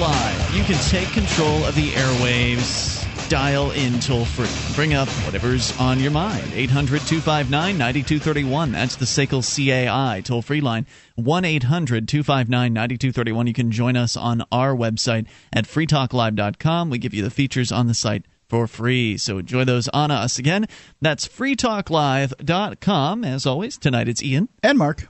You can take control of the airwaves. Dial in toll free. Bring up whatever's on your mind. 800 259 9231. That's the SACL CAI toll free line. 1 800 259 9231. You can join us on our website at freetalklive.com. We give you the features on the site for free. So enjoy those on us. Again, that's freetalklive.com. As always, tonight it's Ian. And Mark.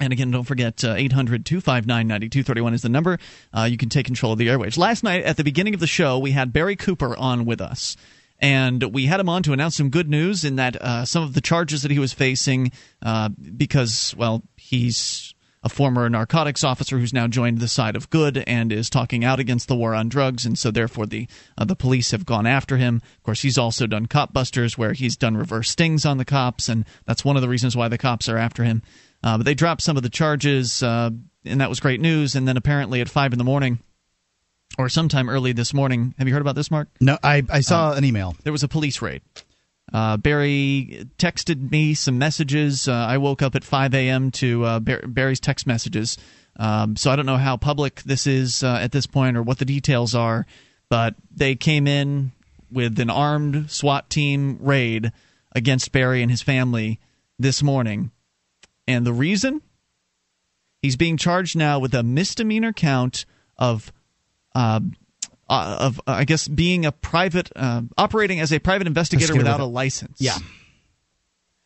And again, don't forget, uh, 800 259 9231 is the number. Uh, you can take control of the airwaves. Last night, at the beginning of the show, we had Barry Cooper on with us. And we had him on to announce some good news in that uh, some of the charges that he was facing, uh, because, well, he's a former narcotics officer who's now joined the side of good and is talking out against the war on drugs, and so therefore the uh, the police have gone after him. Of course, he's also done KopBusters where he's done reverse stings on the cops, and that's one of the reasons why the cops are after him. Uh, but they dropped some of the charges, uh, and that was great news. And then apparently at five in the morning, or sometime early this morning, have you heard about this, Mark? No, I, I saw uh, an email. There was a police raid. Uh, Barry texted me some messages. Uh, I woke up at 5 a.m. to uh, Barry's text messages. Um, so I don't know how public this is at this point or what the details are, but they came in with an armed SWAT team raid against Barry and his family this morning and the reason? He's being charged now with a misdemeanor count of. Uh, uh, of uh, I guess being a private uh, operating as a private investigator without a license. Yeah.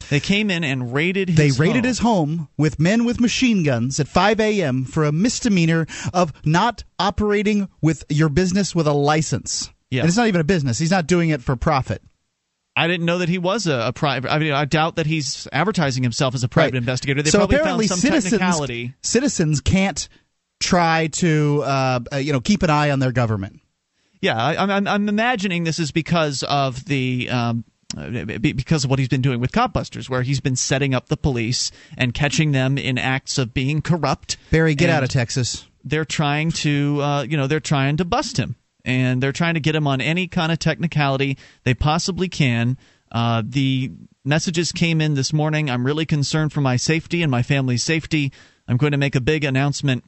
They came in and raided his They raided home. his home with men with machine guns at 5 a.m. for a misdemeanor of not operating with your business with a license. Yeah. And it's not even a business. He's not doing it for profit. I didn't know that he was a, a private. I mean, I doubt that he's advertising himself as a private right. investigator. They so probably apparently found some citizens, technicality. Citizens can't try to, uh, uh, you know, keep an eye on their government. Yeah, I, am I'm, I'm imagining this is because of the. Um, because of what he's been doing with KopBusters, where he's been setting up the police and catching them in acts of being corrupt. Barry, get out of Texas. They're trying to, uh, you know, they're trying to bust him and they're trying to get him on any kind of technicality they possibly can. Uh, the messages came in this morning. I'm really concerned for my safety and my family's safety. I'm going to make a big announcement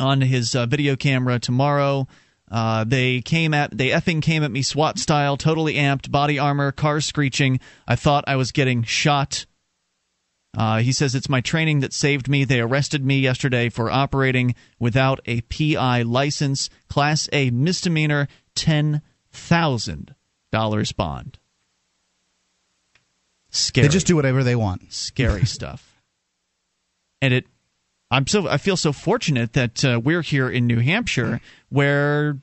on his uh, video camera tomorrow. Uh, they came at they effing came at me SWAT style, totally amped, body armor, cars screeching. I thought I was getting shot. Uh, he says it's my training that saved me. They arrested me yesterday for operating without a PI license, Class A misdemeanor, ten thousand dollars bond. Scary. They just do whatever they want. Scary stuff. And it, I'm so I feel so fortunate that uh, we're here in New Hampshire where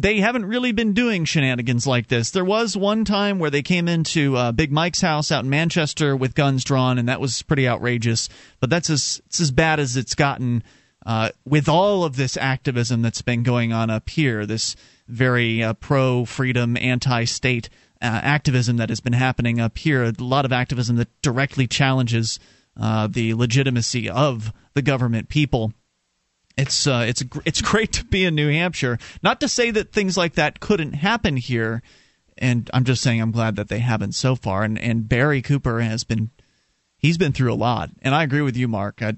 they haven't really been doing shenanigans like this. There was one time where they came into uh, Big Mike's house out in Manchester with guns drawn, and that was pretty outrageous. But that's as it's as bad as it's gotten uh, with all of this activism that's been going on up here. This very uh, pro freedom, anti state uh, activism that has been happening up here. A lot of activism that directly challenges uh, the legitimacy of the government people it's uh, it's it's great to be in New Hampshire. Not to say that things like that couldn't happen here, and I'm just saying I'm glad that they haven't so far. And and Barry Cooper has been he's been through a lot, and I agree with you, Mark. I,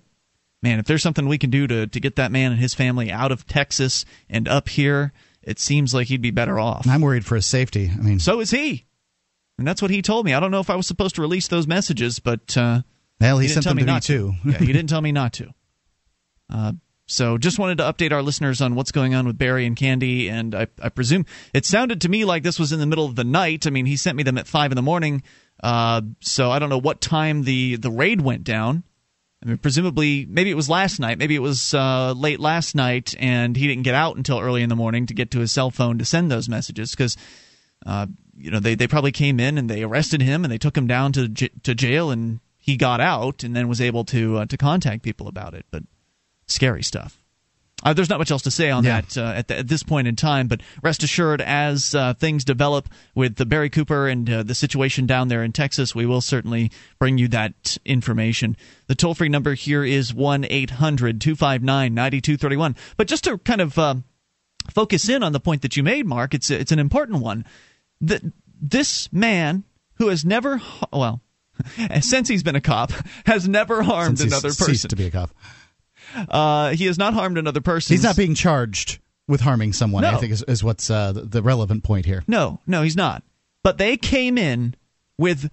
man, if there's something we can do to to get that man and his family out of Texas and up here, it seems like he'd be better off. I'm worried for his safety. I mean, so is he, and that's what he told me. I don't know if I was supposed to release those messages, but uh, well, he, he sent them me to me too. yeah, he didn't tell me not to. Uh, so just wanted to update our listeners on what's going on with Barry and Candy, and I, I, presume it sounded to me like this was in the middle of the night. I mean, he sent me them at five in the morning, uh, so I don't know what time the the raid went down. I mean, presumably, maybe it was last night, maybe it was uh, late last night, and he didn't get out until early in the morning to get to his cell phone to send those messages because. Uh, you know, they, they probably came in and they arrested him and they took him down to j- to jail and he got out and then was able to uh, to contact people about it. But scary stuff. Uh, there's not much else to say on yeah. that uh, at, the, at, this point in time, but rest assured, as uh, things develop with the Barry Cooper and uh, the situation down there in Texas, we will certainly bring you that information. The toll free number here is 1 800 259 9231. But just to kind of uh, focus in on the point that you made, Mark, it's, it's an important one. The, this man who has never, well, since he's been a cop, has never harmed another person. to be a cop Uh, he has not harmed another person. He's not being charged with harming someone. No. I think is, is what's uh, the- relevant point here. No, no, he's not. But they came in with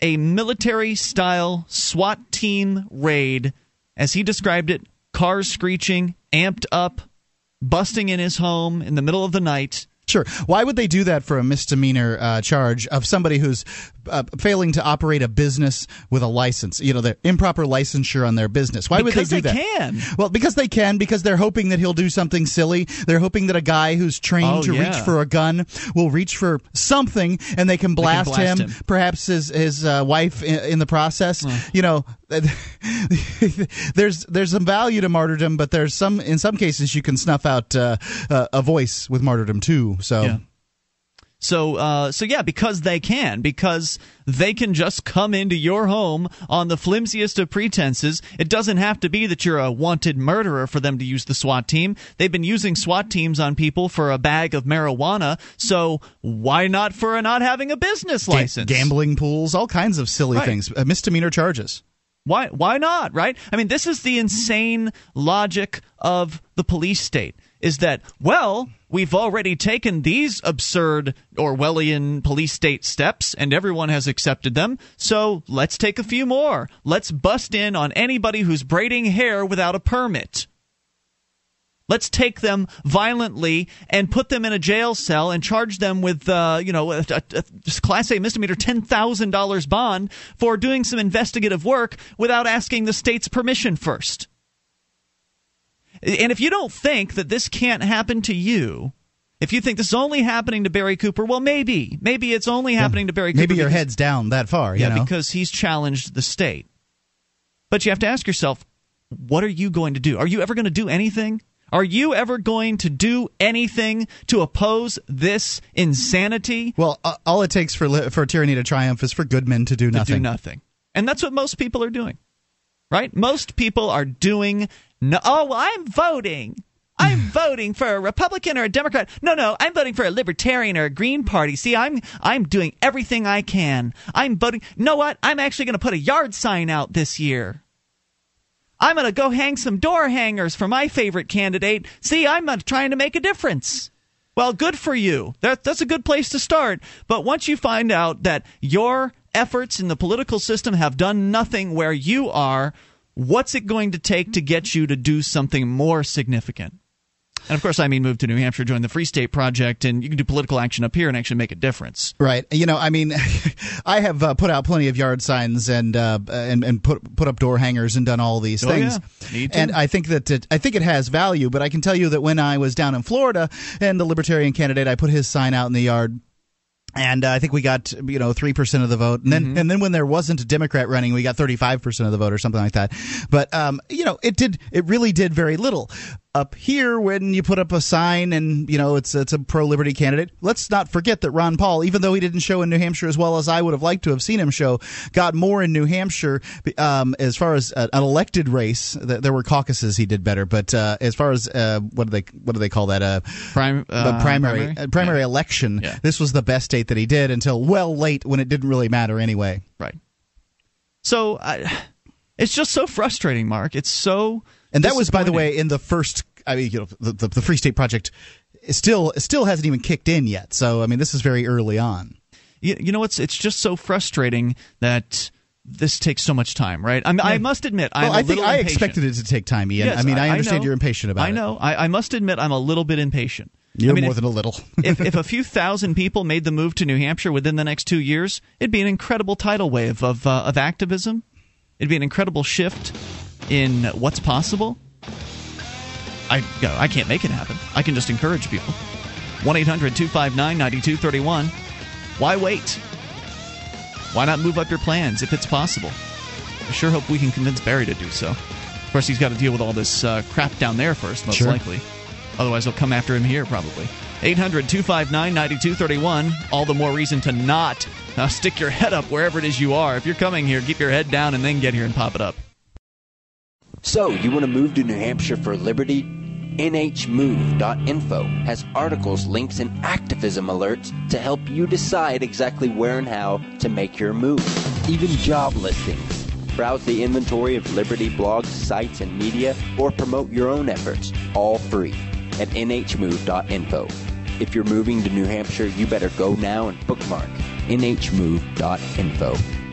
a military style SWAT team raid, as he described it cars screeching, amped up, busting in his home in the middle of the night. Sure. Why would they do that for a misdemeanor uh, charge of somebody who's uh, failing to operate a business with a license? You know, the improper licensure on their business. Why Because would they do they that? can. Well, because they can. Because they're hoping that he'll do something silly. They're hoping that a guy who's trained Oh, to yeah. reach for a gun will reach for something, and they can blast, blast him, him. Perhaps his his uh, wife in, in the process. You know. there's there's some value to martyrdom, but there's some in some cases you can snuff out uh, uh, a voice with martyrdom too. So Yeah. So, uh, so yeah, because they can, because they can just come into your home on the flimsiest of pretenses. It doesn't have to be that you're a wanted murderer for them to use the SWAT team. They've been using SWAT teams on people for a bag of marijuana. So why not for a not having a business license? gambling pools, all kinds of silly Right. things, uh, misdemeanor charges. Why why not, right? I mean, this is the insane logic of the police state is that well, we've already taken these absurd Orwellian police state steps and everyone has accepted them. So, let's take a few more. Let's bust in on anybody who's braiding hair without a permit. Let's take them violently and put them in a jail cell and charge them with, uh, you know, a, a, a class A misdemeanor ten thousand dollars bond for doing some investigative work without asking the state's permission first. And if you don't think that this can't happen to you, if you think this is only happening to Barry Cooper, well, maybe, maybe it's only happening to Barry Cooper. Maybe your because- head's down that far. yeah, know? because he's challenged the state. But you have to ask yourself, what are you going to do? Are you ever going to do anything? Are you ever going to do anything to oppose this insanity? well, uh, all it takes for li- for tyranny to triumph is for good men to do To nothing. do nothing. And that's what most people are doing. Right? Most people are doing no Oh, well, I'm voting. I'm voting for a Republican or a Democrat. No, no, I'm voting for a Libertarian or a Green Party. See, I'm I'm doing everything I can. I'm voting. Know what? I'm actually going to put a yard sign out this year. I'm going to go hang some door hangers for my favorite candidate. See, I'm trying to make a difference. Well, good for you. That, that's a good place to start. But once you find out that your efforts in the political system have done nothing where you are, what's it going to take to get you to do something more significant? And of course, I mean move to New Hampshire, join the Free State Project, and you can do political action up here and actually make a difference. Right. You know, I mean, I have uh, put out plenty of yard signs and uh, and and put put up door hangers and done all these Oh, things. yeah. And I think that it, I think it has value. But I can tell you that when I was down in Florida and the Libertarian candidate, I put his sign out in the yard. And uh, I think we got you know three percent of the vote, and then Mm-hmm. and then when there wasn't a Democrat running, we got thirty five percent of the vote or something like that. But um, you know, it did it really did very little. Up here, when you put up a sign and you know it's it's a pro liberty candidate, let's not forget that Ron Paul, even though he didn't show in New Hampshire as well as I would have liked to have seen him show, got more in New Hampshire um, as far as uh, an elected race. There were caucuses he did better, but uh, as far as uh, what do they what do they call that? Uh, Prime, uh, primary primary? uh, primary Yeah. election. Yeah. This was the best state that he did until well late when it didn't really matter anyway. Right. So I, it's just so frustrating, Mark. It's so. And that was, by the way, in the first. I mean, you know, the, the, the Free State Project still still hasn't even kicked in yet. So I mean, this is very early on. you, you know what's it's just so frustrating that this takes so much time right I'm, i must admit i'm well, a I think little I impatient. expected it to take time, Ian. Yes, I mean, I, understand know. you're impatient about it. i it. know I, I must admit i'm a little bit impatient You're I mean, more if, than a little. if, if a few thousand people made the move to new hampshire within the next two years it'd be an incredible tidal wave of, uh, of activism it'd be an incredible shift in what's possible I, you know, I can't make it happen i can just encourage people 1-800-259-9231 why wait why not move up your plans if it's possible? I sure hope we can convince Barry to do so. Of course, he's got to deal with all this uh, crap down there first, most Sure. likely. Otherwise, they'll come after him here, probably. 800 259 9231. All the more reason to not uh, stick your head up wherever it is you are. If you're coming here, keep your head down and then get here and pop it up. So, you want to move to New Hampshire for liberty? NHMove.info has articles, links, and activism alerts to help you decide exactly where and how to make your move. Even job listings. Browse the inventory of Liberty blogs, sites, and media, or promote your own efforts, all free, at nhmove.info. If you're moving to New Hampshire, you better go now and bookmark nhmove.info.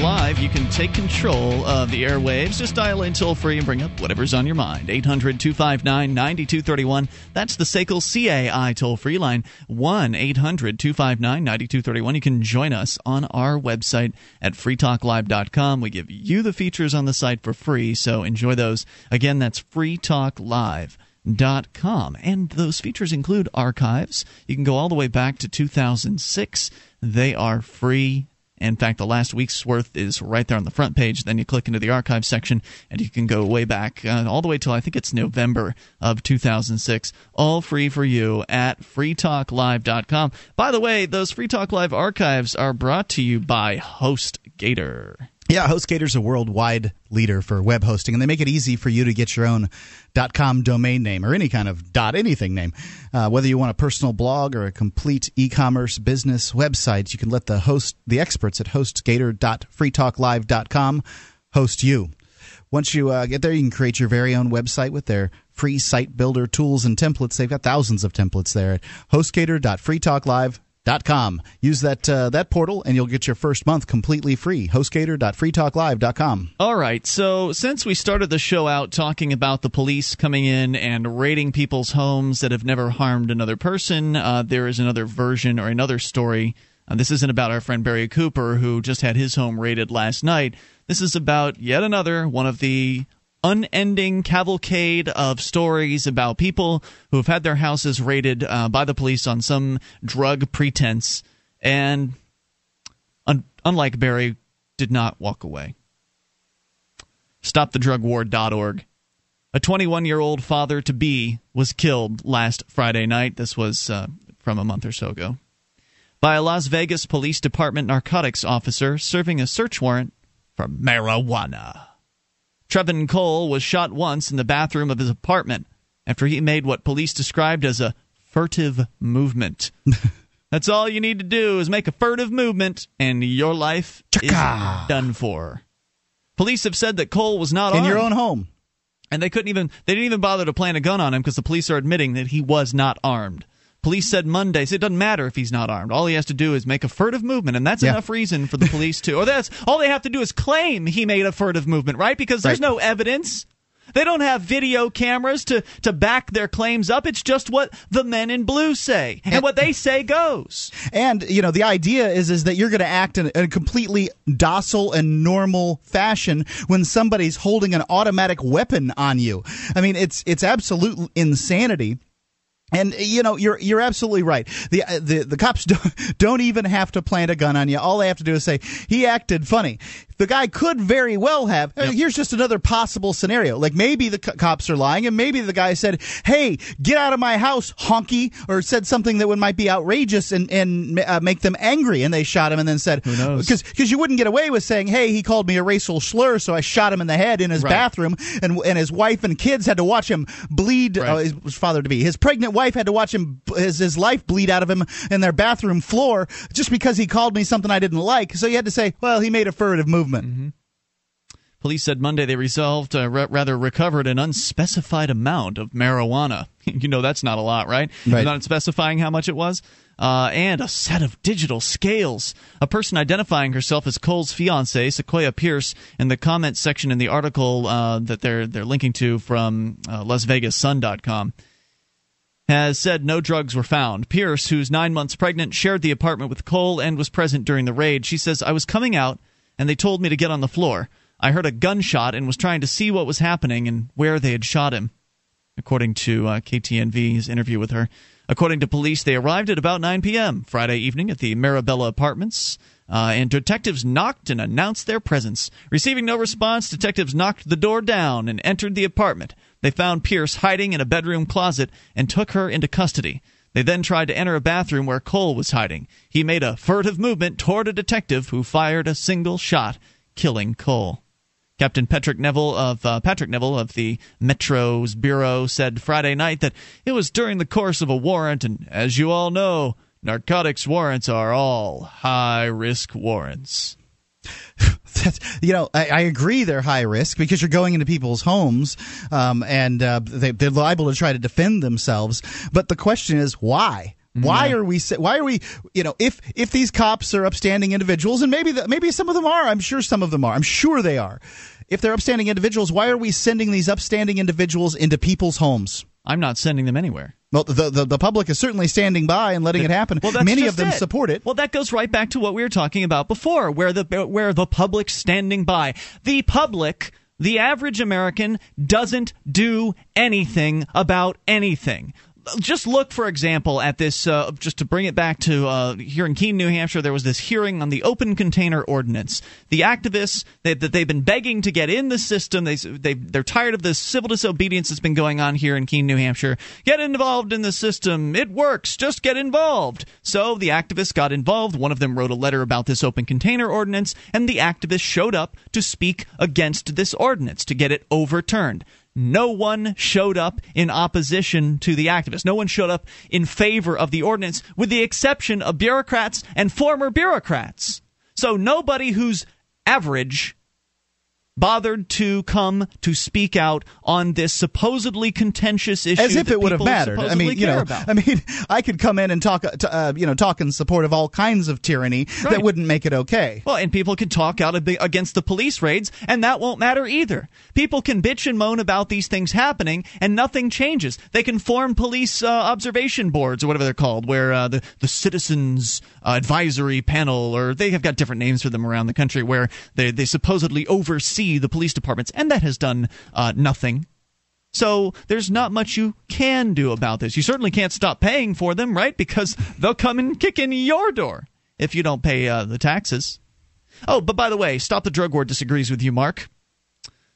Live. You can take control of the airwaves. Just dial in toll free and bring up whatever's on your mind. 800 259 9231. That's the SACL CAI toll free line. 1 800 259 9231. You can join us on our website at freetalklive.com. We give you the features on the site for free, so enjoy those. Again, that's freetalklive.com. And those features include archives. You can go all the way back to 2006. They are free in fact, the last week's worth is right there on the front page. Then you click into the archive section, and you can go way back, uh, all the way till I think it's November of 2006. All free for you at freetalklive.com. By the way, those Free Talk Live archives are brought to you by HostGator. Yeah, HostGator's a worldwide leader for web hosting, and they make it easy for you to get your own .com domain name or any kind of .dot anything name. Uh, whether you want a personal blog or a complete e-commerce business website, you can let the host, the experts at HostGator.freetalklive.com host you. Once you uh, get there, you can create your very own website with their free site builder tools and templates. They've got thousands of templates there at HostGator.freetalklive.com Dot com. Use that uh, that portal and you'll get your first month completely free. HostGator.freetalklive.com. All right. So since we started the show out talking about the police coming in and raiding people's homes that have never harmed another person, uh, there is another version or another story. Uh, this isn't about our friend Barry Cooper who just had his home raided last night. This is about yet another one of the unending cavalcade of stories about people who have had their houses raided uh, by the police on some drug pretense, and un- unlike Barry, did not walk away. StopTheDrugWar.org. A 21 year old father to be was killed last Friday night. This was uh, from a month or so ago. By a Las Vegas Police Department narcotics officer serving a search warrant for marijuana. Trevon Cole was shot once in the bathroom of his apartment after he made what police described as a furtive movement. That's all you need to do is make a furtive movement, and your life is done for. Police have said that Cole was not in armed, your own home, and they couldn't even they didn't even bother to plant a gun on him because the police are admitting that he was not armed. Police said Monday, so it doesn't matter if he's not armed. All he has to do is make a furtive movement, and that's Yeah. enough reason for the police to. Or that's all they have to do is claim he made a furtive movement, right? Because there's Right. no evidence. They don't have video cameras to to back their claims up. It's just what the men in blue say, and what they say goes. and you know the idea is is that you're going to act in a completely docile and normal fashion when somebody's holding an automatic weapon on you. I mean, it's it's absolute insanity. And you know you're you're absolutely right. The uh, the the cops don't, don't even have to plant a gun on you. All they have to do is say he acted funny. The guy could very well have. uh, Here's just another possible scenario. Like maybe the co- cops are lying, and maybe the guy said, "Hey, get out of my house, honky," or said something that would might be outrageous and and uh, make them angry, and they shot him, and then said, "Who knows? Because because you wouldn't get away with saying, "Hey, he called me a racial slur, so I shot him in the head in his Right. bathroom," and and his wife and kids had to watch him bleed. Right. Uh, his his father to be. His pregnant wife had to watch him his his life bleed out of him in their bathroom floor just because he called me something I didn't like. So you had to say, well, he made a furtive movement. Police said Monday they resolved, uh, ra- rather recovered an unspecified amount of marijuana. you know that's not a lot, right? Right. Not specifying how much it was. Uh, and a set of digital scales. A person identifying herself as Cole's fiance, Sequoia Pierce, in the comments section in the article uh, that they're they're linking to from uh, LasVegasSun.com has said no drugs were found. Pierce, who's nine months pregnant, shared the apartment with Cole and was present during the raid. She says, I was coming out and they told me to get on the floor. I heard a gunshot and was trying to see what was happening and where they had shot him, according to uh, KTNV's interview with her. According to police, they arrived at about 9 p.m. Friday evening at the Marabella Apartments. Uh, and detectives knocked and announced their presence. Receiving no response, detectives knocked the door down and entered the apartment. They found Pierce hiding in a bedroom closet and took her into custody. They then tried to enter a bathroom where Cole was hiding. He made a furtive movement toward a detective who fired a single shot, killing Cole. Captain Patrick Neville of uh, Patrick Neville of the Metro's bureau said Friday night that it was during the course of a warrant, and as you all know, narcotics warrants are all high risk warrants. you know, I, I, agree they're high risk because you're going into people's homes um, and uh, they, they're liable to try to defend themselves. But the question is, why? Why are we? Why are we? You know, if if these cops are upstanding individuals, and maybe the, maybe some of them are. I'm sure some of them are. I'm sure they are. If they're upstanding individuals, why are we sending these upstanding individuals into people's homes? I'm not sending them anywhere. Well, the, the, the public is certainly standing by and letting it happen. Well, Many of them it. support it. Well, that goes right back to what we were talking about before, where the where the public standing by. The public, the average American, doesn't do anything about anything just look, for example, at this. Uh, just to bring it back to uh, here in Keene, New Hampshire, there was this hearing on the open container ordinance. The activists that they, they've been begging to get in the system. They they they're tired of this civil disobedience that's been going on here in Keene, New Hampshire. Get involved in the system. It works. Just get involved. So the activists got involved. One of them wrote a letter about this open container ordinance, and the activists showed up to speak against this ordinance to get it overturned no one showed up in opposition to the activists. No one showed up in favor of the ordinance, with the exception of bureaucrats and former bureaucrats. So nobody who's average bothered to come to speak out on this supposedly contentious issue as if it would have mattered i mean you know about. i mean i could come in and talk uh, you know talk in support of all kinds of tyranny right. that wouldn't make it okay well and people can talk out against the police raids and that won't matter either people can bitch and moan about these things happening and nothing changes they can form police uh, observation boards or whatever they're called where uh, the the citizens uh, advisory panel or they have got different names for them around the country where they they supposedly oversee the police departments, and that has done uh, nothing. So there's not much you can do about this. You certainly can't stop paying for them, right? Because they'll come and kick in your door if you don't pay uh, the taxes. Oh, but by the way, Stop the Drug War disagrees with you, Mark.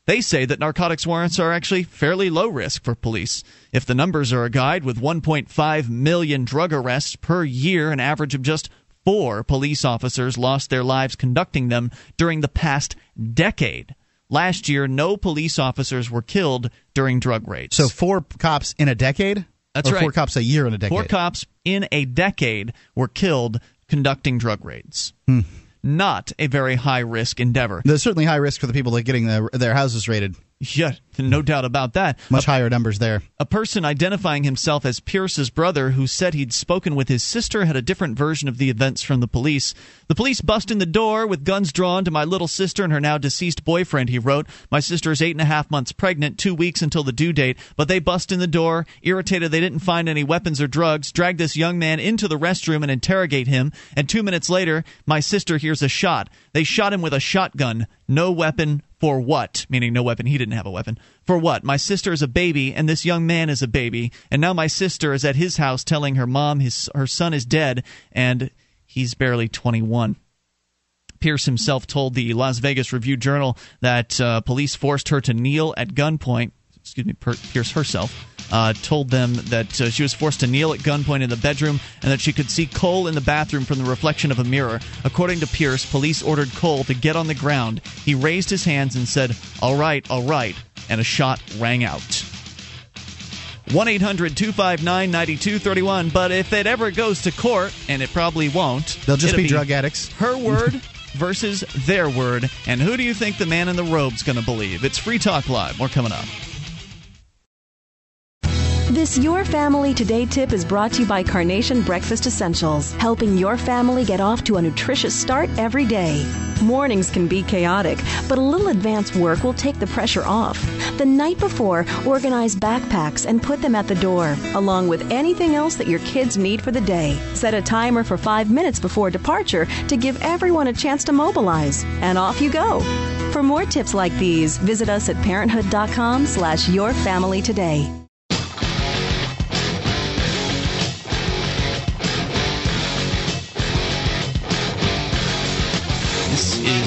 They say that narcotics warrants are actually fairly low risk for police. If the numbers are a guide, with 1.5 million drug arrests per year, an average of just four police officers lost their lives conducting them during the past decade. Last year, no police officers were killed during drug raids. So four cops in a decade? That's or right. Four cops a year in a decade. Four cops in a decade were killed conducting drug raids. Hmm. Not a very high risk endeavor. There's certainly high risk for the people that are getting their, their houses raided. Yeah, no doubt about that. Much a, higher numbers there. A person identifying himself as Pierce's brother who said he'd spoken with his sister had a different version of the events from the police. The police bust in the door with guns drawn to my little sister and her now deceased boyfriend, he wrote. My sister is eight and a half months pregnant, two weeks until the due date, but they bust in the door, irritated they didn't find any weapons or drugs, drag this young man into the restroom and interrogate him, and two minutes later, my sister hears a shot. They shot him with a shotgun. No weapon, for what? Meaning no weapon. He didn't have a weapon. For what? My sister is a baby, and this young man is a baby, and now my sister is at his house telling her mom his her son is dead, and he's barely 21. Pierce himself told the Las Vegas Review Journal that uh, police forced her to kneel at gunpoint. Excuse me, Pierce herself uh, told them that uh, she was forced to kneel at gunpoint in the bedroom and that she could see Cole in the bathroom from the reflection of a mirror. According to Pierce, police ordered Cole to get on the ground. He raised his hands and said, All right, all right, and a shot rang out. 1 800 259 9231. But if it ever goes to court, and it probably won't, they'll just be, be drug addicts. Her word versus their word. And who do you think the man in the robe's going to believe? It's Free Talk Live. More coming up. This Your Family Today tip is brought to you by Carnation Breakfast Essentials, helping your family get off to a nutritious start every day. Mornings can be chaotic, but a little advance work will take the pressure off. The night before, organize backpacks and put them at the door, along with anything else that your kids need for the day. Set a timer for five minutes before departure to give everyone a chance to mobilize, and off you go. For more tips like these, visit us at parenthood.com slash your family today.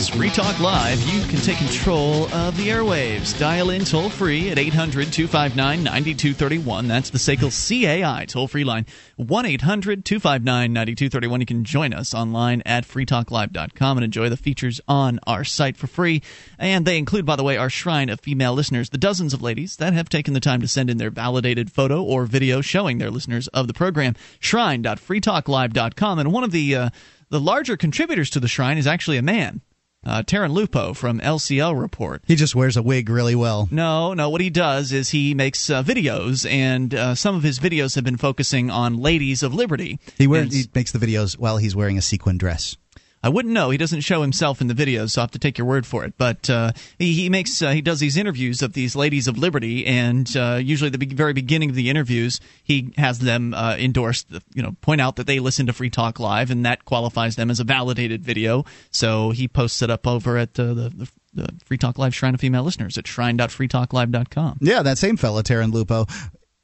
Is Free Talk Live. You can take control of the airwaves. Dial in toll free at 800 259 9231. That's the SACL CAI toll free line. 1 800 259 9231. You can join us online at freetalklive.com and enjoy the features on our site for free. And they include, by the way, our shrine of female listeners, the dozens of ladies that have taken the time to send in their validated photo or video showing their listeners of the program. Shrine.freetalklive.com. And one of the uh, the larger contributors to the shrine is actually a man. Uh, Taryn Lupo from LCL Report. He just wears a wig really well. No, no. What he does is he makes uh, videos, and uh, some of his videos have been focusing on ladies of liberty. He wears, And he makes the videos while he's wearing a sequin dress. I wouldn't know. He doesn't show himself in the videos, so I have to take your word for it. But uh, he, he makes uh, he does these interviews of these ladies of liberty, and uh, usually the very beginning of the interviews, he has them uh, endorse, the, you know, point out that they listen to Free Talk Live, and that qualifies them as a validated video. So he posts it up over at uh, the, the the Free Talk Live Shrine of Female Listeners at shrine.freetalklive.com. Yeah, that same fella, Taryn Lupo.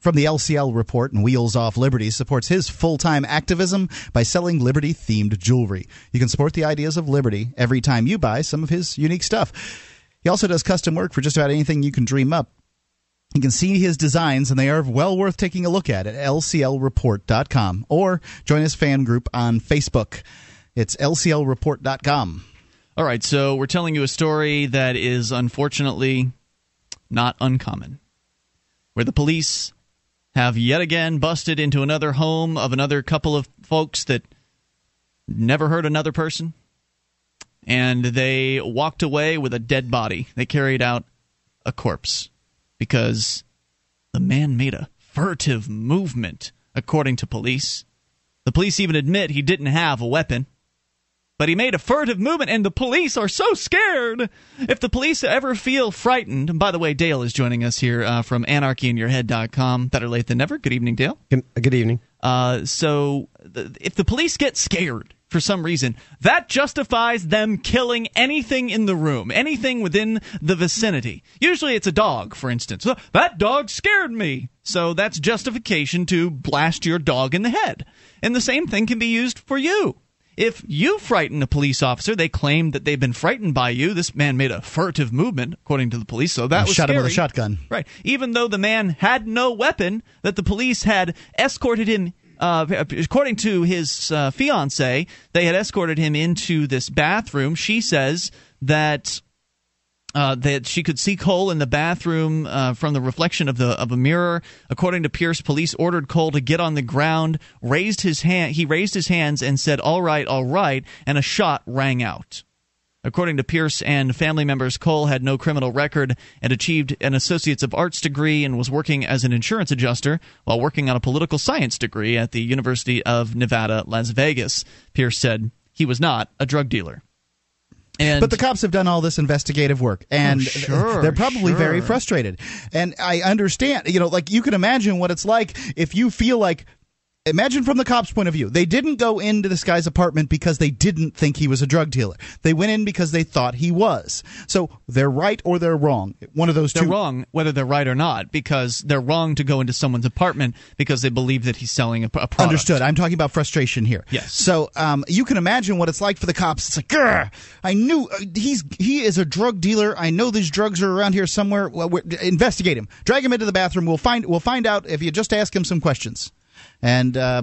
From the LCL report and Wheels Off Liberty supports his full time activism by selling Liberty themed jewelry. You can support the ideas of Liberty every time you buy some of his unique stuff. He also does custom work for just about anything you can dream up. You can see his designs, and they are well worth taking a look at at lclreport.com or join his fan group on Facebook. It's lclreport.com. All right, so we're telling you a story that is unfortunately not uncommon, where the police have yet again busted into another home of another couple of folks that never hurt another person, and they walked away with a dead body. They carried out a corpse because the man made a furtive movement, according to police. The police even admit he didn't have a weapon but he made a furtive movement, and the police are so scared. If the police ever feel frightened, and by the way, Dale is joining us here uh, from anarchyinyourhead.com. Better late than never. Good evening, Dale. Good, good evening. Uh, so, th- if the police get scared for some reason, that justifies them killing anything in the room, anything within the vicinity. Usually it's a dog, for instance. "Oh, That dog scared me. So that's justification to blast your dog in the head. And the same thing can be used for you. If you frighten a police officer, they claim that they've been frightened by you. This man made a furtive movement, according to the police, so that was shot him with a shotgun. Right. Even though the man had no weapon, that the police had escorted him. Uh, according to his uh, fiance, they had escorted him into this bathroom. She says that uh, that she could see Cole in the bathroom uh, from the reflection of the of a mirror. According to Pierce, police ordered Cole to get on the ground, raised his hand. He raised his hands and said, "All right, all right," and a shot rang out. According to Pierce and family members, Cole had no criminal record and achieved an Associates of Arts degree and was working as an insurance adjuster while working on a political science degree at the University of Nevada, Las Vegas. Pierce said he was not a drug dealer. And But the cops have done all this investigative work, oh, and Oh, sure, they're probably very frustrated. And I understand, you know, like you can imagine what it's like if you feel like. Imagine from the cops' point of view. They didn't go into this guy's apartment because they didn't think he was a drug dealer. They went in because they thought he was. So they're right or they're wrong. One of those they're two. wrong whether they're right or not because they're wrong to go into someone's apartment because they believe that he's selling a, a product. Understood. I'm talking about frustration here. Yes. So um, you can imagine what it's like for the cops. It's like, Grr, I knew uh, he's he is a drug dealer. I know these drugs are around here somewhere. Well, investigate him. Drag him into the bathroom. We'll find we'll find out if you just ask him some questions. And uh,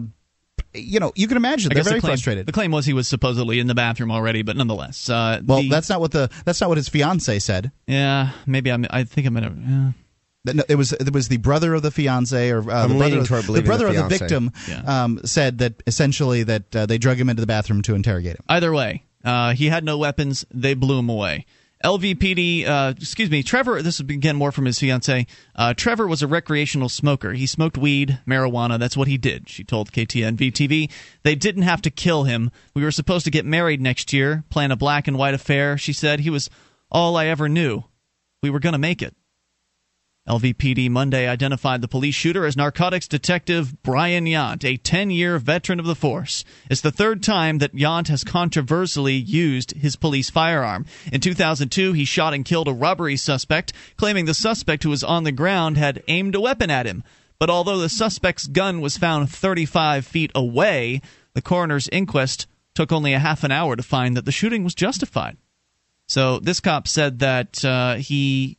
you know, you can imagine they're very the claim, frustrated. The claim was he was supposedly in the bathroom already, but nonetheless, uh, well, the- that's not what the that's not what his fiance said. yeah. Maybe I'm. I think I'm gonna. Yeah. No, It was it was the brother of the fiance or uh, the brother, of- the brother the of the victim Yeah. um, said that essentially that uh, they drug him into the bathroom to interrogate him. Either way, uh, he had no weapons. They blew him away. LVPD, uh, excuse me, Trevor. This is again more from his fiance. Uh, Trevor was a recreational smoker. He smoked weed, marijuana. That's what he did. She told KTNV TV. They didn't have to kill him. We were supposed to get married next year, plan a black and white affair. She said he was all I ever knew. We were gonna make it. LVPD Monday identified the police shooter as narcotics detective Bryan Yant, a 10 year veteran of the force. It's the third time that Yant has controversially used his police firearm. In 2002, he shot and killed a robbery suspect, claiming the suspect who was on the ground had aimed a weapon at him. But although the suspect's gun was found 35 feet away, the coroner's inquest took only a half an hour to find that the shooting was justified. So this cop said that uh, he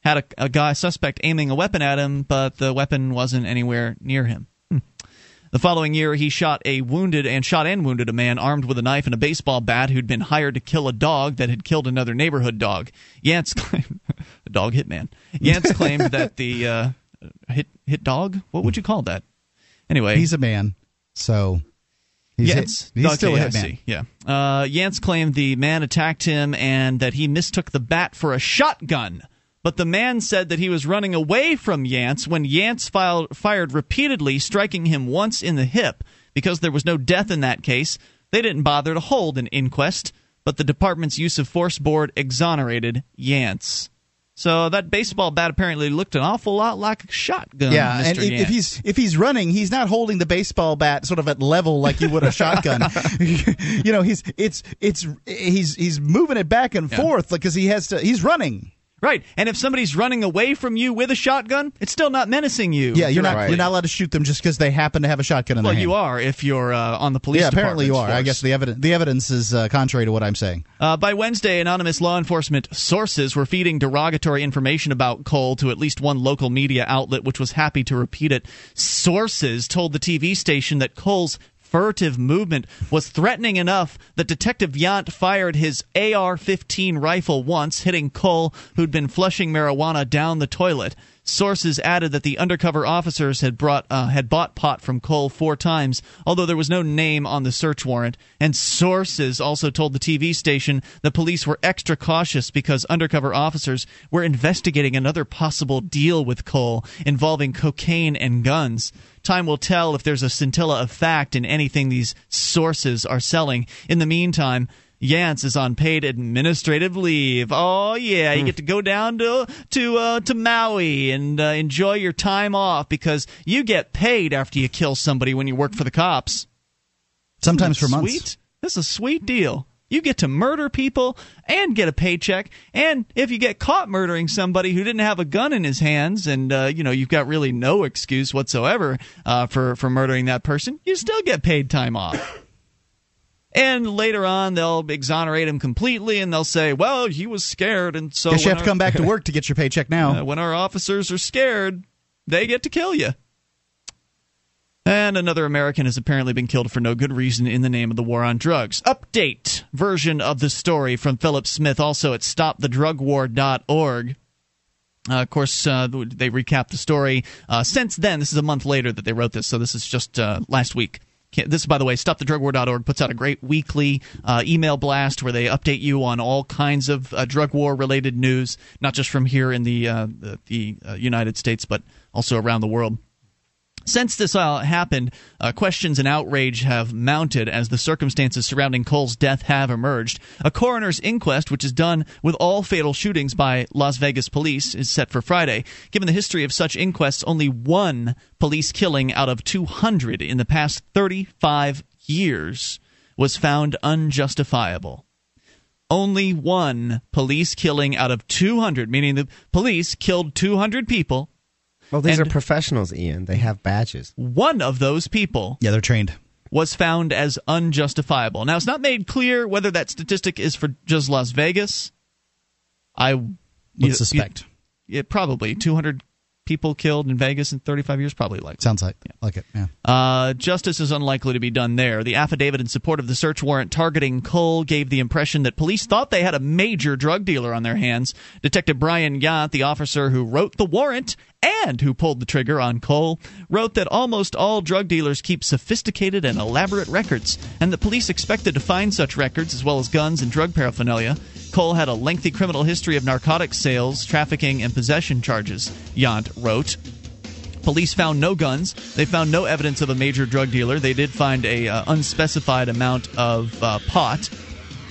had a, a guy suspect aiming a weapon at him, but the weapon wasn't anywhere near him. Hmm. The following year, he shot a wounded and shot and wounded a man armed with a knife and a baseball bat who'd been hired to kill a dog that had killed another neighborhood dog. Yance claimed a dog hitman. Yance claimed that the uh, hit hit dog. What would you call that? Anyway, He's a man, so he's, Yance. hit, he's okay, still a hitman. Yeah. Uh, Yance claimed the man attacked him and that he mistook the bat for a shotgun. But the man said that he was running away from Yance when Yance filed, fired repeatedly, striking him once in the hip. Because there was no death in that case, they didn't bother to hold an inquest, but the department's use of force board exonerated Yance. So that baseball bat apparently looked an awful lot like a shotgun. Yeah, Mr. and if, if he's if he's running, he's not holding the baseball bat sort of at level like you would a shotgun. you know, he's it's it's he's he's moving it back and forth because he has to. He's running. Right. And if somebody's running away from you with a shotgun, it's still not menacing you. Yeah, you're not Right. you're not allowed to shoot them just because they happen to have a shotgun in Well, their hand. you are if you're uh, on the police. Yeah, apparently you are. department's I guess the evidence the evidence is uh, contrary to what I'm saying. Uh, by Wednesday, anonymous law enforcement sources were feeding derogatory information about Cole to at least one local media outlet, which was happy to repeat it. Sources told the TV station that Cole's furtive movement was threatening enough that Detective Yant fired his AR 15 rifle once, hitting Cole, who'd been flushing marijuana down the toilet. Sources added that the undercover officers had brought uh, had bought pot from Cole four times, although there was no name on the search warrant. And sources also told the TV station the police were extra cautious because undercover officers were investigating another possible deal with Cole involving cocaine and guns. Time will tell if there's a scintilla of fact in anything these sources are selling. In the meantime, Yance is on paid administrative leave. Oh yeah, you get to go down to to uh, to Maui and uh, enjoy your time off because you get paid after you kill somebody when you work for the cops. Sometimes for months. Sweet. This is a sweet deal. You get to murder people and get a paycheck. And if you get caught murdering somebody who didn't have a gun in his hands, and uh, you know you've got really no excuse whatsoever uh, for for murdering that person, you still get paid time off. And later on, they'll exonerate him completely, and they'll say, "Well, he was scared, and so Guess you have to come back to work to get your paycheck now. uh, when our officers are scared, they get to kill you." And another American has apparently been killed for no good reason in the name of the war on drugs. Update version of the story from Phillip Smith, also at stopthedrugwar.org. Uh, of course, uh, they recap the story. Uh, since then, this is a month later that they wrote this, so this is just uh, last week. This, by the way, stopthedrugwar.org puts out a great weekly uh, email blast where they update you on all kinds of uh, drug war related news, not just from here in the the, the United States, but also around the world. Since this uh, happened, uh, questions and outrage have mounted as the circumstances surrounding Cole's death have emerged. A coroner's inquest, which is done with all fatal shootings by Las Vegas police, is set for Friday. Given the history of such inquests, only one police killing out of 200 in the past 35 years was found unjustifiable only one police killing out of 200, meaning the police killed 200 people. Well, these And- are professionals, Ian. They have badges. One of those people Yeah, they're trained. was found as unjustifiable. Now, it's not made clear whether that statistic is for just Las Vegas. I Would you- suspect. you- yeah, probably 200 people killed in Vegas in 35 years, probably like. Sounds like like it. Yeah. Uh, justice is unlikely to be done there. The affidavit in support of the search warrant targeting Cole gave the impression that police thought they had a major drug dealer on their hands. Detective Bryan Yant, the officer who wrote the warrant and who pulled the trigger on Cole, wrote that almost all drug dealers keep sophisticated and elaborate records, and the police expected to find such records as well as guns and drug paraphernalia. Cole had a lengthy criminal history of narcotics sales, trafficking, and possession charges, Yant wrote. Police found no guns. They found no evidence of a major drug dealer. They did find a uh, unspecified amount of uh, pot,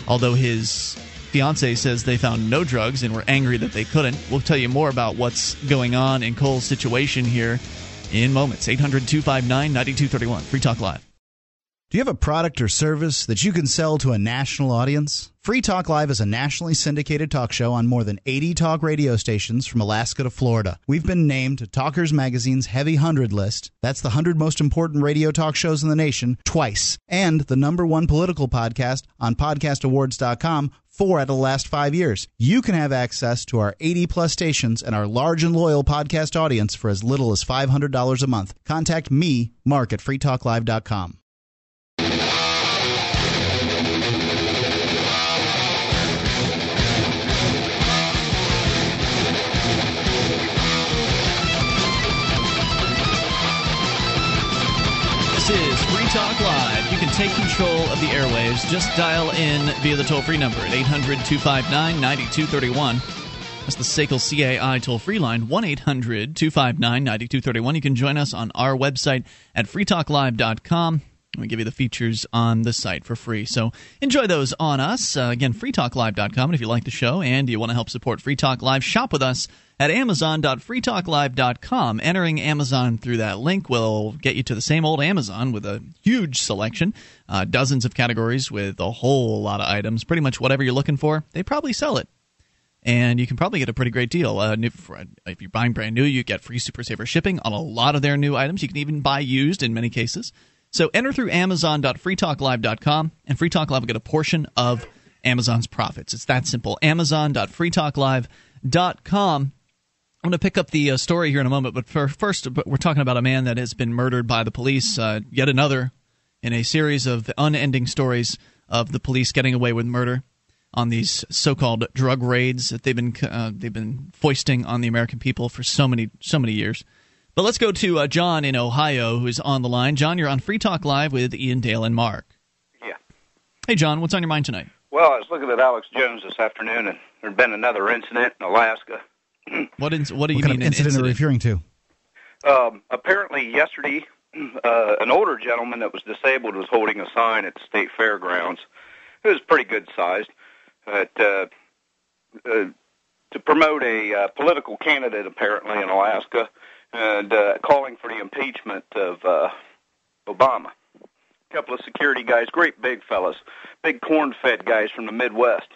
although his fiance says they found no drugs and were angry that they couldn't. We'll tell you more about what's going on in Cole's situation here in moments. 800 259 9231. Free Talk Live. Do you have a product or service that you can sell to a national audience? Free Talk Live is a nationally syndicated talk show on more than 80 talk radio stations from Alaska to Florida. We've been named Talkers Magazine's Heavy 100 list. That's the 100 most important radio talk shows in the nation twice. And the number one political podcast on podcastawards.com four out of the last five years. You can have access to our 80 plus stations and our large and loyal podcast audience for as little as $500 a month. Contact me, Mark, at freetalklive.com. Talk Live. You can take control of the airwaves. Just dial in via the toll free number at 800 259 9231. That's the SACL CAI toll free line, 1 800 259 9231. You can join us on our website at freetalklive.com. We give you the features on the site for free. So enjoy those on us. Uh, again, freetalklive.com. And if you like the show and you want to help support Free Talk Live, shop with us at amazon.freetalklive.com. Entering Amazon through that link will get you to the same old Amazon with a huge selection, uh, dozens of categories with a whole lot of items. Pretty much whatever you're looking for, they probably sell it. And you can probably get a pretty great deal. Uh, for, if you're buying brand new, you get free Super Saver shipping on a lot of their new items. You can even buy used in many cases. So enter through amazon.freetalklive.com, and Free Talk Live will get a portion of Amazon's profits. It's that simple. Amazon.freetalklive.com. I'm going to pick up the uh, story here in a moment, but for, first, we're talking about a man that has been murdered by the police. Uh, yet another in a series of unending stories of the police getting away with murder on these so-called drug raids that they've been uh, they've been foisting on the American people for so many so many years. But let's go to uh, John in Ohio, who's on the line. John, you're on Free Talk Live with Ian Dale and Mark. Yeah. Hey, John, what's on your mind tonight? Well, I was looking at Alex Jones this afternoon, and there'd been another incident in Alaska. What in, what do you What kind mean of incident are you referring to? Um, apparently, yesterday, uh, an older gentleman that was disabled was holding a sign at the state fairgrounds. It was pretty good sized, but uh, uh, to promote a uh, political candidate apparently in Alaska, and uh, calling for the impeachment of uh, Obama. A couple of security guys, great big fellas, big corn-fed guys from the Midwest.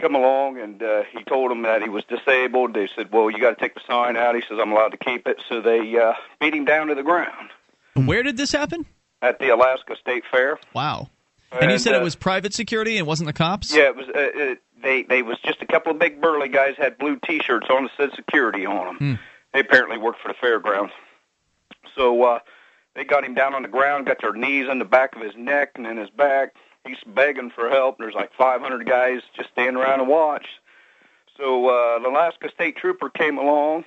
come along and uh, he told them that he was disabled. They said, "Well, you got to take the sign out." He says, "I'm allowed to keep it." So they uh, beat him down to the ground Where did this happen? at the Alaska State Fair. Wow. And, you said uh, it was private security and wasn't the cops? Yeah, it was. Uh, it, they they was just a couple of big burly guys had blue T-shirts on that said security on them. Hmm. They apparently worked for the fairgrounds. So uh, they got him down on the ground, got their knees in the back of his neck and in his back. He's begging for help. There's like 500 guys just standing around and watch. So uh, the Alaska State Trooper came along,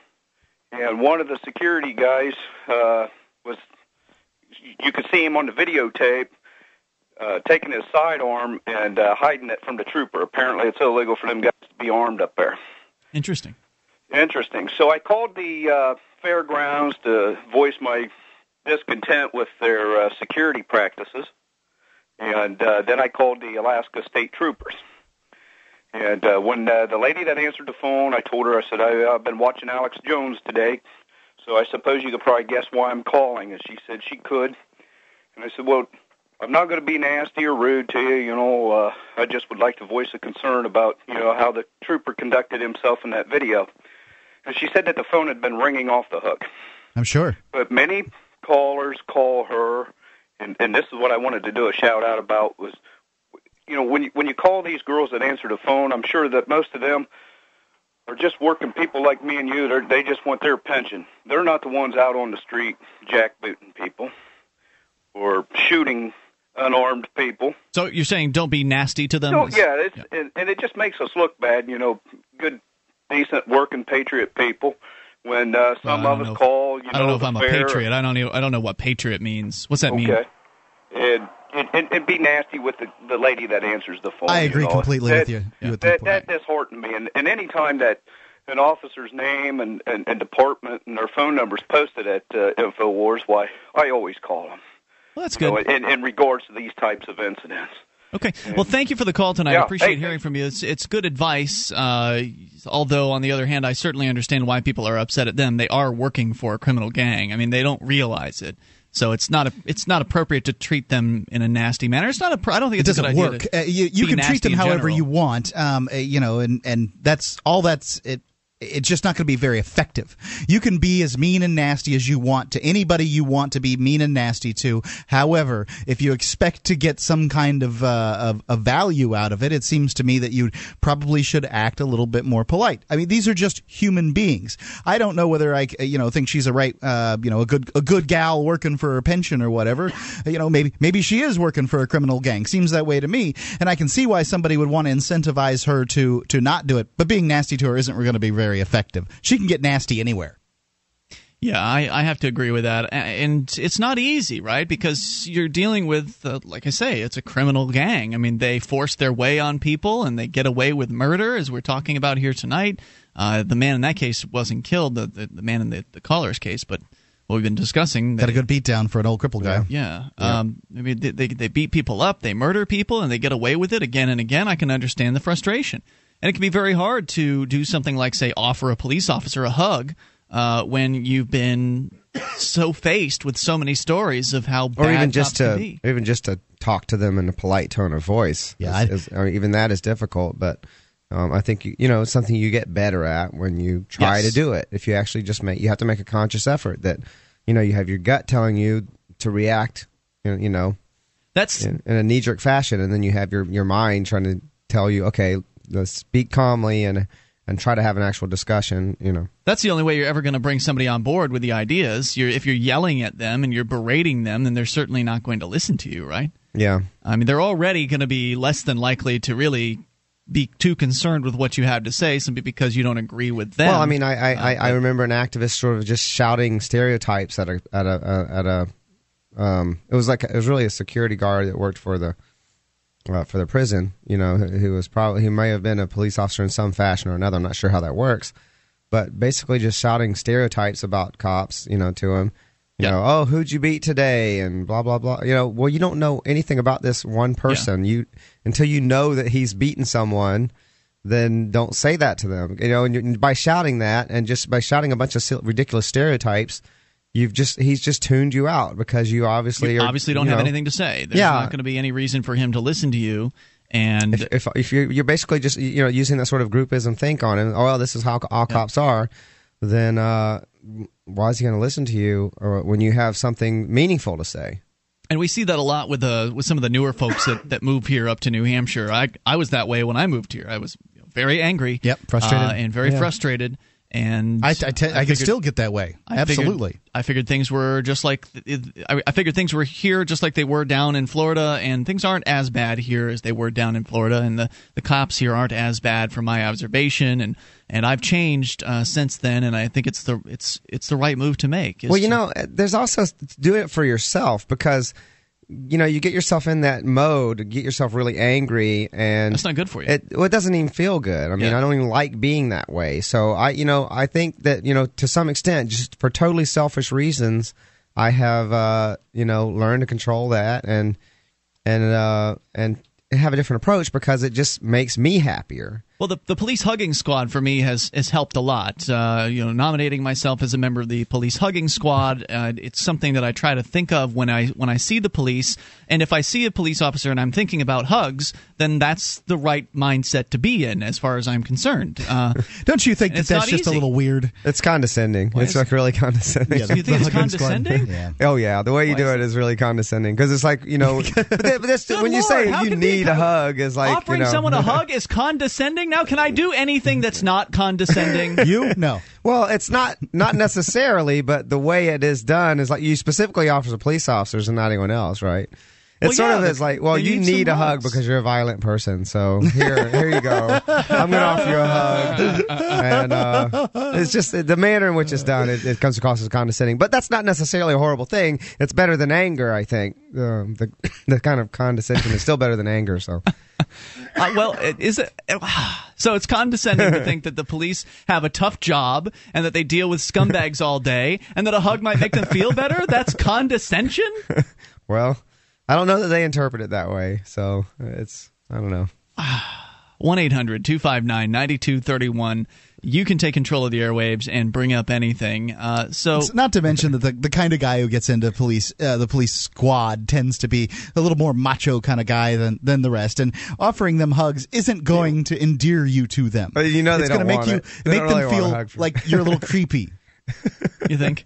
and one of the security guys uh, was. You could see him on the videotape uh, taking his sidearm and uh, hiding it from the trooper. Apparently, it's illegal for them guys to be armed up there. Interesting. Interesting. So I called the uh, fairgrounds to voice my discontent with their uh, security practices, and uh, then I called the Alaska State Troopers. And uh, when uh, the lady that answered the phone, I told her, I said, I, I've been watching Alex Jones today, so I suppose you could probably guess why I'm calling. And she said she could. And I said, well, I'm not going to be nasty or rude to you. You know, uh, I just would like to voice a concern about, you know, how the trooper conducted himself in that video. And she said that the phone had been ringing off the hook. I'm sure. But many callers call her, and, and this is what I wanted to do a shout out about was, you know, when you, when you call these girls that answer the phone, I'm sure that most of them are just working people like me and you. They're, they just want their pension. They're not the ones out on the street jackbooting people or shooting unarmed people. So you're saying don't be nasty to them? No, yeah, it's, And, and it just makes us look bad. You know, good, decent, working patriot people. When uh, some Well, of us if- call, you know, I don't know if I'm a patriot. I don't know. I don't know what patriot means. What's that mean? Okay. And, and, and, and be nasty with the, the lady that answers the phone. I agree you know. completely that, with you. you That, the that disheartened me. And, and any time that an officer's name and, and, and department and their phone numbers posted at uh, InfoWars, why, I always call them. Well, that's You know, good. in, in regards to these types of incidents. Okay. Well, thank you for the call tonight. I appreciate Hey, hearing thank- from you. It's it's good advice. Uh, although on the other hand, I certainly understand why people are upset at them. They are working for a criminal gang. I mean, they don't realize it. So it's not a, it's not appropriate to treat them in a nasty manner. It's not a. pr- I don't think it it's a doesn't good idea work. to Uh, you you be can treat them however general. you want, um, uh, you know, and and that's all. That's it. It's just not going to be very effective. You can be as mean and nasty as you want to anybody you want to be mean and nasty to. However, if you expect to get some kind of, uh, of, of value out of it, it seems to me that you probably should act a little bit more polite. I mean, these are just human beings. I don't know whether I, you know, think she's a right, uh, you know, a good a good gal working for her pension or whatever. You know, maybe maybe she is working for a criminal gang. Seems that way to me, and I can see why somebody would want to incentivize her to to not do it. But being nasty to her isn't going to be very effective. She can get nasty anywhere. Yeah, I, I have to agree with that. And it's not easy, right? Because you're dealing with, uh, like I say, it's a criminal gang. I mean, they force their way on people and they get away with murder, as we're talking about here tonight. Uh, the man in that case wasn't killed, the, the, the man in the, the caller's case, but what we've been discussing. Got a good beat down for an old cripple guy. Yeah. yeah. Um, I mean, they, they, they beat people up, they murder people, and they get away with it again and again. I can understand the frustration. And it can be very hard to do something like, say, offer a police officer a hug uh, when you've been so faced with so many stories of how bad or even just to be. even just to talk to them in a polite tone of voice. Yeah, is, is, I mean, even that is difficult, but. Um, I think you, you know it's something you get better at when you try yes. to do it. If you actually just make, you have to make a conscious effort that, you know, you have your gut telling you to react, you know, that's in, in a knee jerk fashion, and then you have your your mind trying to tell you, okay, speak calmly and and try to have an actual discussion. You know, that's the only way you're ever going to bring somebody on board with the ideas. You're, if you're yelling at them and you're berating them, then they're certainly not going to listen to you, right? Yeah. I mean, they're already going to be less than likely to really be too concerned with what you have to say simply because you don't agree with them. Well, I mean, I I, uh, I remember an activist sort of just shouting stereotypes at a at a at a. Um, it was like it was really a security guard that worked for the uh, for the prison. You know, who was probably he may have been a police officer in some fashion or another. I'm not sure how that works, but basically just shouting stereotypes about cops. You know, to him. You yeah. know, oh, who'd you beat today, and blah blah blah. You know, well, you don't know anything about this one person. Yeah. You until you know that he's beaten someone, then don't say that to them. You know, and by shouting that, and just by shouting a bunch of ridiculous stereotypes, you've just he's just tuned you out because you obviously you are, obviously don't you have know, anything to say. There's yeah. not going to be any reason for him to listen to you. And if if, if you're, you're basically just you know using that sort of groupism think on him, oh well, this is how all cops are, then uh, why is he going to listen to you or when you have something meaningful to say? And we see that a lot with the with some of the newer folks that, that move here up to New Hampshire. I I was that way when I moved here. I was very angry. Yep, frustrated, uh, and very yeah. frustrated. And I, I, te- I, I can still get that way. I Absolutely. Figured, I figured things were just like I figured things were here just like they were down in Florida, and things aren't as bad here as they were down in Florida, and the, the cops here aren't as bad from my observation, and and I've changed uh, since then, and I think it's the it's it's the right move to make. Well, you to, know, there's also do it for yourself because you know, you get yourself in that mode, get yourself really angry, and that's not good for you. It, well, it doesn't even feel good. I mean, Yeah. I don't even like being that way. So I, you know, I think that you know, to some extent, just for totally selfish reasons, I have, uh, you know, learned to control that and and uh, and have a different approach because it just makes me happier. Well, the, the police hugging squad for me has, has helped a lot. Uh, you know, nominating myself as a member of the police hugging squad, uh, it's something that I try to think of when I when I see the police. And if I see a police officer and I'm thinking about hugs, then that's the right mindset to be in, as far as I'm concerned. Uh, Don't you think that that's not just a little weird? It's condescending. What it's like really condescending. Yeah, you think it's condescending? Yeah. Oh yeah, the way you Why do is it is really condescending because it's like you know, but, that, but that's, Good when you say you need a hug is like offering you know, someone a hug is condescending. Now, can I do anything that's not condescending? You no. Well, it's not not necessarily, but the way it is done is like you specifically offer the police officers and not anyone else, right? It's Well, sort yeah, of they- it's like, well, you need need, some a hug because you're a violent person. So here, here you go. I'm going to offer you a hug, and uh, it's just the manner in which it's done. It, it comes across as condescending, but that's not necessarily a horrible thing. It's better than anger, I think. Um, the the kind of condescension is still better than anger. So Uh, well, it- is it? So it's condescending to think that the police have a tough job and that they deal with scumbags all day, and that a hug might make them feel better. That's condescension. well, I don't know that they interpret it that way. So it's I don't know. 1 800 259 9231 you can take control of the airwaves and bring up anything. Uh, so, It's not to mention that the, the kind of guy who gets into police uh, the police squad tends to be a little more macho kind of guy than than the rest, and offering them hugs isn't going to endear you to them. But you know they it's gonna make you it. Make don't them really feel like you're a little creepy. you think?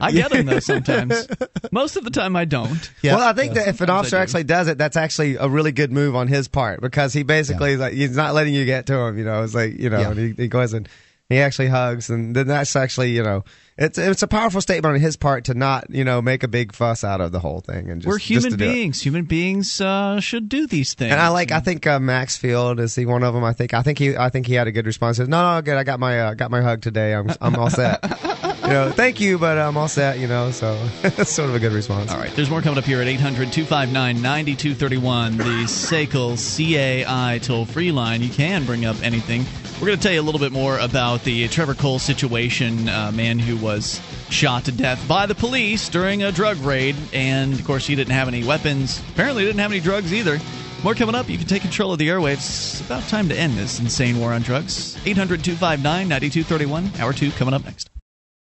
I get them though sometimes. Most of the time, I don't. Yeah. well, I think that if an officer do. actually does it, that's actually a really good move on his part because he basically is like he's not letting you get to him. You know, it's like you know, Yeah. and he, he goes and he actually hugs, and then that's actually you know, it's it's a powerful statement on his part to not you know make a big fuss out of the whole thing and just We're human to beings. Human beings uh, should do these things. And I like. I think uh, Max Field is he one of them. I think. I think he. I think he had a good response. He says, no, no, good. I got my. Uh, got my hug today. I'm. I'm all set. know, thank you, but I'm all set. You know, so that's sort of a good response. All right, there's more coming up here at 800 259 9231, the SACL CAI toll free line. You can bring up anything. We're going to tell you a little bit more about the Trevon Cole situation, uh, man who was shot to death by the police during a drug raid. And of course, he didn't have any weapons. Apparently, didn't have any drugs either. More coming up. You can take control of the airwaves. It's about time to end this insane war on drugs. 800 259 9231. Hour two coming up next.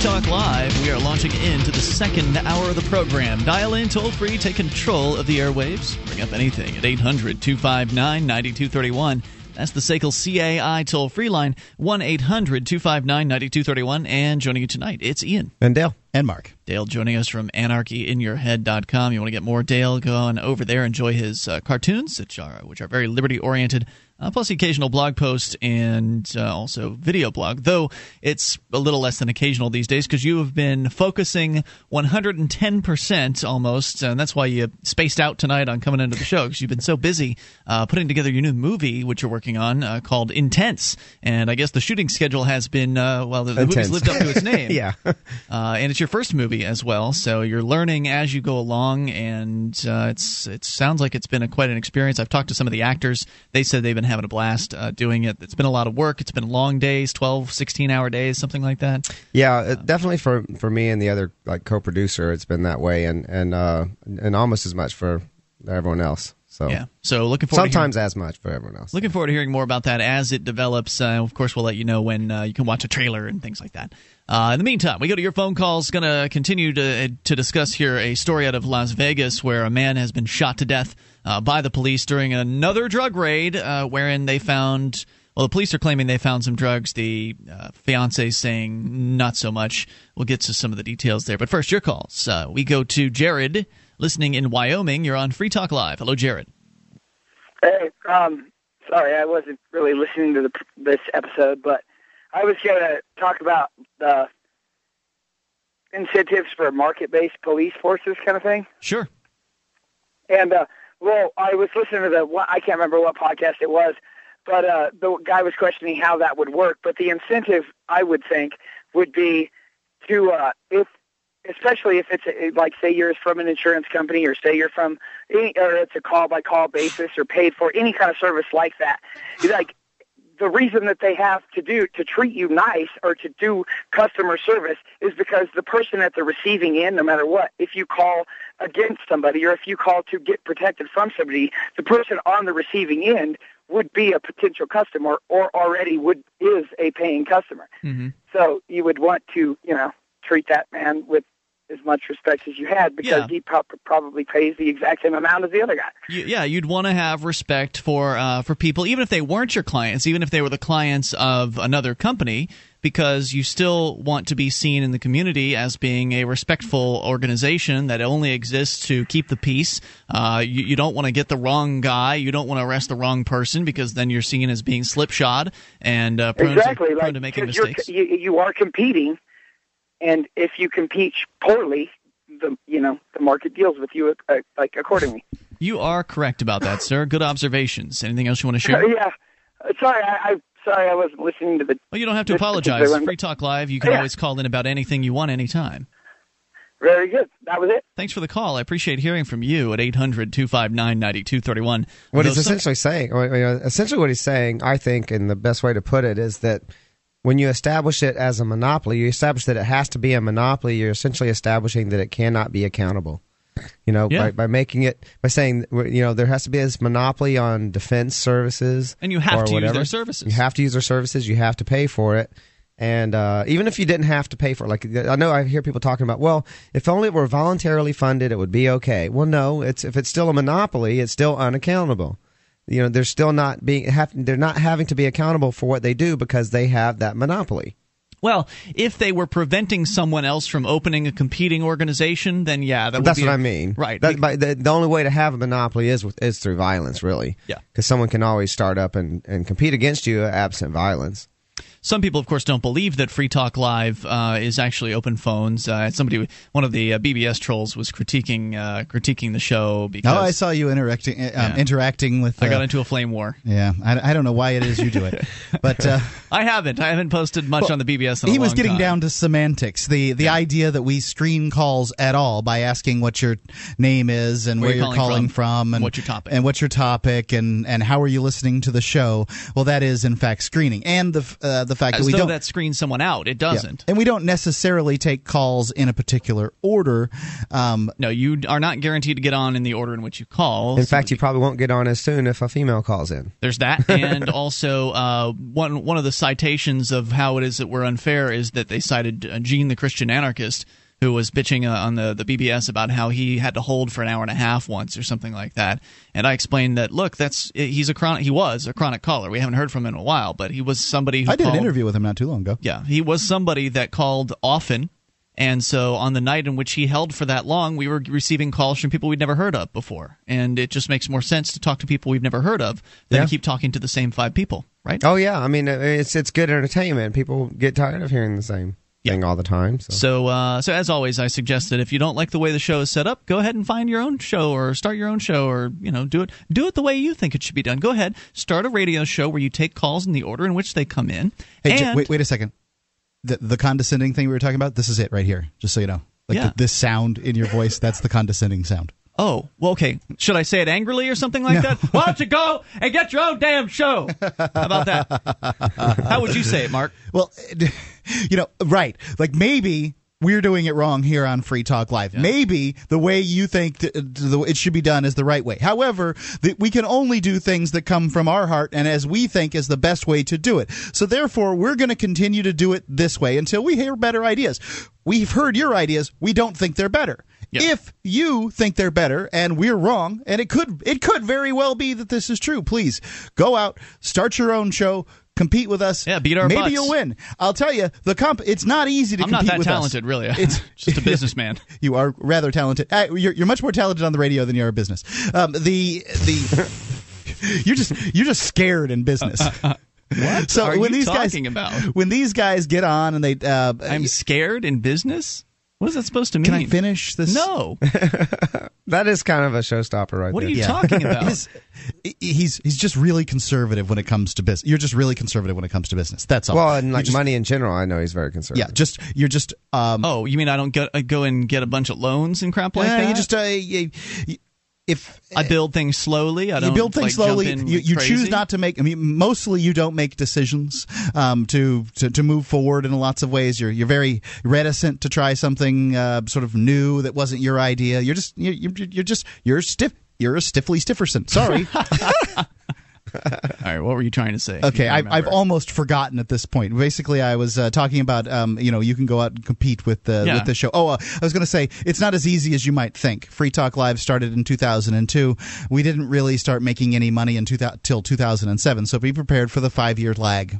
Talk Live. We are launching into the second hour of the program. Dial in toll free, take control of the airwaves. Bring up anything at 800 259 9231. That's the SACL CAI toll free line, 1 800 259 9231. And joining you tonight, it's Ian. And Dale. And Mark. Dale joining us from anarchyinyourhead.com. You want to get more Dale, go on over there, enjoy his uh, cartoons, which are, which are very liberty oriented, uh, plus the occasional blog post and uh, also video blog, though it's a little less than occasional these days because you have been focusing 110% almost, and that's why you spaced out tonight on coming into the show because you've been so busy uh, putting together your new movie, which you're working on, uh, called Intense. And I guess the shooting schedule has been, uh, well, the, the movie's lived up to its name. Yeah. Uh, and it's your first movie as well, so you're learning as you go along, and uh, it's it sounds like it's been a, quite an experience. I've talked to some of the actors; they said they've been having a blast uh, doing it. It's been a lot of work. It's been long days, 12, 16 hour days, something like that. Yeah, it, definitely for for me and the other like co-producer, it's been that way, and and uh, and almost as much for everyone else. So Yeah. So looking forward. to hearing- sometimes as much for everyone else. Looking forward to hearing more about that as it develops. Uh, of course, we'll let you know when uh, you can watch a trailer and things like that. Uh, in the meantime, we go to your phone calls. Going to continue to to discuss here a story out of Las Vegas where a man has been shot to death uh, by the police during another drug raid, uh, wherein they found. Well, the police are claiming they found some drugs. The uh, fiance saying not so much. We'll get to some of the details there. But first, your calls. Uh, we go to Jared, listening in Wyoming. You're on Free Talk Live. Hello, Jared. Hey, um, sorry, I wasn't really listening to the, this episode, but I was going to talk about the incentives for market-based police forces kind of thing. Sure. And uh, well, I was listening to the I can't remember what podcast it was, but uh, the guy was questioning how that would work. But the incentive, I would think, would be to uh, if, especially if it's a, like say you're from an insurance company or say you're from any, or it's a call by call basis or paid for any kind of service like that. Like the reason that they have to do to treat you nice or to do customer service is because the person at the receiving end, no matter what, if you call against somebody or if you call to get protected from somebody, the person on the receiving end would be a potential customer or already would is a paying customer. Mm-hmm. So you would want to, you know, treat that man with as much respect as you had because Yeah. he pro- probably pays the exact same amount as the other guy. You, yeah, you'd want to have respect for uh, for people, even if they weren't your clients, even if they were the clients of another company, because you still want to be seen in the community as being a respectful organization that only exists to keep the peace. Uh, you, you don't want to get the wrong guy. You don't want to arrest the wrong person because then you're seen as being slipshod and uh, prone, exactly, to, prone like to making mistakes. You, you are competing, and if you compete poorly, the you know the market deals with you uh, like accordingly. You are correct about that, sir. Good observations. Anything else you want to share? yeah, Uh, sorry, I, I sorry I wasn't listening to the. Well, you don't have to apologize. particular one. Free Talk Live. You can Yeah. always call in about anything you want anytime. Very good. That was it. Thanks for the call. I appreciate hearing from you at 800 259 9231. What he's essentially saying, or, you know, essentially what he's saying, I think, and the best way to put it is that when you establish it as a monopoly, you establish that it has to be a monopoly. You're essentially establishing that it cannot be accountable. You know, Yeah. by, by making it by saying you know there has to be this monopoly on defense services, And you have to use their services. You have to use their services. You have to pay for it. And uh, even if you didn't have to pay for it, like I know I hear people talking about, well, if only it were voluntarily funded, it would be okay. Well, no, it's if it's still a monopoly, it's still unaccountable. You know, they're still not being have, they're not having to be accountable for what they do because they have that monopoly. Well, if they were preventing someone else from opening a competing organization, then yeah, that would That's what a- I mean. Right. That, the, the only way to have a monopoly is with, is through violence, really. Yeah. Because someone can always start up and, and compete against you absent violence. Some people, of course, don't believe that Free Talk Live uh, is actually open phones. Uh, somebody, one of the uh, BBS trolls, was critiquing uh, critiquing the show because Oh, I saw you interacting uh, um, Yeah. interacting with. Uh, I got into a flame war. yeah, I, I don't know why it is you do it, but uh, I haven't. I haven't posted much Well, on the BBS. In a he was getting time. down to semantics. The the idea that we screen calls at all by asking what your name is and Where where, you're you're calling calling from, from, and what's your topic. and what's your topic and and how are you listening to the show. Well, that is in fact screening, and the uh, the fact As that we though don't. that screens someone out. It doesn't. and we don't necessarily take calls in a particular order. Um, No, you are not guaranteed to get on in the order in which you call. In So fact, you probably won't get on as soon if a female calls in. There's that, and also uh, one one of the citations of how it is that we're unfair is that they cited uh, Gene the Christian anarchist, who was bitching uh, on the the BBS about how he had to hold for an hour and a half once or something like that. And I explained that look, that's he's a chronic he was a chronic caller. We haven't heard from him in a while, but he was somebody who I did called, an interview with him not too long ago. Yeah, he was somebody that called often. And so on the night in which he held for that long, we were receiving calls from people we'd never heard of before. And it just makes more sense to talk to people we've never heard of than Yeah. to keep talking to the same five people, right? Oh yeah, I mean it's it's good entertainment. People get tired of hearing the same thing all the time. So. So, uh, so as always, I suggest that if you don't like the way the show is set up, go ahead and find your own show or start your own show, or you know, do it do it the way you think it should be done. Go ahead, start a radio show where you take calls in the order in which they come in. Hey, J- wait, wait a second. The, the condescending thing we were talking about. This is it right here. Just so you know, like Yeah. the, this sound in your voice. That's the condescending sound. Oh, well, okay. Should I say it angrily or something like that? Why don't you go and get your own damn show? How about that? How would you say it, Mark? Well, you know, right. Like maybe we're doing it wrong here on Free Talk Live. Maybe the way you think th- the- it should be done is the right way. However, th- we can only do things that come from our heart and as we think is the best way to do it. So therefore, we're going to continue to do it this way until we hear better ideas. We've heard your ideas. We don't think they're better. Yeah. If you think they're better and we're wrong, and it could it could very well be that this is true, please go out, start your own show, compete with us. Yeah, beat our Maybe butts. you'll win. I'll tell you, the comp. It's not easy to I'm not compete that with talented, us. really. It's just a businessman. You are rather talented. Uh, you're, you're much more talented on the radio than you are in business. Um, the the you're just you're just scared in business. What So are when you these talking guys about? when these guys get on and they uh, I'm scared in business. What is that supposed to mean? can I finish this? No. that is kind of a showstopper right there. What are there. you talking about? His- he's he's just really conservative when it comes to business. You're just really conservative when it comes to business. That's all. well, and like just- money in general, I know he's very conservative. Yeah, just you're just um, Oh, you mean I don't get, I go and get a bunch of loans and crap like uh, that? you just uh, you, you- if I build things slowly. I don't you build things like, slowly. You, you choose not to make. I mean, mostly you don't make decisions um, to, to to move forward in lots of ways. You're you're very reticent to try something uh, sort of new that wasn't your idea. You're just you're, you're you're just you're stiff. You're a stiffly stifferson. Sorry. All right, what were you trying to say? Okay, I I've, almost forgotten at this point. Basically, I was uh, talking about um, you know you can go out and compete with the Yeah. with the show. Oh, uh, I was going to say it's not as easy as you might think. Free Talk Live started in 2002. We didn't really start making any money until 2007. So be prepared for the five year lag.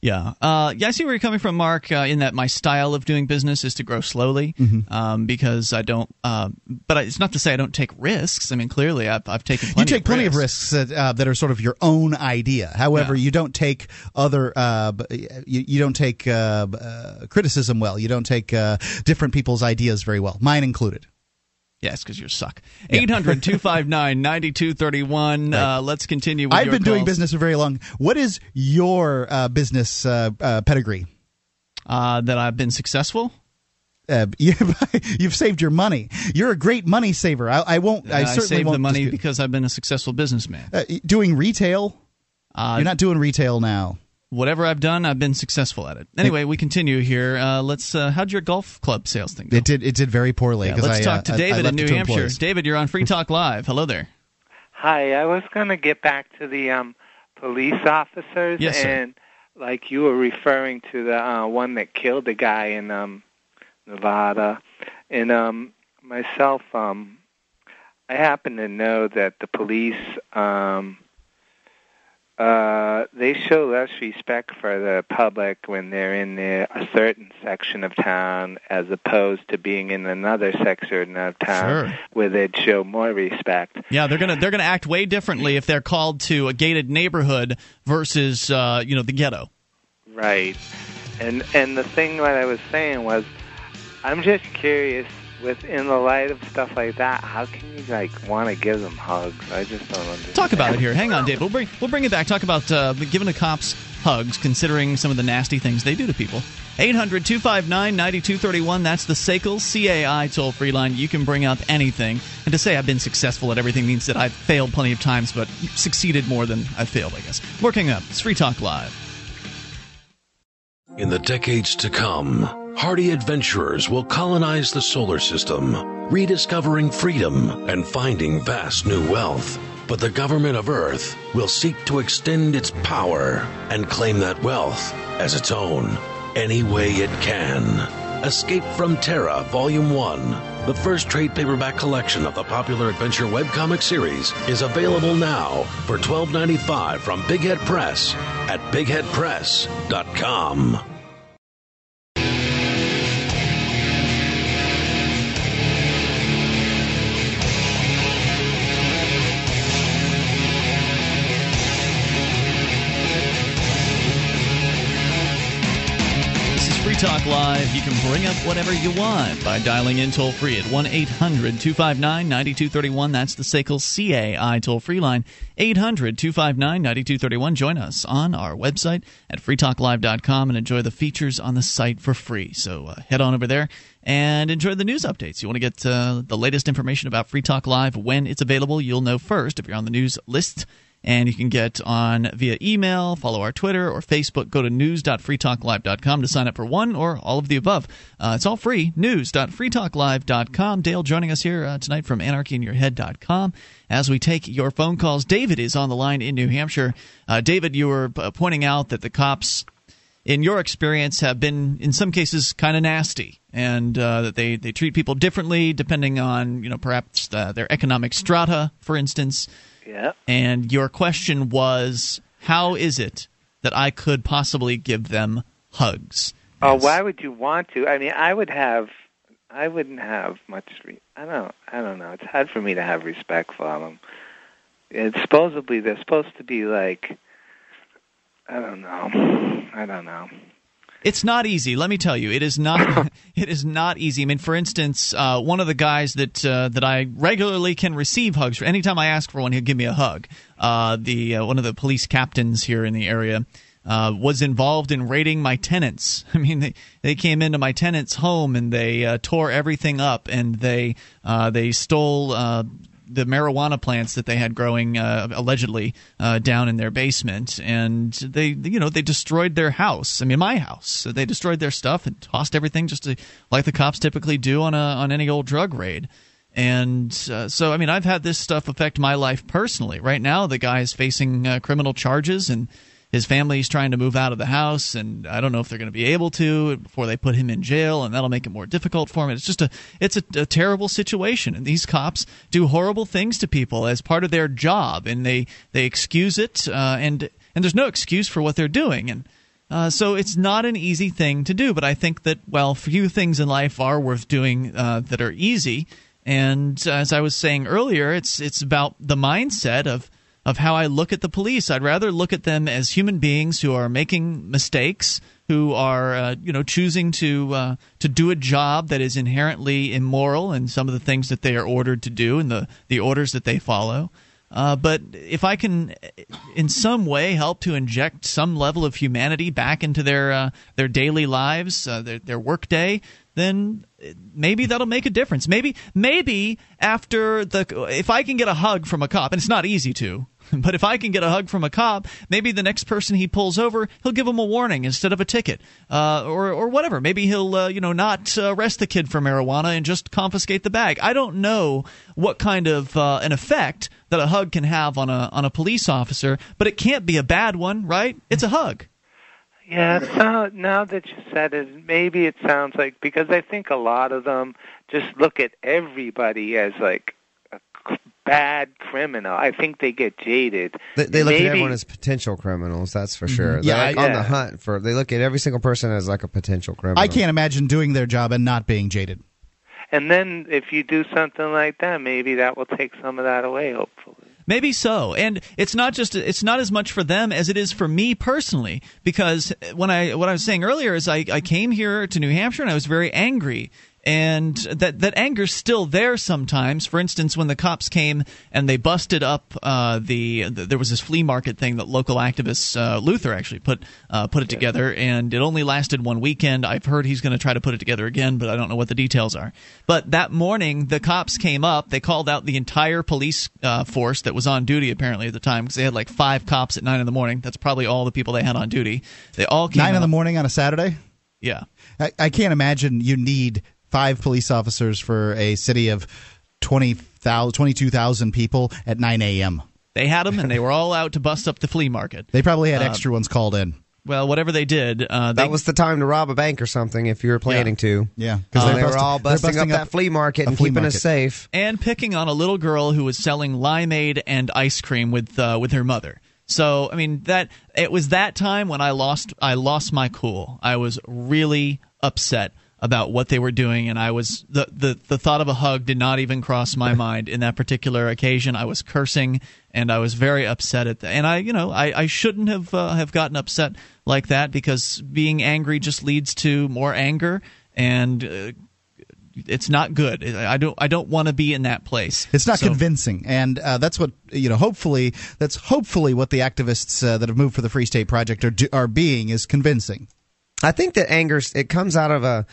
Yeah, uh, yeah. I see where you're coming from, Mark. Uh, in that my style of doing business is to grow slowly, Mm-hmm. um, because I don't. Uh, but I, it's not to say I don't take risks. I mean, clearly, I've, I've taken You take of plenty risks. of risks that, uh, that are sort of your own idea. However, Yeah. you don't take other uh, you, you don't take uh, uh, criticism well. You don't take uh, different people's ideas very well, mine included. Yes, because you suck. 800 259 9231. Uh, Let's continue with I've been doing business for very long. What is your uh, business uh, uh, pedigree? Uh, that I've been successful. Uh, you, you've saved your money. You're a great money saver. I, I won't. I I certainly won't save the money dispute- because I've been a successful businessman. uh, doing retail. Uh, You're not doing retail now. Whatever I've done, I've been successful at it. Anyway, we continue here. Uh, let's. Uh, how'd your golf club sales thing go? It did. It did very poorly. Yeah, 'cause let's I, talk uh, to I- I David in New Hampshire. employees. David, you're on Free Talk Live. Hello there. Hi, I was going to get back to the um, police officers, Yes, sir. and like you were referring to the uh, one that killed the guy in um, Nevada, and um, myself, um, I happen to know that the police um, uh, they show less respect for the public when they're in the, a certain section of town as opposed to being in another section of town Sure. where they'd show more respect. Yeah, they're gonna they're gonna act way differently if they're called to a gated neighborhood versus uh, you know the ghetto. Right. And and the thing that I was saying was I'm just curious within the light of stuff like that, how can you like want to give them hugs? I just don't understand. Talk about it here. Hang on, Dave. We'll bring we'll bring it back. Talk about uh, giving the cops hugs, considering some of the nasty things they do to people. 800 259 9231. That's the SACL CAI toll free line. You can bring up anything. And to say I've been successful at everything means that I've failed plenty of times, but succeeded more than I've failed, I guess. Working up. It's Free Talk Live. In the decades to come, hardy adventurers will colonize the solar system, rediscovering freedom and finding vast new wealth. But the government of Earth will seek to extend its power and claim that wealth as its own any way it can. Escape from Terra Volume 1, the first trade paperback collection of the popular adventure webcomic series, is available now for $12.95 from Big Head Press at bigheadpress.com. Talk Live. You can bring up whatever you want by dialing in toll free at 1 800 259 9231. That's the SACL CAI toll free line. 800 259 9231. Join us on our website at freetalklive.com and enjoy the features on the site for free. So uh, head on over there and enjoy the news updates. You want to get uh, the latest information about Free Talk Live when it's available, you'll know first if you're on the news list and you can get on via email, follow our Twitter or Facebook. Go to news.freetalklive.com to sign up for one or all of the above. Uh, it's all free. News.freetalklive.com. Dale joining us here uh, tonight from anarchyinyourhead.com as we take your phone calls. David is on the line in New Hampshire. Uh, David, you were uh, pointing out that the cops in your experience have been in some cases kind of nasty and uh, that they, they treat people differently depending on you know perhaps uh, their economic strata for instance Yeah. and your question was how is it that I could possibly give them hugs Oh, Yes. why would you want to? I mean, I would have. I wouldn't have much. Re- I don't. I don't know. It's hard for me to have respect for them. And supposedly they're supposed to be like. I don't know. I don't know. It's not easy. Let me tell you, it is not. it is not easy. I mean, for instance, uh, one of the guys that uh, that I regularly can receive hugs for. Anytime I ask for one, he'll give me a hug. Uh, the uh, one of the police captains here in the area uh, was involved in raiding my tenants. I mean, they they came into my tenant's home and they uh, tore everything up and they uh, they stole. The marijuana plants that they had growing uh, allegedly uh, down in their basement, and they, you know, they destroyed their house. I mean, my house. So they destroyed their stuff and tossed everything just to, like the cops typically do on a on any old drug raid. And uh, so, I mean, I've had this stuff affect my life personally. Right now, the guy is facing uh, criminal charges and his family's trying to move out of the house and i don't know if they're going to be able to before they put him in jail and that'll make it more difficult for him. It's just a it's a, a, terrible situation and these cops do horrible things to people as part of their job and they they excuse it uh, and and there's no excuse for what they're doing and uh, so it's not an easy thing to do but i think that well few things in life are worth doing uh, that are easy and as i was saying earlier it's it's about the mindset of of how I look at the police. I'd rather look at them as human beings who are making mistakes, who are uh, you know choosing to uh, to do a job that is inherently immoral in some of the things that they are ordered to do and the the orders that they follow. Uh, but if I can, in some way, help to inject some level of humanity back into their uh, their daily lives, uh, their their workday, then maybe that'll make a difference. Maybe maybe after the if I can get a hug from a cop, and it's not easy to, But if I can get a hug from a cop, maybe the next person he pulls over, he'll give him a warning instead of a ticket, uh, or or whatever. Maybe he'll uh, you know not uh, arrest the kid for marijuana and just confiscate the bag. I don't know what kind of uh, an effect that a hug can have on a on a police officer, but it can't be a bad one, right? It's a hug. Yeah, so now that you said it, maybe it sounds like because I think a lot of them just look at everybody as like bad criminal. I think they get jaded. They, they look Maybe, at everyone as potential criminals. That's for sure. Mm-hmm. Yeah, They're like I- on the hunt for. They look at every single person as like a potential criminal. I can't imagine doing their job and not being jaded. And then if you do something like that, maybe that will take some of that away. Hopefully. Maybe so. And it's not just it's not as much for them as it is for me personally because when I what I was saying earlier is I, I came here to New Hampshire and I was very angry and that that anger's still there sometimes. For instance, when the cops came and they busted up uh, the, the there was this flea market thing that local activists uh, Luther actually put uh, put it together, and it only lasted one weekend. I've heard he's going to try to put it together again, but I don't know what the details are. But that morning, the cops came up. They called out the entire police uh, force that was on duty apparently at the time because they had like five cops at nine in the morning. That's probably all the people they had on duty. They all came Nine in the morning on a Saturday. Yeah. I, I can't imagine you need five police officers for a city of 20,000 22,000 people at 9 a.m. They had them, and they were all out to bust up the flea market. They probably had Uh, extra ones called in. Well, whatever they did, uh, they, That was the time to rob a bank or something if you were planning to. Yeah, Because they're they were busting- all they're busting, busting up, up that flea market and flea keeping us safe. and picking on a little girl who was selling limeade and ice cream with uh, with her mother. So I mean that it was that time when I lost I lost my cool. I was really upset about what they were doing and I was the, the the thought of a hug did not even cross my mind in that particular occasion. I was cursing and I was very upset at that. And I you know I, I shouldn't have uh, have gotten upset like that because being angry just leads to more anger and uh, it's not good. I don't I don't want to be in that place. It's not So- convincing, and uh, that's what you know. Hopefully, that's hopefully what the activists uh, that have moved for the Free State Project are are being is convincing. I think that anger it comes out of a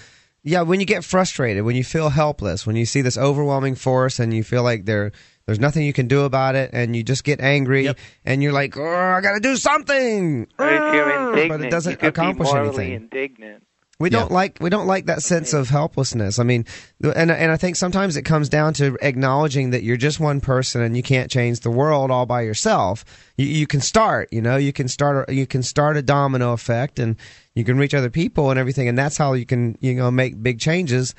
yeah when you get frustrated, when you feel helpless, when you see this overwhelming force and you feel like there there's nothing you can do about it, and you just get angry Yep. and you're like, oh, I got to do something, Or if you're indignant, but it doesn't could accomplish be anything. indignant. We don't like we don't like that sense of helplessness. I mean, and and I think sometimes it comes down to acknowledging that you're just one person and you can't change the world all by yourself. You, you can start, you know, you can start you can start a domino effect and you can reach other people and everything, and that's how you can you know make big changes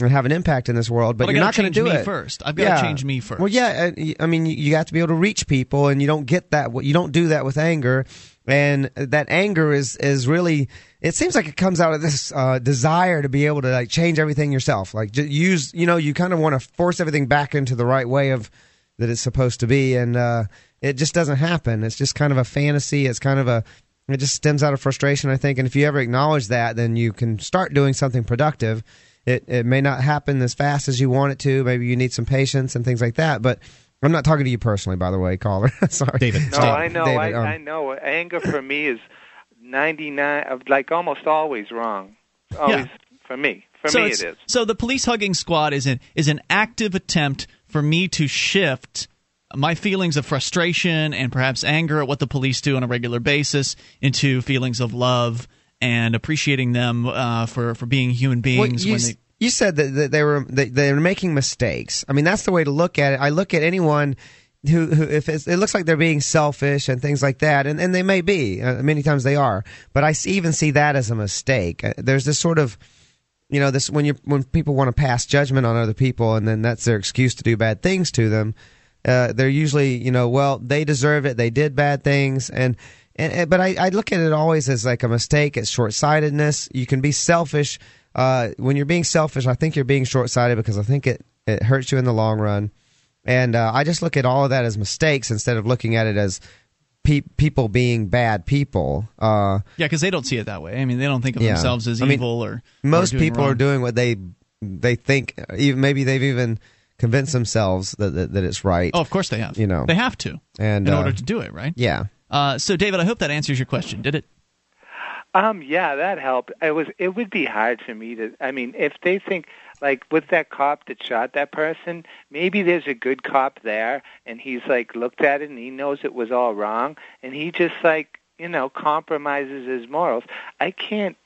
and have an impact in this world. But, But you're not going to do me it first. I've gotta change me first. Well, yeah, I mean, you- you have to be able to reach people, and you don't get that. You don't do that with anger, and that anger is is really. It seems like it comes out of this uh, desire to be able to like change everything yourself. Like just use, you know, you kind of want to force everything back into the right way of that it's supposed to be, and uh, it just doesn't happen. It's just kind of a fantasy. It's kind of a. It just stems out of frustration, I think. And if you ever acknowledge that, then you can start doing something productive. It it may not happen as fast as you want it to. Maybe you need some patience and things like that. But I'm not talking to you personally, by the way, caller. Sorry, David. No, David. I know. David, I, um, I know. Anger for me is ninety nine, like almost always wrong. Always for me. For so me, it's- it is. So the police hugging squad is an is an active attempt for me to shift my feelings of frustration and perhaps anger at what the police do on a regular basis into feelings of love and appreciating them uh, for for being human beings you when they you said that, that they were that they were making mistakes. I mean, that's the way to look at it. I look at anyone who, who if it's, it looks like they're being selfish and things like that, and, and they may be. Uh, many times they are, but I see, even see that as a mistake. Uh, there's this sort of you know this when you when people want to pass judgment on other people, and then that's their excuse to do bad things to them. Uh, they're usually you know well they deserve it, they did bad things, and and, but I, I look at it always as like a mistake. It's short sightedness. You can be selfish uh, when you're being selfish, I think you're being short sighted because I think it, it hurts you in the long run. And uh, I just look at all of that as mistakes instead of looking at it as pe- people being bad people. Uh, yeah, because they don't see it that way. I mean, they don't think of Yeah. themselves as I mean, evil or most or people wrong. are doing what they they think. Even maybe they've even convinced themselves that that, that it's right. Oh, of course they have. You know. they have to and in uh, order to do it, right? yeah. Uh, so, David, I hope that answers your question. Did it? Um, yeah, that helped. It was. It would be hard for me to. I mean, if they think like with that cop that shot that person, maybe there's a good cop there, and he's like looked at it and he knows it was all wrong, and he just like you know compromises his morals. I can't.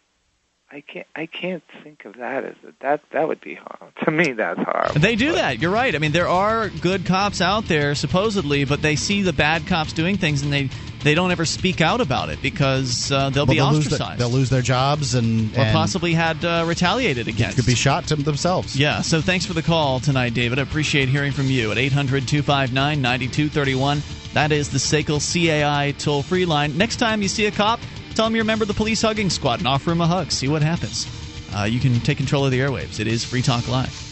I can't. I can't think of that as a, that. That would be hard to me. That's horrible. They do that. You're right. I mean, there are good cops out there supposedly, but they see the bad cops doing things and they they don't ever speak out about it because uh, they'll Well, be they'll, lose their, ostracized they'll lose their jobs and, or possibly had uh, retaliated against. could be shot to themselves. Yeah, so thanks for the call tonight, David. I appreciate hearing from you at 800 259 9231. That is the SACL CAI toll free line. Next time you see a cop, tell him you're a member of the police hugging squad and offer him a hug. See what happens. Uh, you can take control of the airwaves. It is Free Talk Live.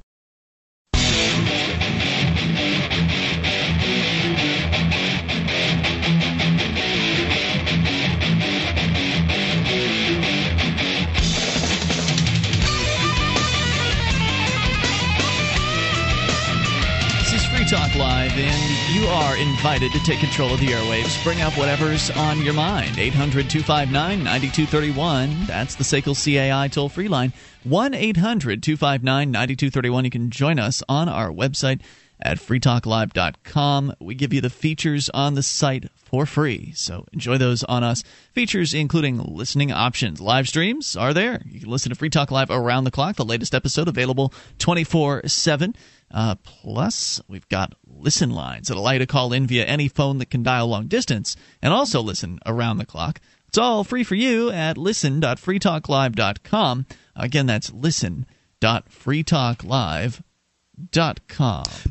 you are invited to take control of the airwaves. Bring up whatever's on your mind. 800 259 9231. That's the SACL CAI toll free line. 1 800 259 9231. You can join us on our website at freetalklive.com. We give you the features on the site for free, so enjoy those on us. Features including listening options. Live streams are there. You can listen to Free Talk Live around the clock. The latest episode available 24 7. Uh, plus, we've got listen lines that allow you to call in via any phone that can dial long distance and also listen around the clock. It's all free for you at listen.freetalklive.com. Again, that's listen.freetalklive.com.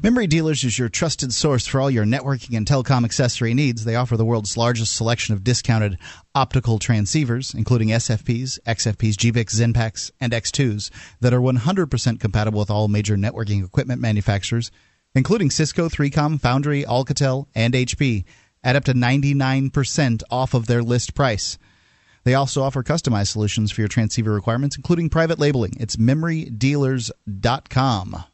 Memory Dealers is your trusted source for all your networking and telecom accessory needs. They offer the world's largest selection of discounted optical transceivers, including SFPs, XFPs, GBICs, XENPAKs, and X2s that are 100% compatible with all major networking equipment manufacturers, including Cisco, 3Com, Foundry, Alcatel, and HP, at up to 99% off of their list price. They also offer customized solutions for your transceiver requirements, including private labeling. It's memorydealers.com.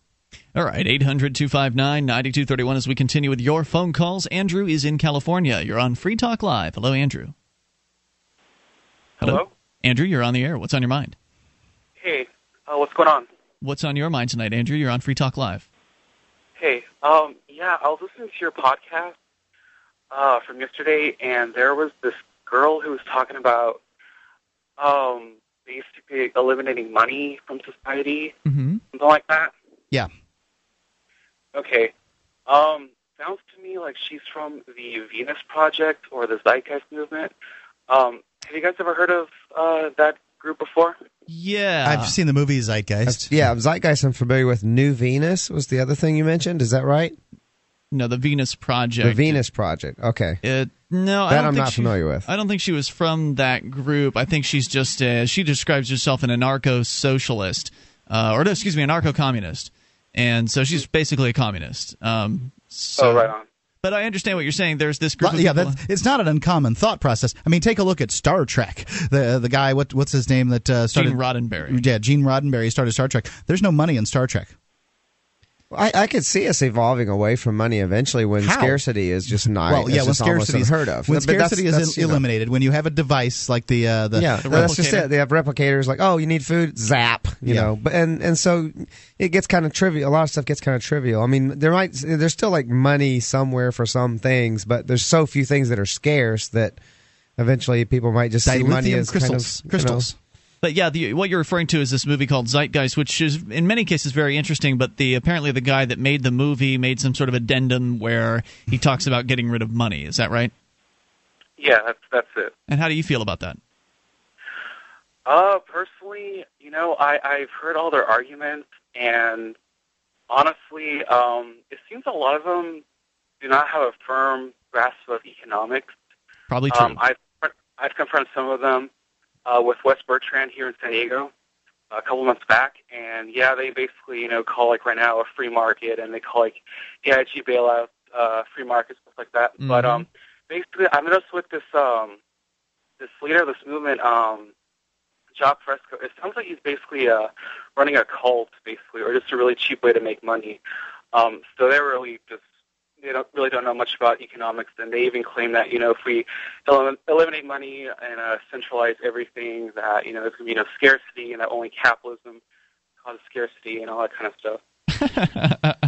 All right, 800 259 9231 as we continue with your phone calls. Andrew is in California. You're on Free Talk Live. Hello, Andrew. Hello? Andrew, you're on the air. What's on your mind? Hey, uh, what's going on? What's on your mind tonight, Andrew? You're on Free Talk Live. Hey, um, yeah, I was listening to your podcast uh, from yesterday, and there was this girl who was talking about um, basically eliminating money from society, Mm-hmm. something like that. Yeah. Okay. Um, sounds to me like she's from the Venus Project or the Zeitgeist movement. Um, have you guys ever heard of uh, that group before? Yeah. I've seen the movie Zeitgeist. Yeah, Zeitgeist. I'm familiar with. New Venus was the other thing you mentioned. Is that right? No, the Venus Project. The Venus Project. Okay. It, no, I That don't I'm think not she- familiar with. I don't think she was from that group. I think she's just uh, she describes herself an anarcho-socialist, uh, or excuse me, anarcho-communist, and so she's basically a communist. Um, so, oh, right on. But I understand what you're saying. There's this group. Well, yeah, people- that's, it's not an uncommon thought process. I mean, take a look at Star Trek. The the guy, what what's his name that uh, started Gene Roddenberry. Yeah, Gene Roddenberry started Star Trek. There's no money in Star Trek. I, I could see us evolving away from money eventually when How? scarcity is just not. well, yeah, when scarcity is unheard of. When But that's- scarcity is that's, el- you know, eliminated, when you have a device like the uh, the yeah, The that's just it. They have replicators like, oh, you need food, zap, you Yeah. know. But and and so it gets kind of trivial. A lot of stuff gets kind of trivial. I mean, there might there's still like money somewhere for some things, but there's so few things that are scarce that eventually people might just see money dilithium as crystals. kind of crystals. But yeah, the, what you're referring to is this movie called Zeitgeist, which is in many cases very interesting. But the apparently the guy that made the movie made some sort of addendum where he talks about getting rid of money. Is that right? Yeah, that's that's it. And how do you feel about that? Uh, personally, you know, I, I've heard all their arguments, and honestly, um, it seems a lot of them do not have a firm grasp of economics. Probably true. Um, I've I've confronted some of them uh, with Wes Bertrand here in San Diego a couple months back, and yeah, they basically you know call like right now a free market, and they call like AIG bailout uh, free market stuff like that. But Mhm. um, basically, I noticed with this um, this leader of this movement, um, Jacque Fresco, it sounds like he's basically uh, running a cult, basically, or just a really cheap way to make money. Um, so they're really just they don't really don't know much about economics, and they even claim that you know if we elim- eliminate money and uh, centralize everything, that you know there's going to be no scarcity, and that only capitalism causes scarcity and all that kind of stuff.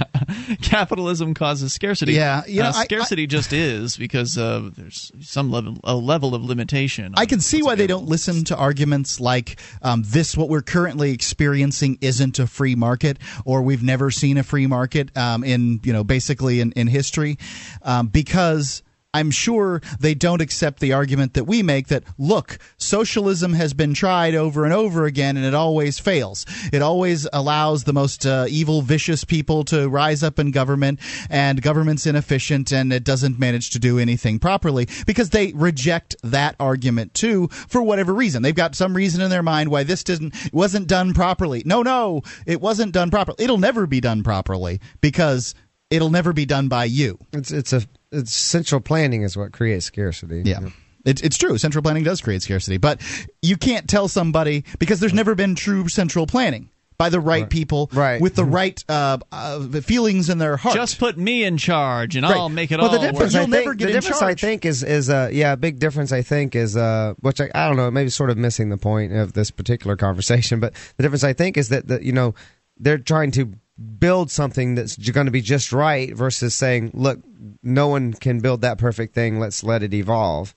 Capitalism causes scarcity. Yeah, you know, Uh, I- scarcity just is because uh, there's some level a level of limitation. I can see why they don't listen to arguments like um, this. What we're currently experiencing isn't a free market, or we've never seen a free market um, in you know basically in, in history, um, because. I'm sure they don't accept the argument that we make that, look, socialism has been tried over and over again and it always fails. It always allows the most uh, evil, vicious people to rise up in government and government's inefficient and it doesn't manage to do anything properly because they reject that argument too for whatever reason. They've got some reason in their mind why this didn't, wasn't done properly. No, no, it wasn't done properly. It'll never be done properly because it'll never be done by you. It's it's a it's central planning is what creates scarcity. Yeah. It, it's true. Central planning does create scarcity, but you can't tell somebody because there's never been true central planning by the right, people Right. with the right uh, uh, feelings in their heart. Just put me in charge, and Right. I'll make it well, all the difference, work. You'll I think, get the in difference charge. I think is is uh yeah, a big difference I think is uh which I, I don't know, maybe sort of missing the point of this particular conversation, but the difference I think is that that you know they're trying to build something that's going to be just right versus saying, look, no one can build that perfect thing. Let's let it evolve,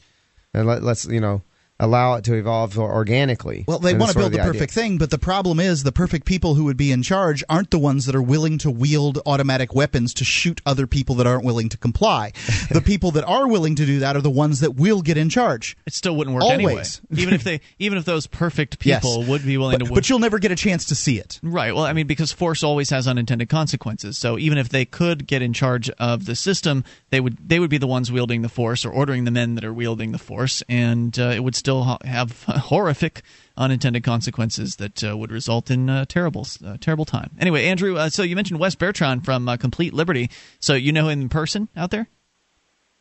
and let, let's you know allow it to evolve organically. Well, they And want to build of the idea. perfect thing, but the problem is the perfect people who would be in charge aren't the ones that are willing to wield automatic weapons to shoot other people that aren't willing to comply. the people that are willing to do that are the ones that will get in charge. It still wouldn't work Always. anyway. Even if they, even if those perfect Yes. people would be willing But, to, but you'll never get a chance to see it. Right. Well, I mean, because force always has unintended consequences. So even if they could get in charge of the system, they would they would be the ones wielding the force or ordering the men that are wielding the force, and uh, it would still ha- have horrific unintended consequences that uh, would result in uh, terrible uh, terrible time. Anyway, Andrew, uh, so you mentioned Wes Bertrand from Complete Liberty. So you know him in person out there?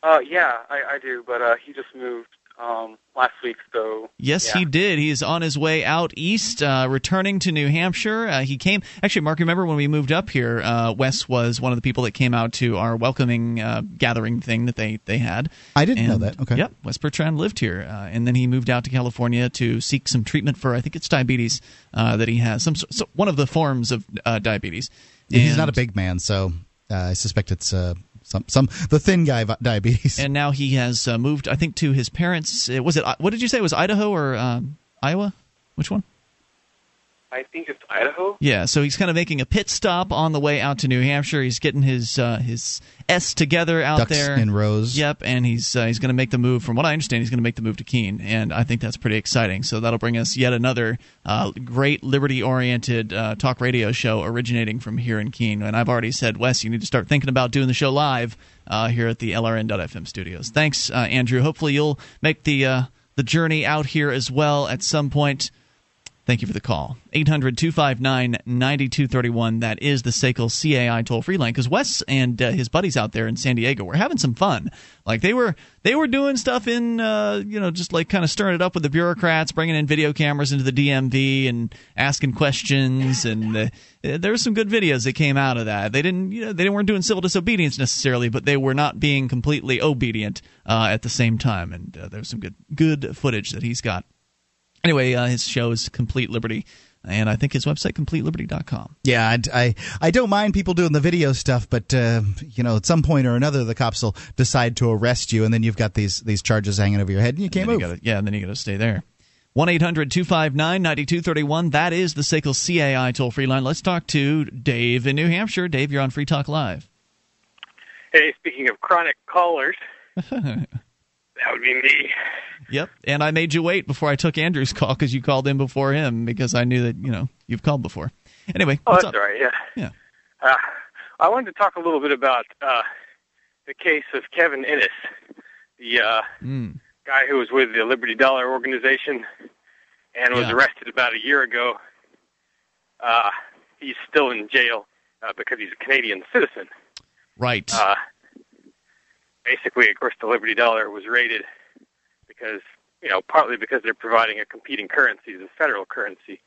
Yeah, I, I do, but he just moved um, last week, so Yes, yeah. he did. He's on his way out east, uh, returning to New Hampshire. Uh, he came. Actually, Mark, remember when we moved up here? Uh, Wes was one of the people that came out to our welcoming uh, gathering thing that they they had. I didn't know that. Okay. Yep, Wes Bertrand lived here, uh, and then he moved out to California to seek some treatment for I think it's diabetes uh, that he has. Some so one of the forms of uh, diabetes. He's not a big man, so uh, I suspect it's uh, some some the thin guy diabetes. And now he has uh, moved, I think, to his parents. uh, Was it what did you say? It was Idaho or um, Iowa? Which one? I think it's Idaho. Yeah, so he's kind of making a pit stop on the way out to New Hampshire. He's getting his uh, his S together out Ducks there in rows. Yep, and he's uh, he's going to make the move. From what I understand, he's going to make the move to Keene, and I think that's pretty exciting. So that'll bring us yet another uh, great liberty-oriented uh, talk radio show originating from here in Keene. And I've already said, Wes, you need to start thinking about doing the show live uh, here at the LRN.FM studios. Thanks, uh, Andrew. Hopefully, you'll make the uh, the journey out here as well at some point. Thank you for the call. 800 259 9231. That is the SACL CAI toll free line. Because Wes and uh, his buddies out there in San Diego were having some fun. Like they were they were doing stuff in, uh, you know, just like kind of stirring it up with the bureaucrats, bringing in video cameras into the DMV and asking questions. And uh, there were some good videos that came out of that. They didn't, you know, they weren't doing civil disobedience necessarily, but they were not being completely obedient uh, at the same time. And uh, there was some good good footage that he's got. Anyway, uh, his show is Complete Liberty, and I think his website completeliberty.com. Yeah, I, I, I don't mind people doing the video stuff, but uh, you know, at some point or another, the cops will decide to arrest you, and then you've got these these charges hanging over your head, and you can't And move. you gotta- yeah, and then you got to stay there. 1 800 259 9231. That is the SACL CAI toll free line. Let's talk to Dave in New Hampshire. Dave, you're on Free Talk Live. Hey, speaking of chronic callers, that would be me. Yep. And I made you wait before I took Andrew's call because you called in before him because I knew that, you know, you've called before. Anyway, Oh, what's that's up? all right. Yeah. Yeah. Uh, I wanted to talk a little bit about uh, the case of Kevin Innes, the uh, Mm. guy who was with the Liberty Dollar organization and was Yeah. arrested about a year ago. Uh, he's still in jail uh, because he's a Canadian citizen. Right. Uh, basically, of course, the Liberty Dollar was raided because, you know, partly because they're providing a competing currency, the federal currency.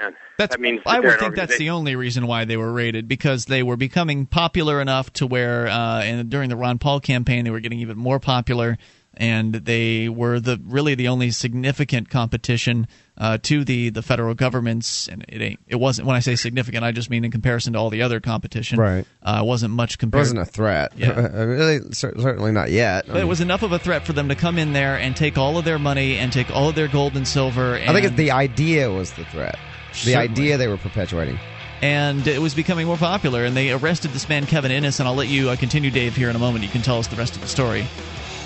And That's, that means that I would think that's the only reason why they were raided because they were becoming popular enough to where, uh, and during the Ron Paul campaign, they were getting even more popular, and they were the really the only significant competition uh, to the the federal governments. And it ain't it wasn't when I say significant, I just mean in comparison to all the other competition. Right. Uh, it wasn't much It compared. wasn't a threat. Yeah. really, certainly not yet. I But it was enough of a threat for them to come in there and take all of their money and take all of their gold and silver. And, I think it, the idea was the threat. The Certainly. idea they were perpetuating. and it was becoming more popular. And they arrested this man Kevin Innes, and I'll let you uh, continue, Dave, here in a moment. You can tell us the rest of the story.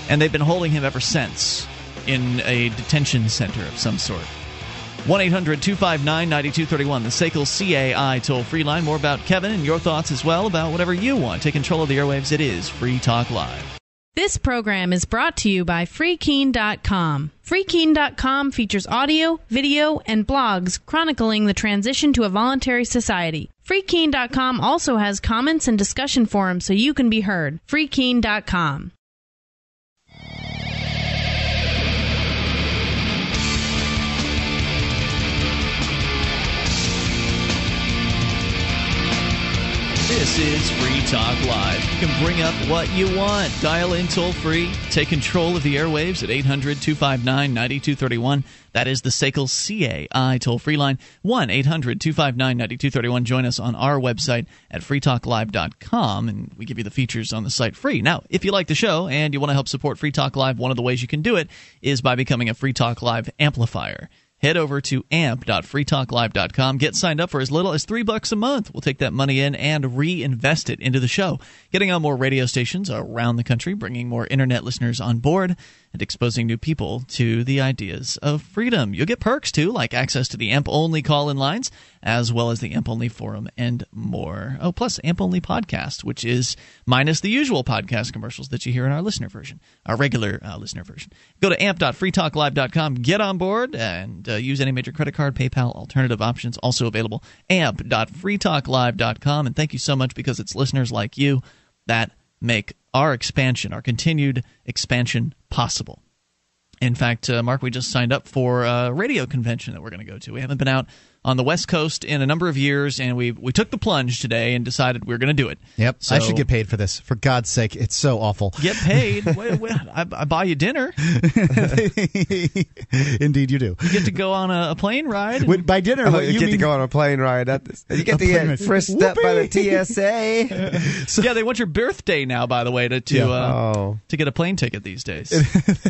And they've been holding him ever since in a detention center of some sort. 1 800 259 9231, the SACL CAI toll free line. More about Kevin and your thoughts as well about whatever you want. Take control of the airwaves. It is Free Talk Live. This program is brought to you by FreeKeen.com. FreeKeen.com features audio, video, and blogs chronicling the transition to a voluntary society. FreeKeen.com also has comments and discussion forums so you can be heard. FreeKeen.com. This is Free Talk Live. You can bring up what you want. Dial in toll free. Take control of the airwaves at 800 259 9231. That is the SACL CAI toll free line. 1 800 259 9231. Join us on our website at freetalklive.com, and we give you the features on the site free. Now, if you like the show and you want to help support Free Talk Live, one of the ways you can do it is by becoming a Free Talk Live amplifier head over to amp.freetalklive.com. Get signed up for as little as three bucks a month. We'll take that money in and reinvest it into the show, getting on more radio stations around the country, bringing more internet listeners on board, and exposing new people to the ideas of freedom. You'll get perks too, like access to the AMP only call in lines, as well as the AMP only forum and more. Oh, plus AMP only podcast, which is minus the usual podcast commercials that you hear in our listener version, our regular uh, listener version. Go to amp.freetalklive.com, get on board, and uh, use any major credit card, PayPal, alternative options also available. amp.freetalklive.com. And thank you so much because it's listeners like you that make our expansion, our continued expansion possible. In fact, uh, Mark, we just signed up for a radio convention that we're going to go to. We haven't been out on the West Coast in a number of years, and we we took the plunge today and decided we are going to do it. Yep, So- I should get paid for this. For God's sake, it's so awful. Get paid. wait, wait, I, I buy you dinner. Indeed, you do. You get to go on a, a plane ride. When- by dinner, Oh, you, you get mean? to go on a plane ride. At this. You get A to plane get frisked up by the Whoopee! TSA. yeah, they want your birthday now. By the way, to to Yeah. uh, oh, to get a plane ticket these days.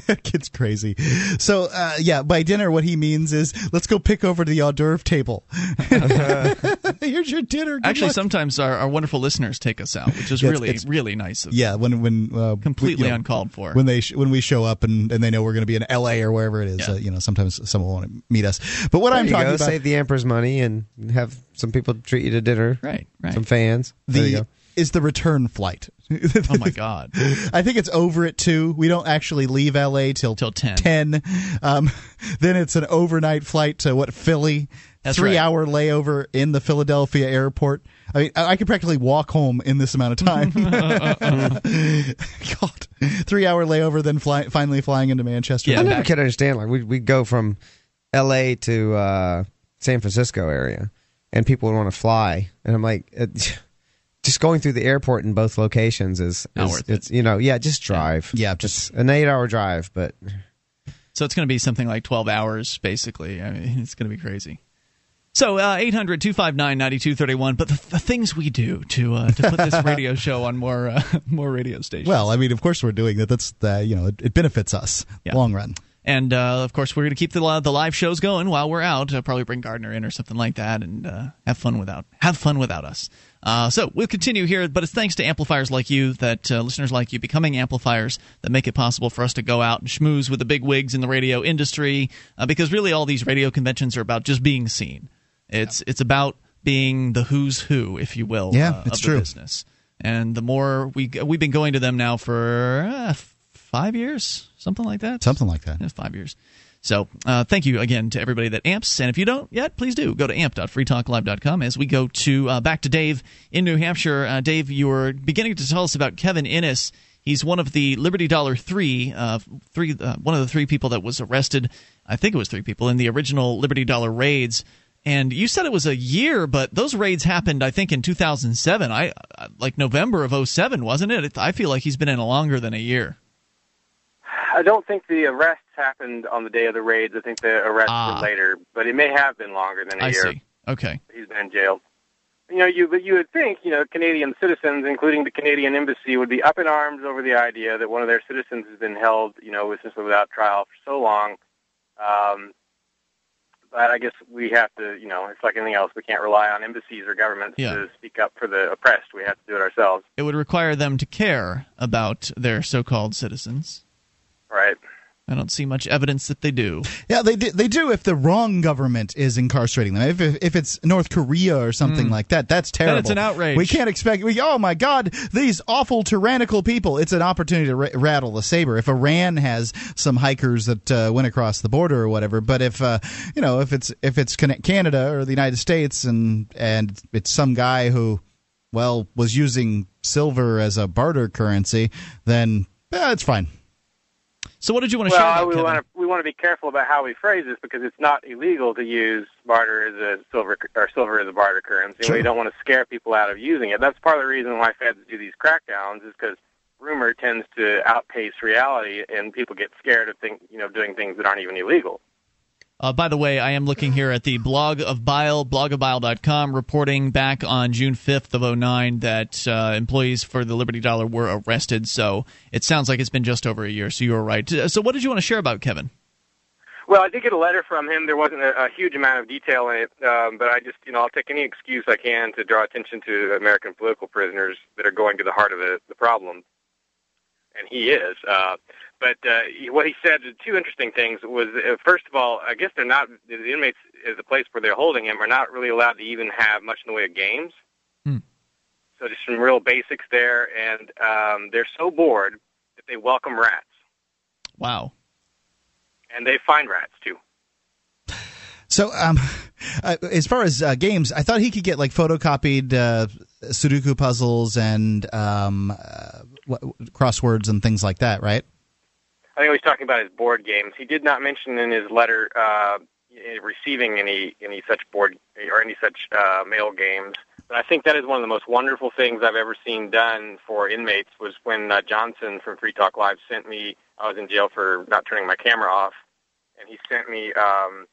that kid's crazy. So, uh, yeah, by dinner, what he means is let's go pick over to the hors d'oeuvre table. Here's your dinner. Good Actually, luck. sometimes our, our wonderful listeners take us out, which is Yeah, it's- really it's- really nice. Of yeah, when when uh, completely you know, uncalled for. when they sh- when we show up and, and they know we're going to be in L.A. or wherever it is. Yeah. Uh, you know, sometimes someone will want to meet us. But what there I'm you talking go. about, Save the emperor's money and have some people treat you to dinner. right, right. Some fans. there you the go. is the return flight. oh my god! I think it's over at two. We don't actually leave L.A. till till ten. Ten. Um, then it's an overnight flight to what Philly. That's Three right. hour layover in the Philadelphia airport. I mean, I I could practically walk home in this amount of time. God, three hour layover, then fly, finally flying into Manchester. Yeah, I never could understand. Like we we go from L.A. to uh, San Francisco area, and people would want to fly, and I'm like, it, just going through the airport in both locations is, Not is- worth it's you know yeah just drive yeah just an eight hour drive, but So it's going to be something like 12 hours, basically. I mean, it's going to be crazy. So uh, 800 259 9231. But the, the things we do to uh, to put this radio show on more uh, more radio stations. Well, I mean, of course we're doing that. That's the, you know, it, it benefits us long run. And uh, of course, we're going to keep the the live shows going while we're out. Uh, probably bring Gardner in or something like that, and uh, have fun without have fun without us. Uh, so we'll continue here, but it's thanks to amplifiers like you, that uh, listeners like you, becoming amplifiers that make it possible for us to go out and schmooze with the big wigs in the radio industry. Uh, because really, all these radio conventions are about just being seen. It's it's about being the who's who, if you will, Yeah, uh, it's of the true. business. And the more we we've been going to them now for uh, five years, something like that. Something like that. Yeah, five years. So uh, thank you again to everybody that amps. And if you don't yet, please do go to amp.freetalklive.com as we go to uh, back to Dave in New Hampshire. Uh, Dave, you were beginning to tell us about Kevin Innes. He's one of the Liberty Dollar three, uh, three, uh, one of the three people that was arrested. I think it was three people in the original Liberty Dollar raids. And you said it was a year, but those raids happened, I think, in 2007. I like November of 07, wasn't it? I feel like he's been in longer than a year. I don't think the arrests happened on the day of the raids. I think the arrests Ah. were later, but it may have been longer than a I year. see. Okay. He's been in jail. You know, you but you would think, you know, Canadian citizens, including the Canadian embassy, would be up in arms over the idea that one of their citizens has been held, you know, essentially without trial for so long. Um, but I guess we have to, you know, it's like anything else. We can't rely on embassies or governments Yeah. to speak up for the oppressed. We have to do it ourselves, It would require them to care about their so-called citizens. right? I don't see much evidence that they do. Yeah, they do, they do if the wrong government is incarcerating them. If if, if it's North Korea or something Mm. like that, that's Then terrible. it's an outrage. We can't expect. We, oh my God, these awful tyrannical people! It's an opportunity to ra- rattle the saber. If Iran has some hikers that uh, went across the border or whatever, but if uh, you know if it's if it's Canada or the United States and and it's some guy who well was using silver as a barter currency, then eh, it's fine. So what did you want to well, I- we want to we want to be careful about how we phrase this because it's not illegal to use barter as a silver or silver as a barter currency. Sure. We don't want to scare people out of using it. That's part of the reason why feds do these crackdowns is because rumor tends to outpace reality, and people get scared of think you know doing things that aren't even illegal. Uh, by the way, I am looking here at the blog of Bile, blogofbile.com, reporting back on June 5th of 09 that uh, employees for the Liberty Dollar were arrested. So it sounds like it's been just over a year. So you were right. Uh, So what did you want to share about Kevin? Well, I did get a letter from him. There wasn't a, a huge amount of detail in it, um, but I just, you know, I'll take any excuse I can to draw attention to American political prisoners that are going to the heart of the, the problem, and he is. Uh, but uh, what he said, two interesting things was, uh, first of all, I guess they're not the inmates at the place where they're holding him are not really allowed to even have much in the way of games. Hmm. So just some real basics there, and um, they're so bored that they welcome rats, Wow. and they find rats too. So, um, uh, as far as uh, games, I thought he could get like photocopied uh, Sudoku puzzles and um, uh, crosswords and things like that, right? I think he was talking about his board games. He did not mention in his letter uh, receiving any any such board or any such uh, mail games. But I think that is one of the most wonderful things I've ever seen done for inmates. Was when uh, Johnson from Free Talk Live sent me. I was in jail for not turning my camera off, and he sent me, um,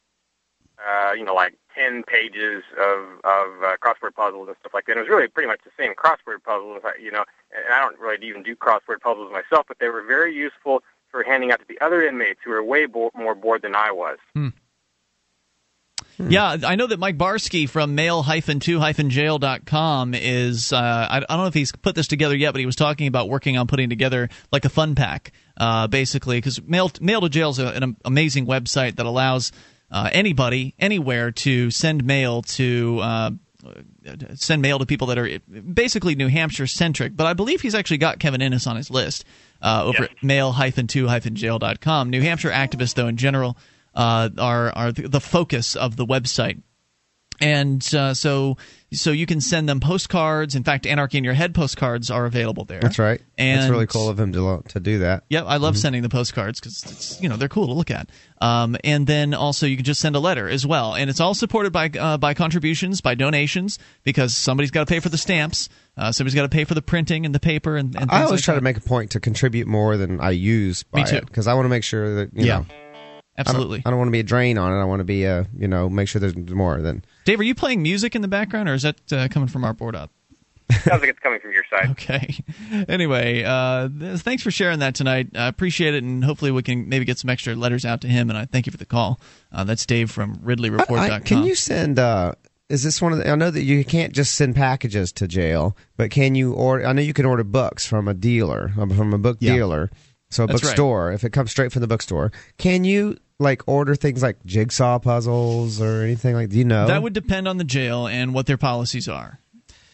uh, you know, like ten pages of of uh, crossword puzzles and stuff like that. It was really pretty much the same crossword puzzles, you know. And I don't really even do crossword puzzles myself, but they were very useful for handing out to the other inmates who were way bo- more bored than I was. Yeah, I know that Mike Barskey from mail-2-jail.com is, uh, I, I don't know if he's put this together yet, but he was talking about working on putting together like a fun pack, uh, basically, because Mail, Mail to Jail is a, an amazing website that allows uh, anybody, anywhere, to send mail to uh, send mail to people that are basically New Hampshire centric. But I believe he's actually got Kevin Innes on his list uh, over Yes. at mail-2-jail.com. New Hampshire activists, though, in general, uh, are are the, the focus of the website. And uh, so, so you can send them postcards. In fact, Anarchy in Your Head postcards are available there. That's right. And That's really cool of him to to do that. Yep, I love Mhm. sending the postcards because it's you know they're cool to look at. Um, and then also you can just send a letter as well, and it's all supported by uh, by contributions, by donations, because somebody's got to pay for the stamps, uh, somebody's got to pay for the printing and the paper, and, and I always like try that. to make a point to contribute more than I use. Me too. Because I want to make sure that you Yeah. know. Absolutely. I don't, I don't want to be a drain on it. I want to be a you know make sure there's more than. Dave, are you playing music in the background, or is that uh, coming from our board up? Sounds like it's coming from your side. Okay. Anyway, uh, th- thanks for sharing that tonight. I appreciate it, and hopefully we can maybe get some extra letters out to him. And I thank you for the call. Uh, that's Dave from RidleyReport.com. I, can you send? Uh, is this one of the? I know that you can't just send packages to jail, but can you order? I know you can order books from a dealer, um, from a book Yeah. dealer, so a That's right. bookstore. If it comes straight from the bookstore, can you like order things like jigsaw puzzles or anything like? Do you know? That would depend on the jail and what their policies are.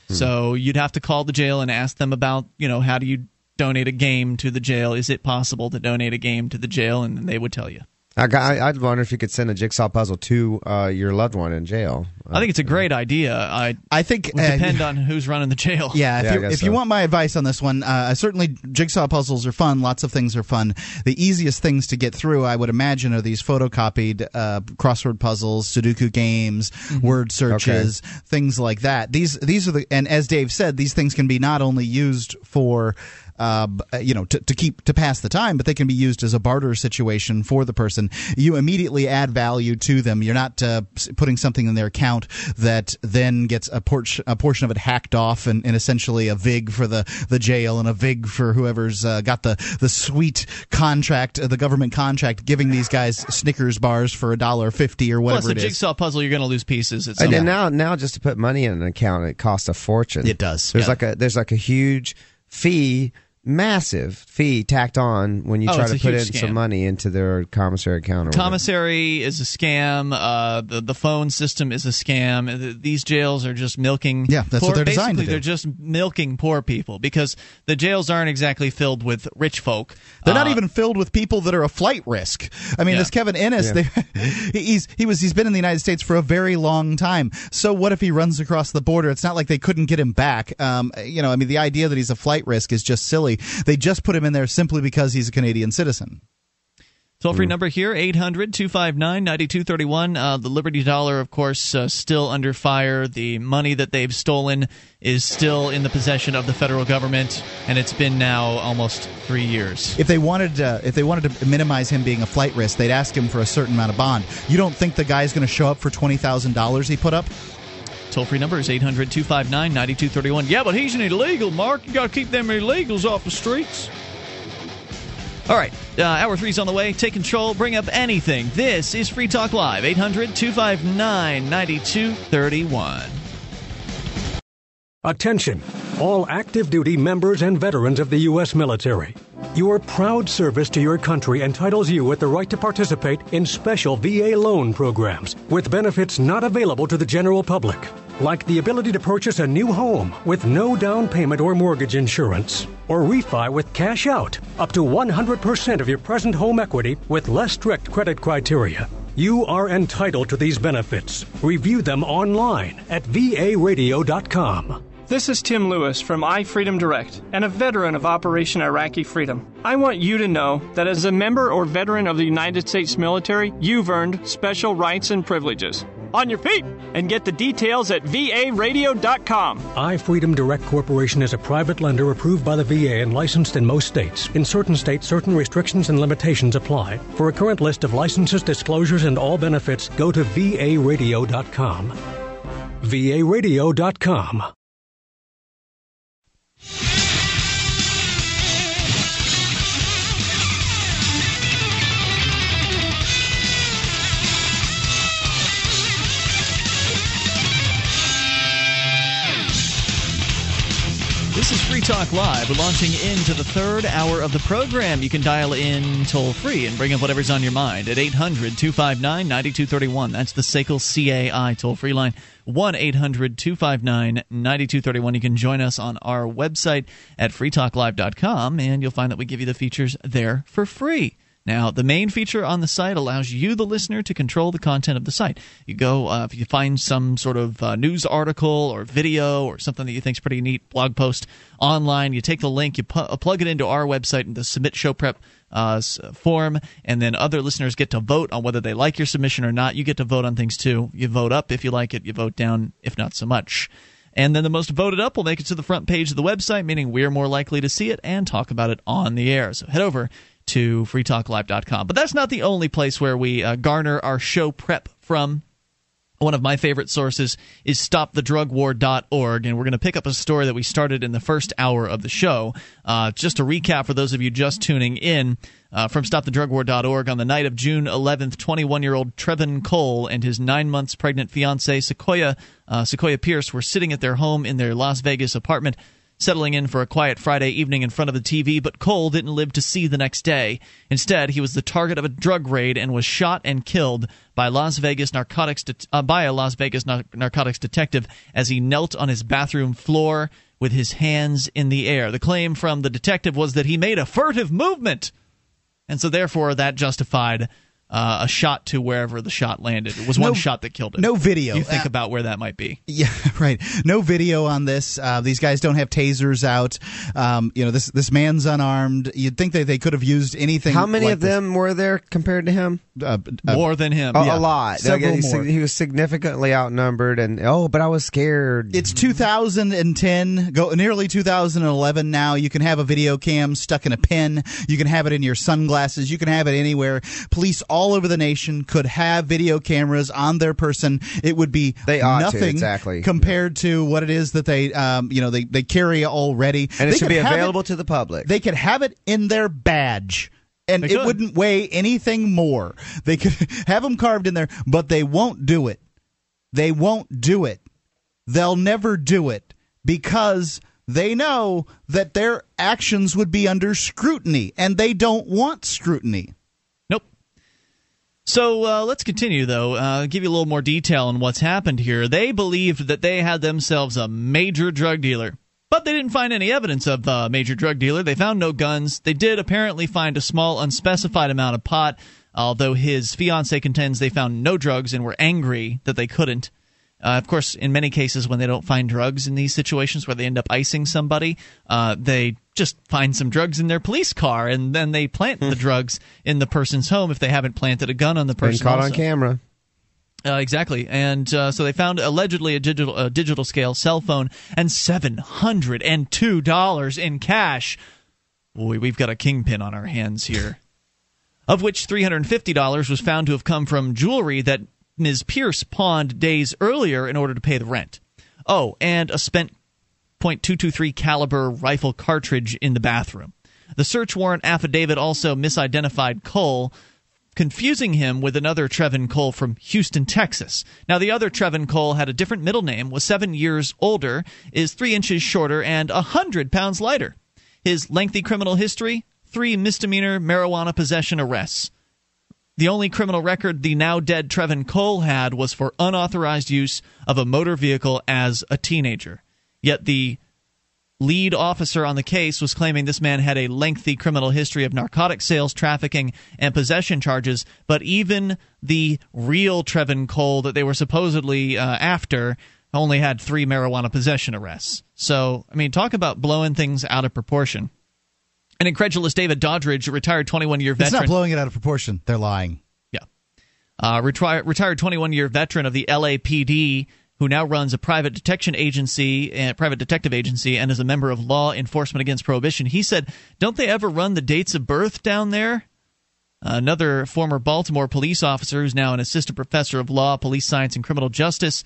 Hmm. So you'd have to call the jail and ask them about, you know, how do you donate a game to the jail? Is it possible to donate a game to the jail? And then they would tell you. I I, I'd wonder if you could send a jigsaw puzzle to uh, your loved one in jail. I think it's a great idea. I I think would uh, depend on who's running the jail. Yeah, if, Yeah, you, guess if you want my advice on this one, uh, certainly jigsaw puzzles are fun. Lots of things are fun. The easiest things to get through, I would imagine, are these photocopied uh, crossword puzzles, Sudoku games, word searches, things like that. These these are the and as Dave said, these things can be not only used for. Uh, you know, to, to keep to pass the time, but they can be used as a barter situation for the person. You immediately add value to them. You're not uh, putting something in their account that then gets a, porch, a portion of it hacked off and, and essentially a vig for the, the jail and a vig for whoever's uh, got the, the sweet contract, uh, the government contract, giving these guys Snickers bars for a dollar fifty or whatever. Plus, whatever a it is. jigsaw puzzle, you're going to lose pieces. At some And point. now, now just to put money in an account, it costs a fortune. It does, There's yeah. like a there's like a huge fee, massive fee tacked on when you Oh, try to put in scam. some money into their commissary account. Or whatever. Commissary is a scam. Uh, the the phone system is a scam. Uh, These jails are just milking. Yeah, that's poor, what they're designed to do. They're just milking poor people because the jails aren't exactly filled with rich folk. They're not Uh, even filled with people that are a flight risk. I mean, Yeah. this Kevin Innes, Yeah. they, he's he was he's been in the United States for a very long time. So what if he runs across the border? It's not like they couldn't get him back. Um, you know, I mean, the idea that he's a flight risk is just silly. They just put him in there simply because he's a Canadian citizen. Toll free number here, 800 259 9231. Uh, The Liberty Dollar, of course, uh, still under fire. The money that they've stolen is still in the possession of the federal government, and it's been now almost three years. If they wanted, uh, if they wanted to minimize him being a flight risk, they'd ask him for a certain amount of bond. You don't think the guy's going to show up for twenty thousand dollars he put up? Toll free number is 800 259 9231. Yeah, but he's an illegal, Mark. You got to keep them illegals off the streets. All right, uh, hour three's on the way. Take control, bring up anything. This is Free Talk Live, 800 259 9231. Attention, all active duty members and veterans of the U.S. military. Your proud service to your country entitles you with the right to participate in special VA loan programs with benefits not available to the general public, like the ability to purchase a new home with no down payment or mortgage insurance, or refi with cash out up to 100% of your present home equity with less strict credit criteria. You are entitled to these benefits. Review them online at varadio.com. This is Tim Lewis from iFreedom Direct and a veteran of Operation Iraqi Freedom. I want you to know that as a member or veteran of the United States military, you've earned special rights and privileges. On your feet and get the details at varadio.com. iFreedom Direct Corporation is a private lender approved by the VA and licensed in most states. In certain states, certain restrictions and limitations apply. For a current list of licenses, disclosures, and all benefits, go to varadio.com. varadio.com. This is Free Talk Live. We're launching into the third hour of the program. You can dial in toll free and bring up whatever's on your mind at 800 259 9231. That's the SACL CAI toll free line. 1 800 259 9231. You can join us on our website at freetalklive.com, and you'll find that we give you the features there for free. Now, the main feature on the site allows you, the listener, to control the content of the site. You go, uh, if you find some sort of uh, news article or video or something that you think is pretty neat, blog post online, you take the link, you pu- uh, plug it into our website in the Submit Show Prep uh, form, and then other listeners get to vote on whether they like your submission or not. You get to vote on things too. You vote up if you like it, you vote down if not so much. And then the most voted up will make it to the front page of the website, meaning we're more likely to see it and talk about it on the air. So head over to freetalklive.com. But that's not the only place where we uh, garner our show prep from. One of my favorite sources is stopthedrugwar.org, and we're going to pick up a story that we started in the first hour of the show. Uh, just to recap for those of you just tuning in, uh, from stopthedrugwar.org on the night of June 11th, 21 year old Trevon Cole and his nine months pregnant fiancee Sequoia, uh, Sequoia Pierce were sitting at their home in their Las Vegas apartment settling in for a quiet Friday evening in front of the TV, but Cole didn't live to see the next day. Instead, he was the target of a drug raid and was shot and killed by Las Vegas narcotics de- uh, by a Las Vegas nar- narcotics detective as he knelt on his bathroom floor with his hands in the air. The claim from the detective was that he made a furtive movement, and so therefore that justified uh, a shot to wherever the shot landed. It was one No- shot that killed him. no video. You think Uh, about where that might be. Yeah, right. No video on this. Uh, these guys don't have tasers out. Um, you know, this this man's unarmed. You'd think that they could have used anything. How many like of them were there compared to him? Uh, More than him. A, Yeah. a lot. Several Like, he, more. he was significantly outnumbered, and oh, but I was scared. It's 2010, go nearly 2011 now. You can have a video cam stuck in a pen. You can have it in your sunglasses. You can have it anywhere. Police all over the nation could have video cameras on their person. It would be They ought to, nothing exactly. compared to what it is that they, um, you know, they, they carry already. and it They should be have it- available to the public. They could have it in their badge. And They it could. wouldn't weigh anything more. They could have them carved in there, but they won't do it. They won't do it. They'll never do it because they know that their actions would be under scrutiny, and they don't want scrutiny. So uh, let's continue, though. Uh, give you a little more detail on what's happened here. They believed that they had themselves a major drug dealer, but they didn't find any evidence of a major drug dealer. They found no guns. They did apparently find a small, unspecified amount of pot, although his fiance contends they found no drugs and were angry that they couldn't. Uh, of course, in many cases, when they don't find drugs in these situations where they end up icing somebody, uh, they just find some drugs in their police car and then they plant the drugs in the person's home if they haven't planted a gun on the Been person. caught on camera. Uh, exactly, and uh, so they found allegedly a digital a digital scale cell phone and seven hundred and two dollars in cash. Boy, we've got a kingpin on our hands here. of which three hundred and fifty dollars was found to have come from jewelry that Ms. Pierce pawned days earlier in order to pay the rent. Oh, and a spent .223 caliber rifle cartridge in the bathroom. The search warrant affidavit also misidentified Cole, confusing him with another Trevon Cole from Houston, Texas. Now, the other Trevon Cole had a different middle name, was seven years older, is three inches shorter, and a hundred pounds lighter. His lengthy criminal history: three misdemeanor marijuana possession arrests. The only criminal record the now dead Trevon Cole had was for unauthorized use of a motor vehicle as a teenager. Yet the lead officer on the case was claiming this man had a lengthy criminal history of narcotic sales, trafficking, and possession charges. But even the real Trevon Cole that they were supposedly uh, after only had three marijuana possession arrests. So, I mean, talk about blowing things out of proportion. An incredulous David Doddridge, retired 21 year veteran. It's not blowing it out of proportion. They're lying. Yeah. Uh, retri- retired 21 year veteran of the LAPD who now runs a private detection agency, private detective agency, and is a member of Law Enforcement Against Prohibition. He said, "Don't they ever run the dates of birth down there?" Another former Baltimore police officer, who's now an assistant professor of law, police science, and criminal justice,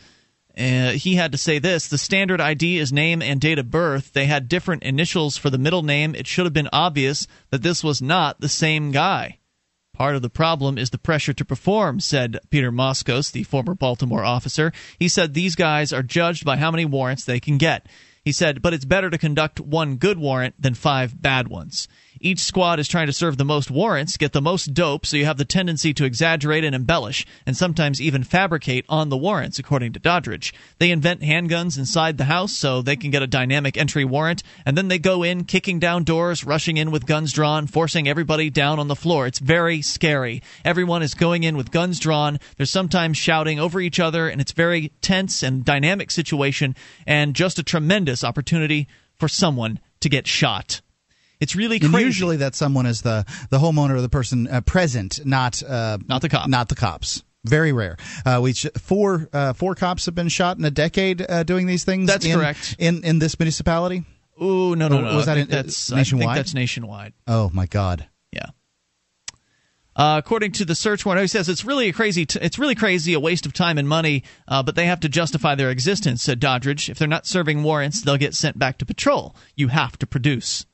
uh, he had to say this the standard ID is name and date of birth. They had different initials for the middle name. It should have been obvious that this was not the same guy. Part of the problem is the pressure to perform, said Peter Moskos, the former Baltimore officer. He said these guys are judged by how many warrants they can get. He said, but it's better to conduct one good warrant than five bad ones. Each squad is trying to serve the most warrants, get the most dope, so you have the tendency to exaggerate and embellish, and sometimes even fabricate on the warrants, according to Doddridge. They invent handguns inside the house so they can get a dynamic entry warrant, and then they go in, kicking down doors, rushing in with guns drawn, forcing everybody down on the floor. It's very scary. Everyone is going in with guns drawn. They're sometimes shouting over each other, and it's very tense and dynamic situation, and just a tremendous opportunity for someone to get shot. It's really And usually that someone is the the homeowner or the person uh, present, not uh, not the cop, not the cops. Very rare. Uh, we sh- four uh, four cops have been shot in a decade uh, doing these things. That's in- correct. in in this municipality. Ooh, no, no, no. Was I that think in, that's uh, I nationwide? think that's nationwide. Oh my God. Uh, according to the search warrant, he says it's really a crazy. T- it's really crazy, a waste of time and money. Uh, but they have to justify their existence," said Doddridge. "If they're not serving warrants, they'll get sent back to patrol. You have to produce."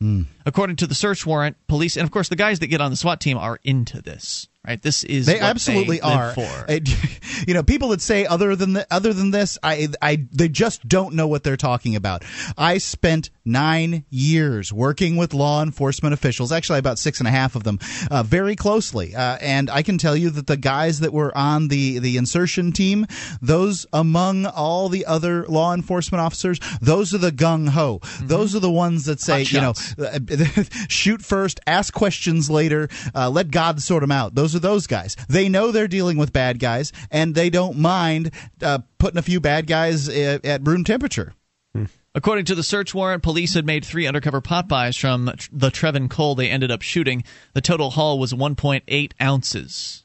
According to the search warrant, police and of course the guys that get on the SWAT team are into this. Right? This is They what absolutely they are. For. Uh, you know, people that say other than the, other than this, I I they just don't know what they're talking about. I spent nine years working with law enforcement officials, actually about six and a half of them, uh, very closely, uh, and I can tell you that the guys that were on the the insertion team, those among all the other law enforcement officers, those are the gung ho. Those are the ones that say, you know, shoot first, ask questions later, uh, let God sort them out. Those those guys. They know they're dealing with bad guys, and they don't mind uh, putting a few bad guys at, at room temperature. According to the search warrant, police had made three undercover pot buys from the Trevon Cole they ended up shooting. The total haul was 1.8 ounces.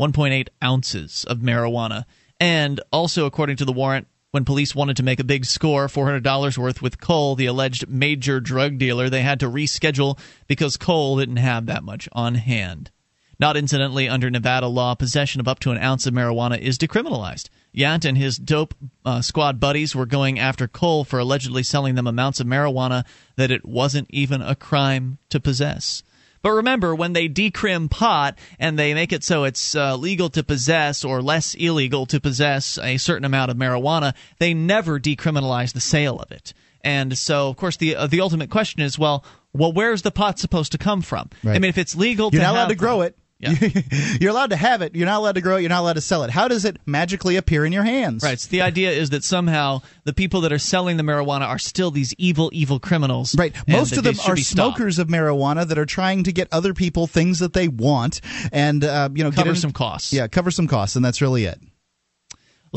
1.8 ounces of marijuana. And also, according to the warrant, when police wanted to make a big score, $400 worth with Cole, the alleged major drug dealer, they had to reschedule because Cole didn't have that much on hand. Not incidentally, under Nevada law, possession of up to an ounce of marijuana is decriminalized. Yant and his dope uh, squad buddies were going after Cole for allegedly selling them amounts of marijuana that it wasn't even a crime to possess. But remember, when they decrim pot and they make it so it's uh, legal to possess or less illegal to possess a certain amount of marijuana, they never decriminalize the sale of it. And so, of course, the uh, the ultimate question is, well, well, where's the pot supposed to come from? I mean, if it's legal, You're to not allowed to grow it. Yeah. You're allowed to have it. You're not allowed to grow it. You're not allowed to sell it. How does it magically appear in your hands? Right. So the idea is that somehow the people that are selling the marijuana are still these evil, evil criminals. Right. Most of them are stopped. smokers of marijuana that are trying to get other people things that they want, and uh, you know, Cover get in- some costs. Yeah, cover some costs, and that's really it.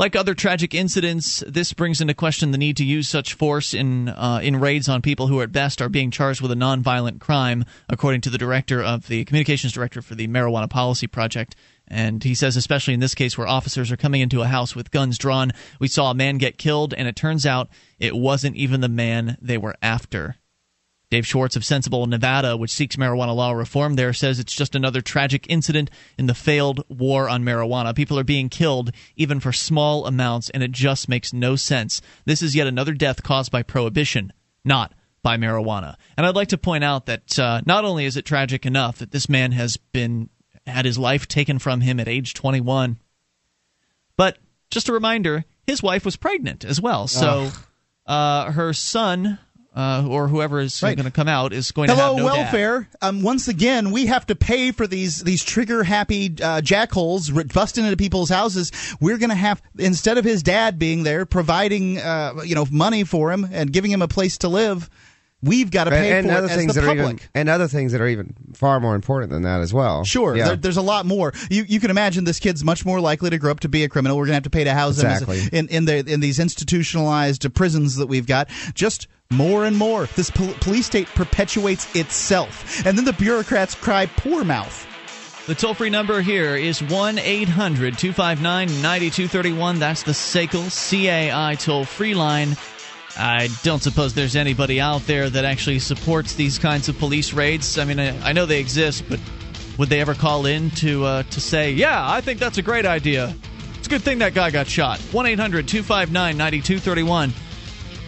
Like other tragic incidents, this brings into question the need to use such force in uh, in raids on people who, at best, are being charged with a nonviolent crime, according to the director of the communications director for the Marijuana Policy Project. And he says, especially in this case where officers are coming into a house with guns drawn, we saw a man get killed, and it turns out it wasn't even the man they were after. Dave Schwartz of Sensible Nevada, which seeks marijuana law reform there, says it's just another tragic incident in the failed war on marijuana. People are being killed even for small amounts, and it just makes no sense. This is yet another death caused by prohibition, not by marijuana. And I'd like to point out that uh, not only is it tragic enough that this man has been had his life taken from him at age 21, but just a reminder, his wife was pregnant as well. So uh, her son. Uh, or whoever is Right. going to come out is going to Hello, have no dad. welfare. Um, once again, we have to pay for these these trigger happy uh, jackholes r- busting into people's houses. We're going to have instead of his dad being there providing uh, you know money for him and giving him a place to live, we've got to pay and, and for other it things as the that public. are even and other things that are even far more important than that as well. Sure, Yeah. there, there's a lot more. You you can imagine this kid's much more likely to grow up to be a criminal. We're going to have to pay to house Exactly. him as- in in the in these institutionalized prisons that we've got. Just more and more. This pol- police state perpetuates itself, and then the bureaucrats cry poor mouth. The toll free number here is 1 800 259 9231. That's the SACL CAI toll free line. I don't suppose there's anybody out there that actually supports these kinds of police raids. I mean, I, I know they exist, but would they ever call in to uh, to say, "Yeah, I think that's a great idea. It's a good thing that guy got shot." 1 800 259 9231.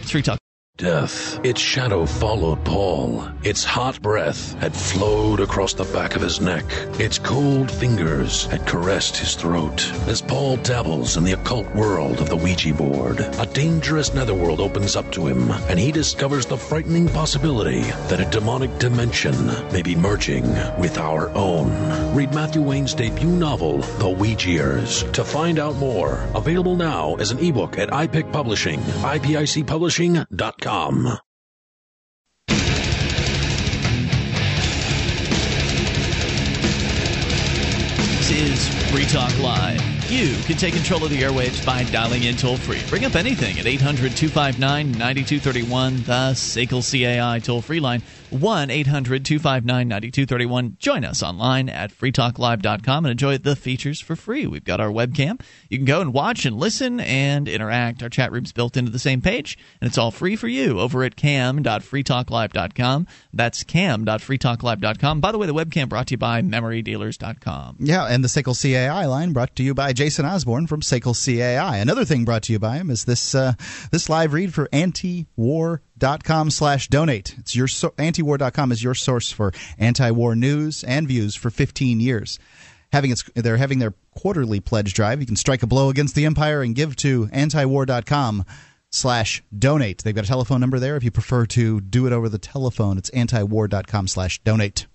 It's free talk. Death. Its shadow followed Paul. Its hot breath had flowed across the back of his neck. Its cold fingers had caressed his throat. As Paul dabbles in the occult world of the Ouija board, a dangerous netherworld opens up to him, and he discovers the frightening possibility that a demonic dimension may be merging with our own. Read Matthew Wayne's debut novel, The Ouijiers, to find out more. Available now as an ebook at iPic Publishing, ipicpublishing.com. This is Free Talk Live. You can take control of the airwaves by dialing in toll free. Bring up anything at 800 259 9231, the SACL CAI toll free line. 1 800 259 9231. Join us online at freetalklive.com and enjoy the features for free. We've got our webcam. You can go and watch and listen and interact. Our chat room's built into the same page, and it's all free for you over at cam.freetalklive.com. That's cam.freetalklive.com. By the way, the webcam brought to you by memorydealers.com. Yeah, and the SACL CAI line brought to you by Jason Osborne from SACL CAI. Another thing brought to you by him is this uh, this live read for antiwar.com slash donate. It's your so- antiwar.com is your source for anti-war news and views for 15 years. Having its, they're having their quarterly pledge drive. You can strike a blow against the empire and give to antiwar.com slash donate. They've got a telephone number there if you prefer to do it over the telephone. It's antiwar.com slash donate.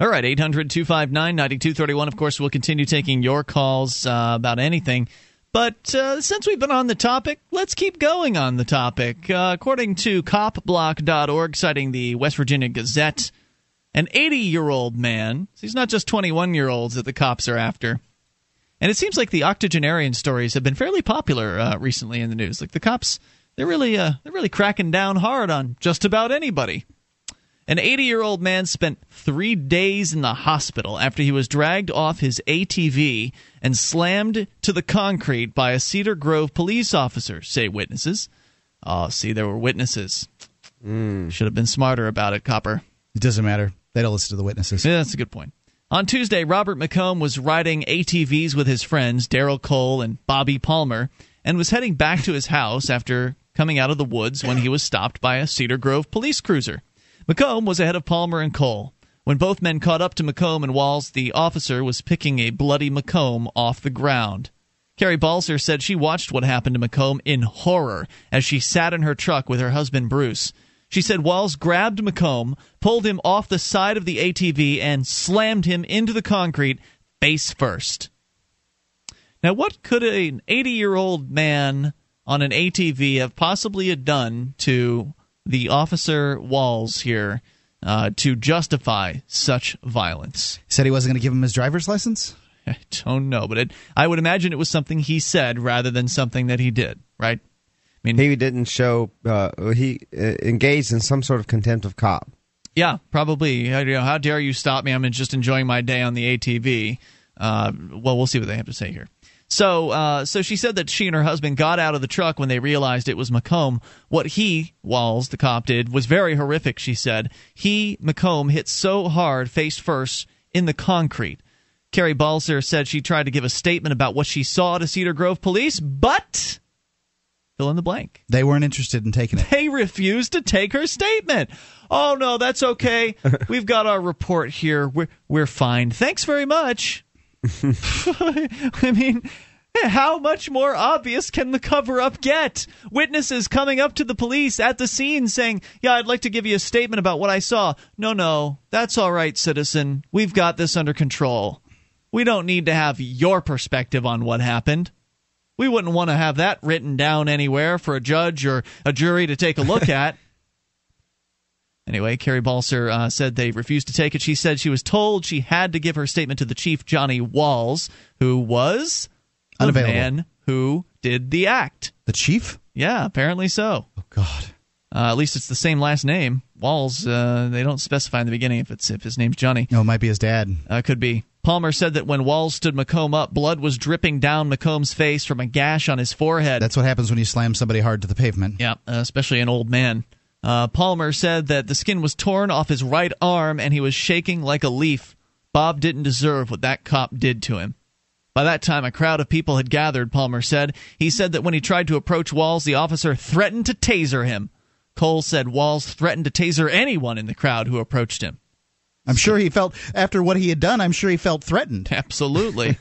All right, 800 259 9231. Of course, we'll continue taking your calls uh, about anything. But uh, since we've been on the topic, let's keep going on the topic. Uh, according to copblock.org, citing the West Virginia Gazette, an 80 year old man, so he's not just 21 year olds that the cops are after. And it seems like the octogenarian stories have been fairly popular uh, recently in the news. Like the cops, they're really, uh, they're really cracking down hard on just about anybody. An 80 year old man spent three days in the hospital after he was dragged off his ATV and slammed to the concrete by a Cedar Grove police officer, say witnesses. Oh, see, there were witnesses. Mm. Should have been smarter about it, Copper. It doesn't matter. They don't listen to the witnesses. Yeah, that's a good point. On Tuesday, Robert McComb was riding ATVs with his friends Daryl Cole and Bobby Palmer and was heading back to his house after coming out of the woods when he was stopped by a Cedar Grove police cruiser. McComb was ahead of Palmer and Cole. When both men caught up to McComb and Walls, the officer was picking a bloody McComb off the ground. Carrie Balser said she watched what happened to McComb in horror as she sat in her truck with her husband Bruce. She said Walls grabbed McComb, pulled him off the side of the ATV, and slammed him into the concrete face first. Now, what could an 80 year old man on an ATV have possibly done to the officer Walls here uh, to justify such violence? He said he wasn't going to give him his driver's license? I don't know, but it, I would imagine it was something he said rather than something that he did, right? I mean, he didn't show. Uh, he uh, engaged in some sort of contempt of cop. Yeah, probably. You know, how dare you stop me? I'm just enjoying my day on the ATV. Uh, well, we'll see what they have to say here. So, uh, so she said that she and her husband got out of the truck when they realized it was McComb. What he, Walls, the cop, did was very horrific. She said he, McComb, hit so hard face first in the concrete. Carrie Balser said she tried to give a statement about what she saw to Cedar Grove police, but fill in the blank. They weren't interested in taking it. They refused to take her statement. Oh no, that's okay. We've got our report here. We're we're fine. Thanks very much. I mean, how much more obvious can the cover up get? Witnesses coming up to the police at the scene saying, Yeah, I'd like to give you a statement about what I saw. No, no, that's all right, citizen. We've got this under control. We don't need to have your perspective on what happened. We wouldn't want to have that written down anywhere for a judge or a jury to take a look at. Anyway, Carrie Balser uh, said they refused to take it. She said she was told she had to give her statement to the chief, Johnny Walls, who was the man who did the act. The chief? Yeah, apparently so. Oh God. Uh, at least it's the same last name, Walls. Uh, they don't specify in the beginning if it's if his name's Johnny. No, it might be his dad. Uh, could be. Palmer said that when Walls stood McComb up, blood was dripping down McComb's face from a gash on his forehead. That's what happens when you slam somebody hard to the pavement. Yeah, uh, especially an old man. Uh, Palmer said that the skin was torn off his right arm and he was shaking like a leaf. Bob didn't deserve what that cop did to him. By that time, a crowd of people had gathered, Palmer said. He said that when he tried to approach Walls, the officer threatened to taser him. Cole said Walls threatened to taser anyone in the crowd who approached him. I'm sure he felt after what he had done. I'm sure he felt threatened. Absolutely.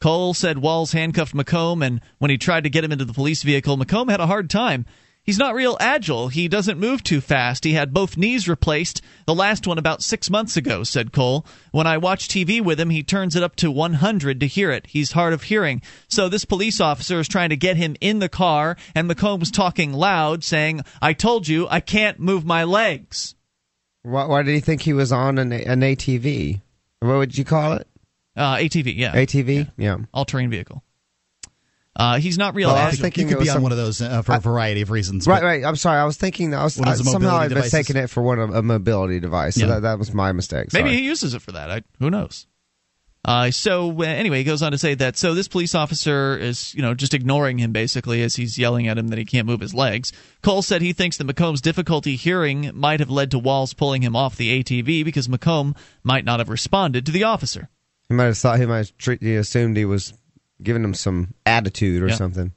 Cole said Walls handcuffed McComb, and when he tried to get him into the police vehicle, McComb had a hard time. He's not real agile. He doesn't move too fast. He had both knees replaced, the last one about six months ago, said Cole. When I watch TV with him, he turns it up to 100 to hear it. He's hard of hearing. So this police officer is trying to get him in the car, and McComb was talking loud, saying, I told you I can't move my legs. Why, why did he think he was on an, an ATV? What would you call it? Uh, ATV, yeah. ATV, yeah. All terrain vehicle. Uh, he's not real Well, I was thinking He could be on some- one of those uh, for a variety of reasons. Right, right. I'm sorry. I was thinking that I was I, somehow I've mistaken it for one of a mobility device. So Yeah. that, that was my mistake. Maybe he uses it for that. I, who knows? Uh, so uh, anyway, he goes on to say that so this police officer is you know just ignoring him basically as he's yelling at him that he can't move his legs. Cole said he thinks that McComb's difficulty hearing might have led to Walls pulling him off the ATV because McComb might not have responded to the officer. He might have thought he might have treat, he assumed he was giving him some attitude or Yeah. something.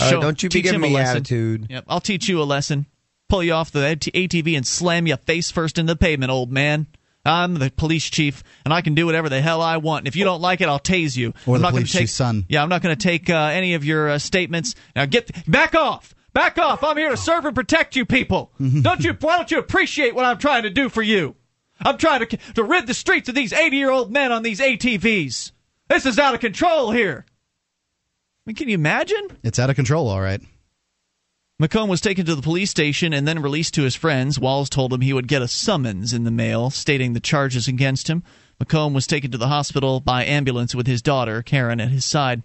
Uh, Show- don't you be teach him giving a me lesson. attitude. Yep, I'll teach you a lesson. Pull you off the ATV and slam you face first in the pavement, old man. I'm the police chief, and I can do whatever the hell I want. And if you don't like it, I'll tase you. Or I'm the not gonna police take, chief's son. Yeah, I'm not going to take uh, any of your uh, statements. Now get back off, back off. I'm here to serve and protect you, people. don't you? Why don't you appreciate what I'm trying to do for you? I'm trying to to rid the streets of these 80 year old men on these ATVs. This is out of control here. Mean, can you imagine? It's out of control, all right. McComb was taken to the police station and then released to his friends. Walls told him he would get a summons in the mail stating the charges against him. McComb was taken to the hospital by ambulance with his daughter, Karen, at his side.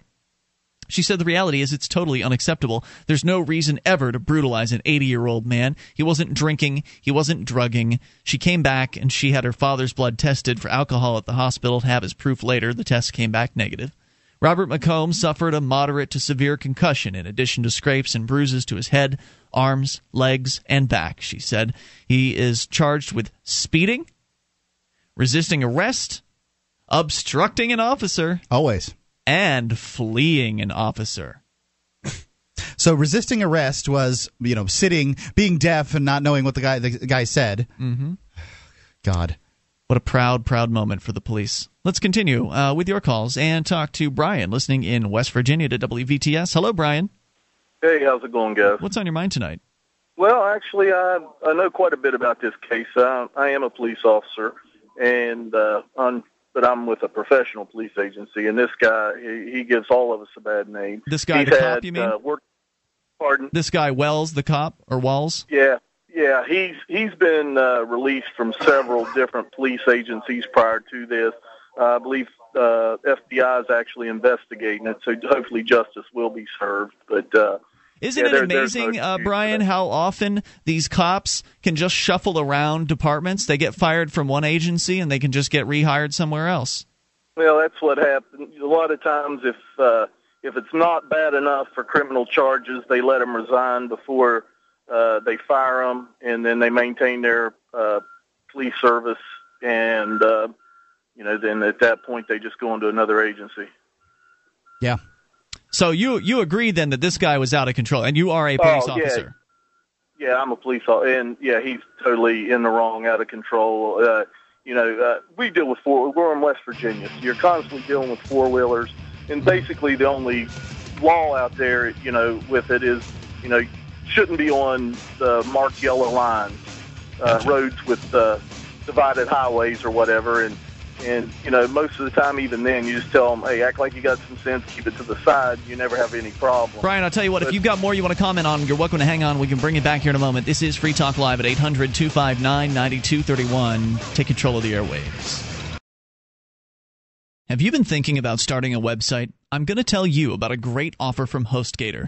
She said the reality is it's totally unacceptable. There's no reason ever to brutalize an 80 year old man. He wasn't drinking, he wasn't drugging. She came back and she had her father's blood tested for alcohol at the hospital to have as proof later. The test came back negative. Robert McComb suffered a moderate to severe concussion in addition to scrapes and bruises to his head, arms, legs, and back, she said. He is charged with speeding, resisting arrest, obstructing an officer, Always. and fleeing an officer. So resisting arrest was, you know, sitting, being deaf, and not knowing what the guy the guy said. Mm-hmm. God. What a proud, proud moment for the police. Let's continue uh, with your calls and talk to Brian, listening in West Virginia to WVTS. Hello, Brian. Hey, how's it going, guys? What's on your mind tonight? Well, actually, I I know quite a bit about this case. I, I am a police officer, and uh, on, but I'm with a professional police agency. And this guy, he, he gives all of us a bad name. This guy, He's the had, cop, you mean? Uh, work, pardon? This guy Wells, the cop, or Walls? Yeah, yeah. He's he's been uh, released from several different police agencies prior to this. I believe uh, FBI is actually investigating it, so hopefully justice will be served. But uh, Isn't yeah, it there- there's no amazing, uh, Brian, how often these cops can just shuffle around departments? They get fired from one agency and they can just get rehired somewhere else. Well, that's what happens. A lot of times, if uh, if it's not bad enough for criminal charges, they let them resign before uh, they fire them, and then they maintain their uh, police service, and uh, you know, then at that point they just go into another agency. Yeah. So you you agree then that this guy was out of control, and you are a police Oh, yeah. officer. Yeah, I'm a police officer, and yeah, he's totally in the wrong, out of control. Uh, you know, uh, we deal with four. We're in West Virginia, so you're constantly dealing with four wheelers, and basically the only law out there, you know, with it is, you know, shouldn't be on the marked yellow lines, uh, roads with uh, divided highways or whatever, and and you know, most of the time, even then, you just tell them, hey, act like you got some sense, keep it to the side. You never have any problem. Brian, I'll tell you what, if you've got more you want to comment on, you're welcome to hang on. We can bring it back here in a moment. This is Free Talk Live at 800 259 9231. Take control of the airwaves. Have you been thinking about starting a website? I'm going to tell you about a great offer from HostGator.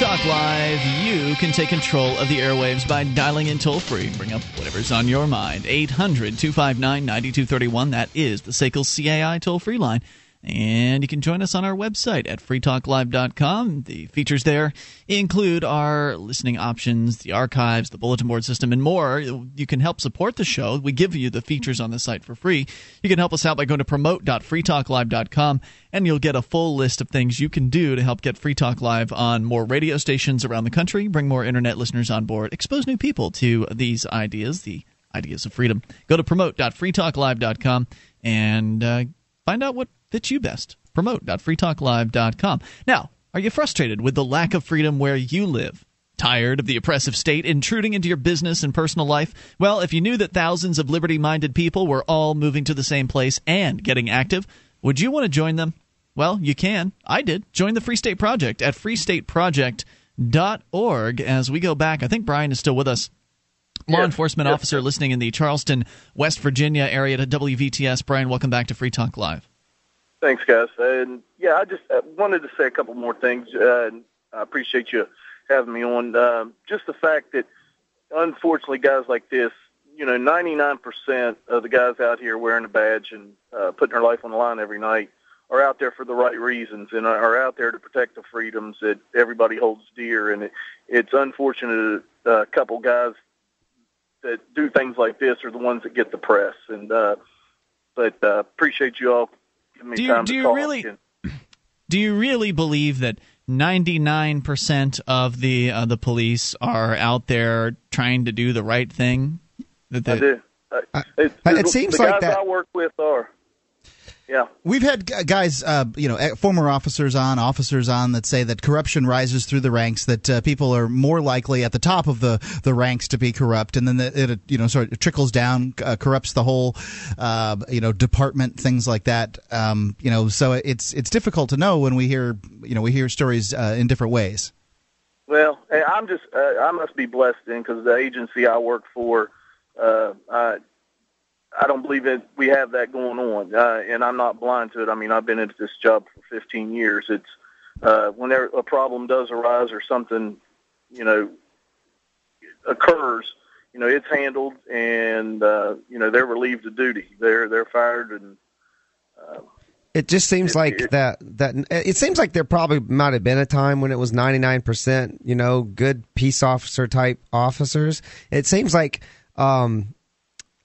Talk Live, you can take control of the airwaves by dialing in toll free. Bring up whatever's on your mind. 800 259 9231. That is the SACL CAI toll free line. And you can join us on our website at freetalklive.com. The features there include our listening options, the archives, the bulletin board system, and more. You can help support the show. We give you the features on the site for free. You can help us out by going to promote.freetalklive.com, and you'll get a full list of things you can do to help get Free Talk Live on more radio stations around the country, bring more internet listeners on board, expose new people to these ideas, the ideas of freedom. Go to promote.freetalklive.com and uh, find out what fits you best. Promote.freetalklive.com. Now, are you frustrated with the lack of freedom where you live? Tired of the oppressive state intruding into your business and personal life? Well, if you knew that thousands of liberty minded people were all moving to the same place and getting active, would you want to join them? Well, you can. I did. Join the Free State Project at freestateproject.org as we go back. I think Brian is still with us. Law enforcement officer listening in the Charleston, West Virginia area to WVTS. Brian, welcome back to Free Talk Live. Thanks, guys. And yeah, I just uh, wanted to say a couple more things. Uh, I appreciate you having me on. Um, just the fact that, unfortunately, guys like this, you know, 99% of the guys out here wearing a badge and uh, putting their life on the line every night are out there for the right reasons and are out there to protect the freedoms that everybody holds dear. And it, it's unfortunate that uh, a couple guys that do things like this are the ones that get the press. And uh, but uh, appreciate you all Do you, time do you really And- do you really believe that 99% of the uh, the police are out there trying to do the right thing? That I they- do. Uh, it, it seems the like guys that- I work with are. Yeah. We've had guys, uh, you know, eh, former officers on, officers on that say that corruption rises through the ranks. That uh, people are more likely at the top of the, the ranks to be corrupt, and then the, it you know sort of trickles down, uh, corrupts the whole, uh, you know, department, things like that. Um, you know, so it's it's difficult to know when we hear you know we hear stories uh, in different ways. Well, eh, I'm just uh, I must be blessed then because the agency I work for, uh, I don't believe that we have that going on, uh, and I'm not blind to it. I mean, I've been into this job for 15 years. It's uh, whenever a problem does arise or something, you know, occurs, you know, it's handled, and uh, you know they're relieved of duty. They're they're fired, and It just seems like that that it seems like there probably might have been a time when it was 99%, you know, good peace officer type officers. It seems like um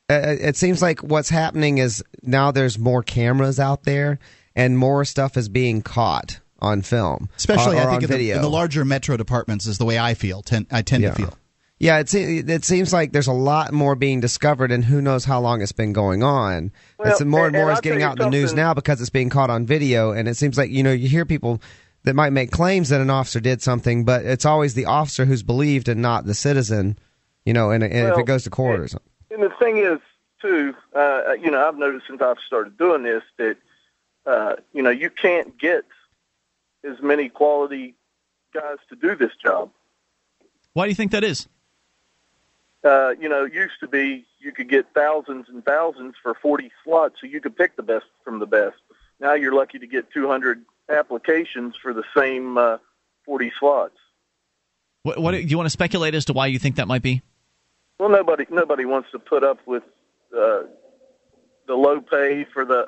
it it seems like what's happening is now there's more cameras out there and more stuff is being caught on film uh, Especially, or, or I think on in the, video. in the larger metro departments is the way I feel. Ten, I tend Yeah. to feel. Yeah, it se- it seems like there's a lot more being discovered, and who knows how long it's been going on. Well, it's more and and- more and is I'll getting out in the news now because it's being caught on video, and it seems like you know you hear people that might make claims that an officer did something, but it's always the officer who's believed and not the citizen. You know, and, and if it goes to court or something. And the thing is, too, uh, you know, I've noticed since I've started doing this that, uh, you know, you can't get as many quality guys to do this job. Why do you think that is? Uh, you know, it used to be you could get thousands and thousands for 40 slots, so you could pick the best from the best. Now you're lucky to get 200 applications for the same uh, 40 slots. What, what do you want to speculate as to why you think that might be? Well, nobody nobody wants to put up with uh, the low pay for the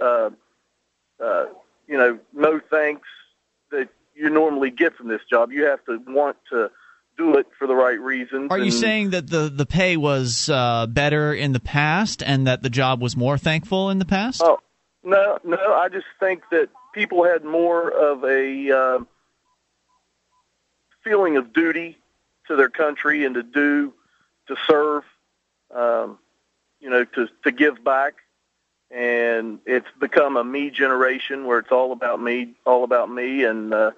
uh, uh, you know no thanks that you normally get from this job. You have to want to do it for the right reasons. Are you saying that the, the pay was uh, better in the past and that the job was more thankful in the past? Oh no, no. I just think that people had more of a uh, feeling of duty to their country and to do to serve. Um, you know, to to give back, and it's become a me generation where it's all about me, all about me, and uh,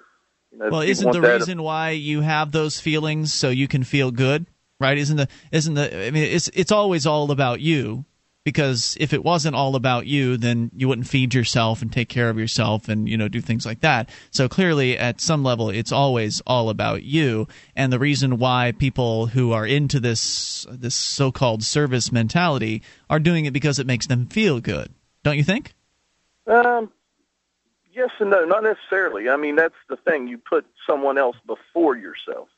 you know, well, isn't the reason why you have those feelings so you can feel good, right? Isn't the isn't the I mean it's it's always all about you because if it wasn't all about you, then you wouldn't feed yourself and take care of yourself and you know do things like that. So clearly, at some level, it's always all about you. And the reason why people who are into this this so-called service mentality are doing it because it makes them feel good, don't you think? Um, yes and no, not necessarily. I mean, that's the thing. You put someone else before yourself.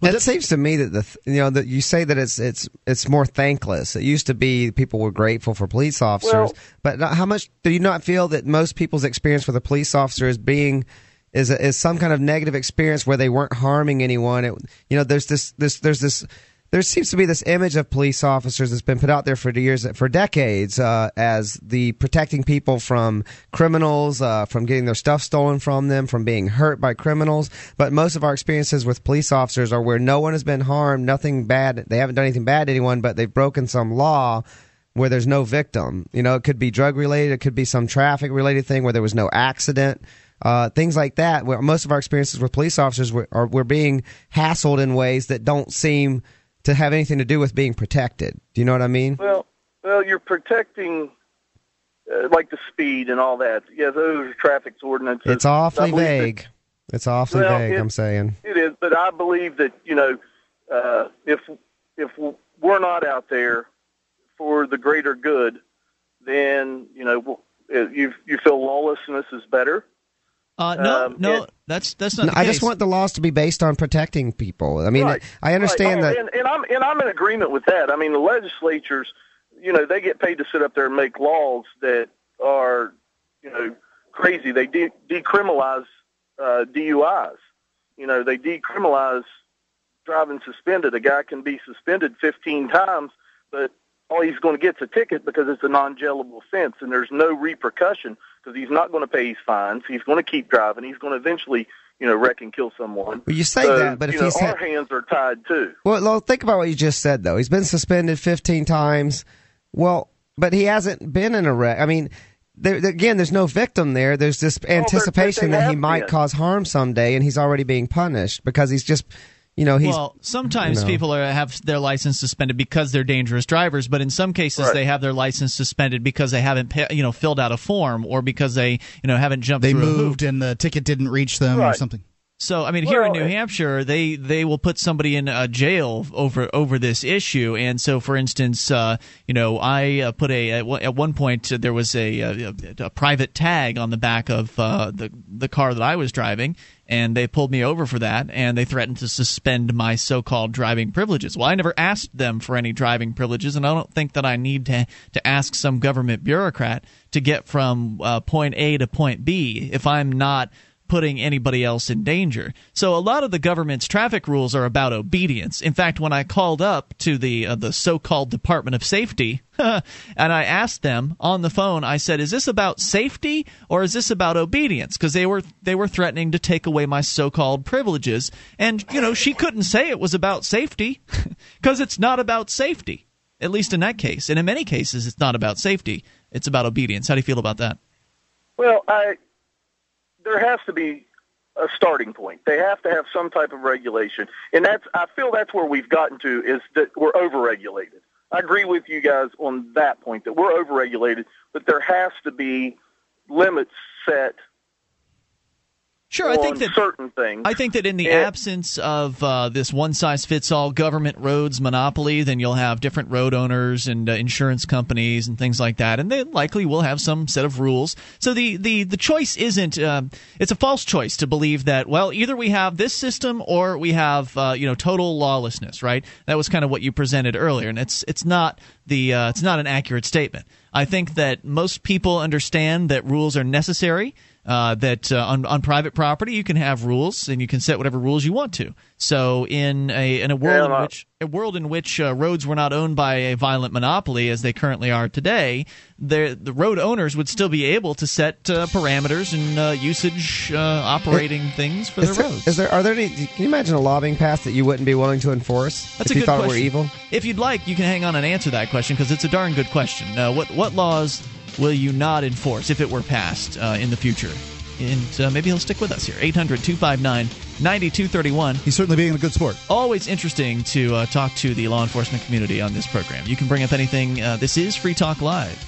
Well, it seems to me that the you know that you say that it's it's it's more thankless. It used to be people were grateful for police officers, Well- but not- how much do you not feel that most people's experience with a police officer is being is is some kind of negative experience where they weren't harming anyone? It, you know, there's this this there's this there seems to be this image of police officers that's been put out there for years, for decades, uh, as the protecting people from criminals, uh, from getting their stuff stolen from them, from being hurt by criminals. But most of our experiences with police officers are where no one has been harmed, nothing bad. They haven't done anything bad to anyone, but they've broken some law where there's no victim. You know, it could be drug related, it could be some traffic related thing where there was no accident. Uh, things like that. Where most of our experiences with police officers were, are we're being hassled in ways that don't seem to have anything to do with being protected. Do you know what I mean? Well, well, you're protecting uh, like the speed and all that. Yeah, those are traffic ordinances. It's awfully believe that- vague. It's awfully Well, vague. it- I'm saying. It is, but I believe that you know, uh, if if we're not out there for the greater good, then you know uh, you you feel lawlessness is better. Uh, no, Um, no, and- that's that's not. No, the I just want the laws to be based on protecting people. I mean, Right. I understand Right. that. and, and I'm and I'm in agreement with that. I mean, the legislatures, you know, they get paid to sit up there and make laws that are, you know, crazy. They de- decriminalize uh, DUIs. You know, they decriminalize driving suspended. A guy can be suspended 15 times, but all he's going to get is a ticket because it's a non-jailable offense, and there's no repercussion because he's not going to pay his fines. He's going to keep driving. He's going to eventually, you know, wreck and kill someone. Well, you say So, that, but if know, he's our had- hands are tied too. Well, well, think about what you just said, though. He's been suspended 15 times. Well, but he hasn't been in a wreck. I mean, there, again, there's no victim there. There's this anticipation they that he might been. cause harm someday, and he's already being punished because he's just, you know, he's. well, sometimes you know. people are, have their license suspended because they're dangerous drivers, but in some cases Right. they have their license suspended because they haven't, pa- you know, filled out a form or because they, you know, haven't jumped They through a hoop. moved and the ticket didn't reach them or something. So I mean, here in New Hampshire, they they will put somebody in a jail over over this issue. And so, for instance, uh, you know, I uh, put a at one- at one point uh, there was a, a, a private tag on the back of uh, the the car that I was driving, and they pulled me over for that, and they threatened to suspend my so-called driving privileges. Well, I never asked them for any driving privileges, and I don't think that I need to to ask some government bureaucrat to get from uh, point A to point B if I'm not putting anybody else in danger. So a lot of the government's traffic rules are about obedience. In fact, when I called up to the uh, the so-called Department of Safety and I asked them on the phone, I said, "Is this about safety or is this about obedience?" Because they were they were threatening to take away my so-called privileges, and you know she couldn't say it was about safety because it's not about safety. At least in that case, and in many cases, it's not about safety. It's about obedience. How do you feel about that? Well, I there has to be a starting point. They have to have some type of regulation, and that's I feel that's where we've gotten to is that we're overregulated. I agree with you guys on that point that we're overregulated, but there has to be limits set Sure, I think that certain things. I think that in the And- absence of uh, this one size fits all government roads monopoly, then you'll have different road owners and uh, insurance companies and things like that, and they likely will have some set of rules. So the the the choice isn't uh, it's a false choice to believe that well either we have this system or we have uh, you know total lawlessness, right? That was kind of what you presented earlier, and it's it's not the uh, it's not an accurate statement. I think that most people understand that rules are necessary. Uh, that uh, on, on private property you can have rules and you can set whatever rules you want to. So in a in a world in which a world in which uh, roads were not owned by a violent monopoly as they currently are today, the the road owners would still be able to set uh, parameters and uh, usage uh, operating things for Is their there, roads. is there are there any? Can you imagine a lobbying pass that you wouldn't be willing to enforce That's if a you good thought question. it were evil? If you'd like, you can hang on and answer that question because it's a darn good question. Uh, what what laws will you not enforce if it were passed uh, in the future? And uh, maybe he'll stick with us here. 800 259 9231. He's certainly being a good sport. Always interesting to uh, talk to the law enforcement community on this program. You can bring up anything. Uh, this is Free Talk Live.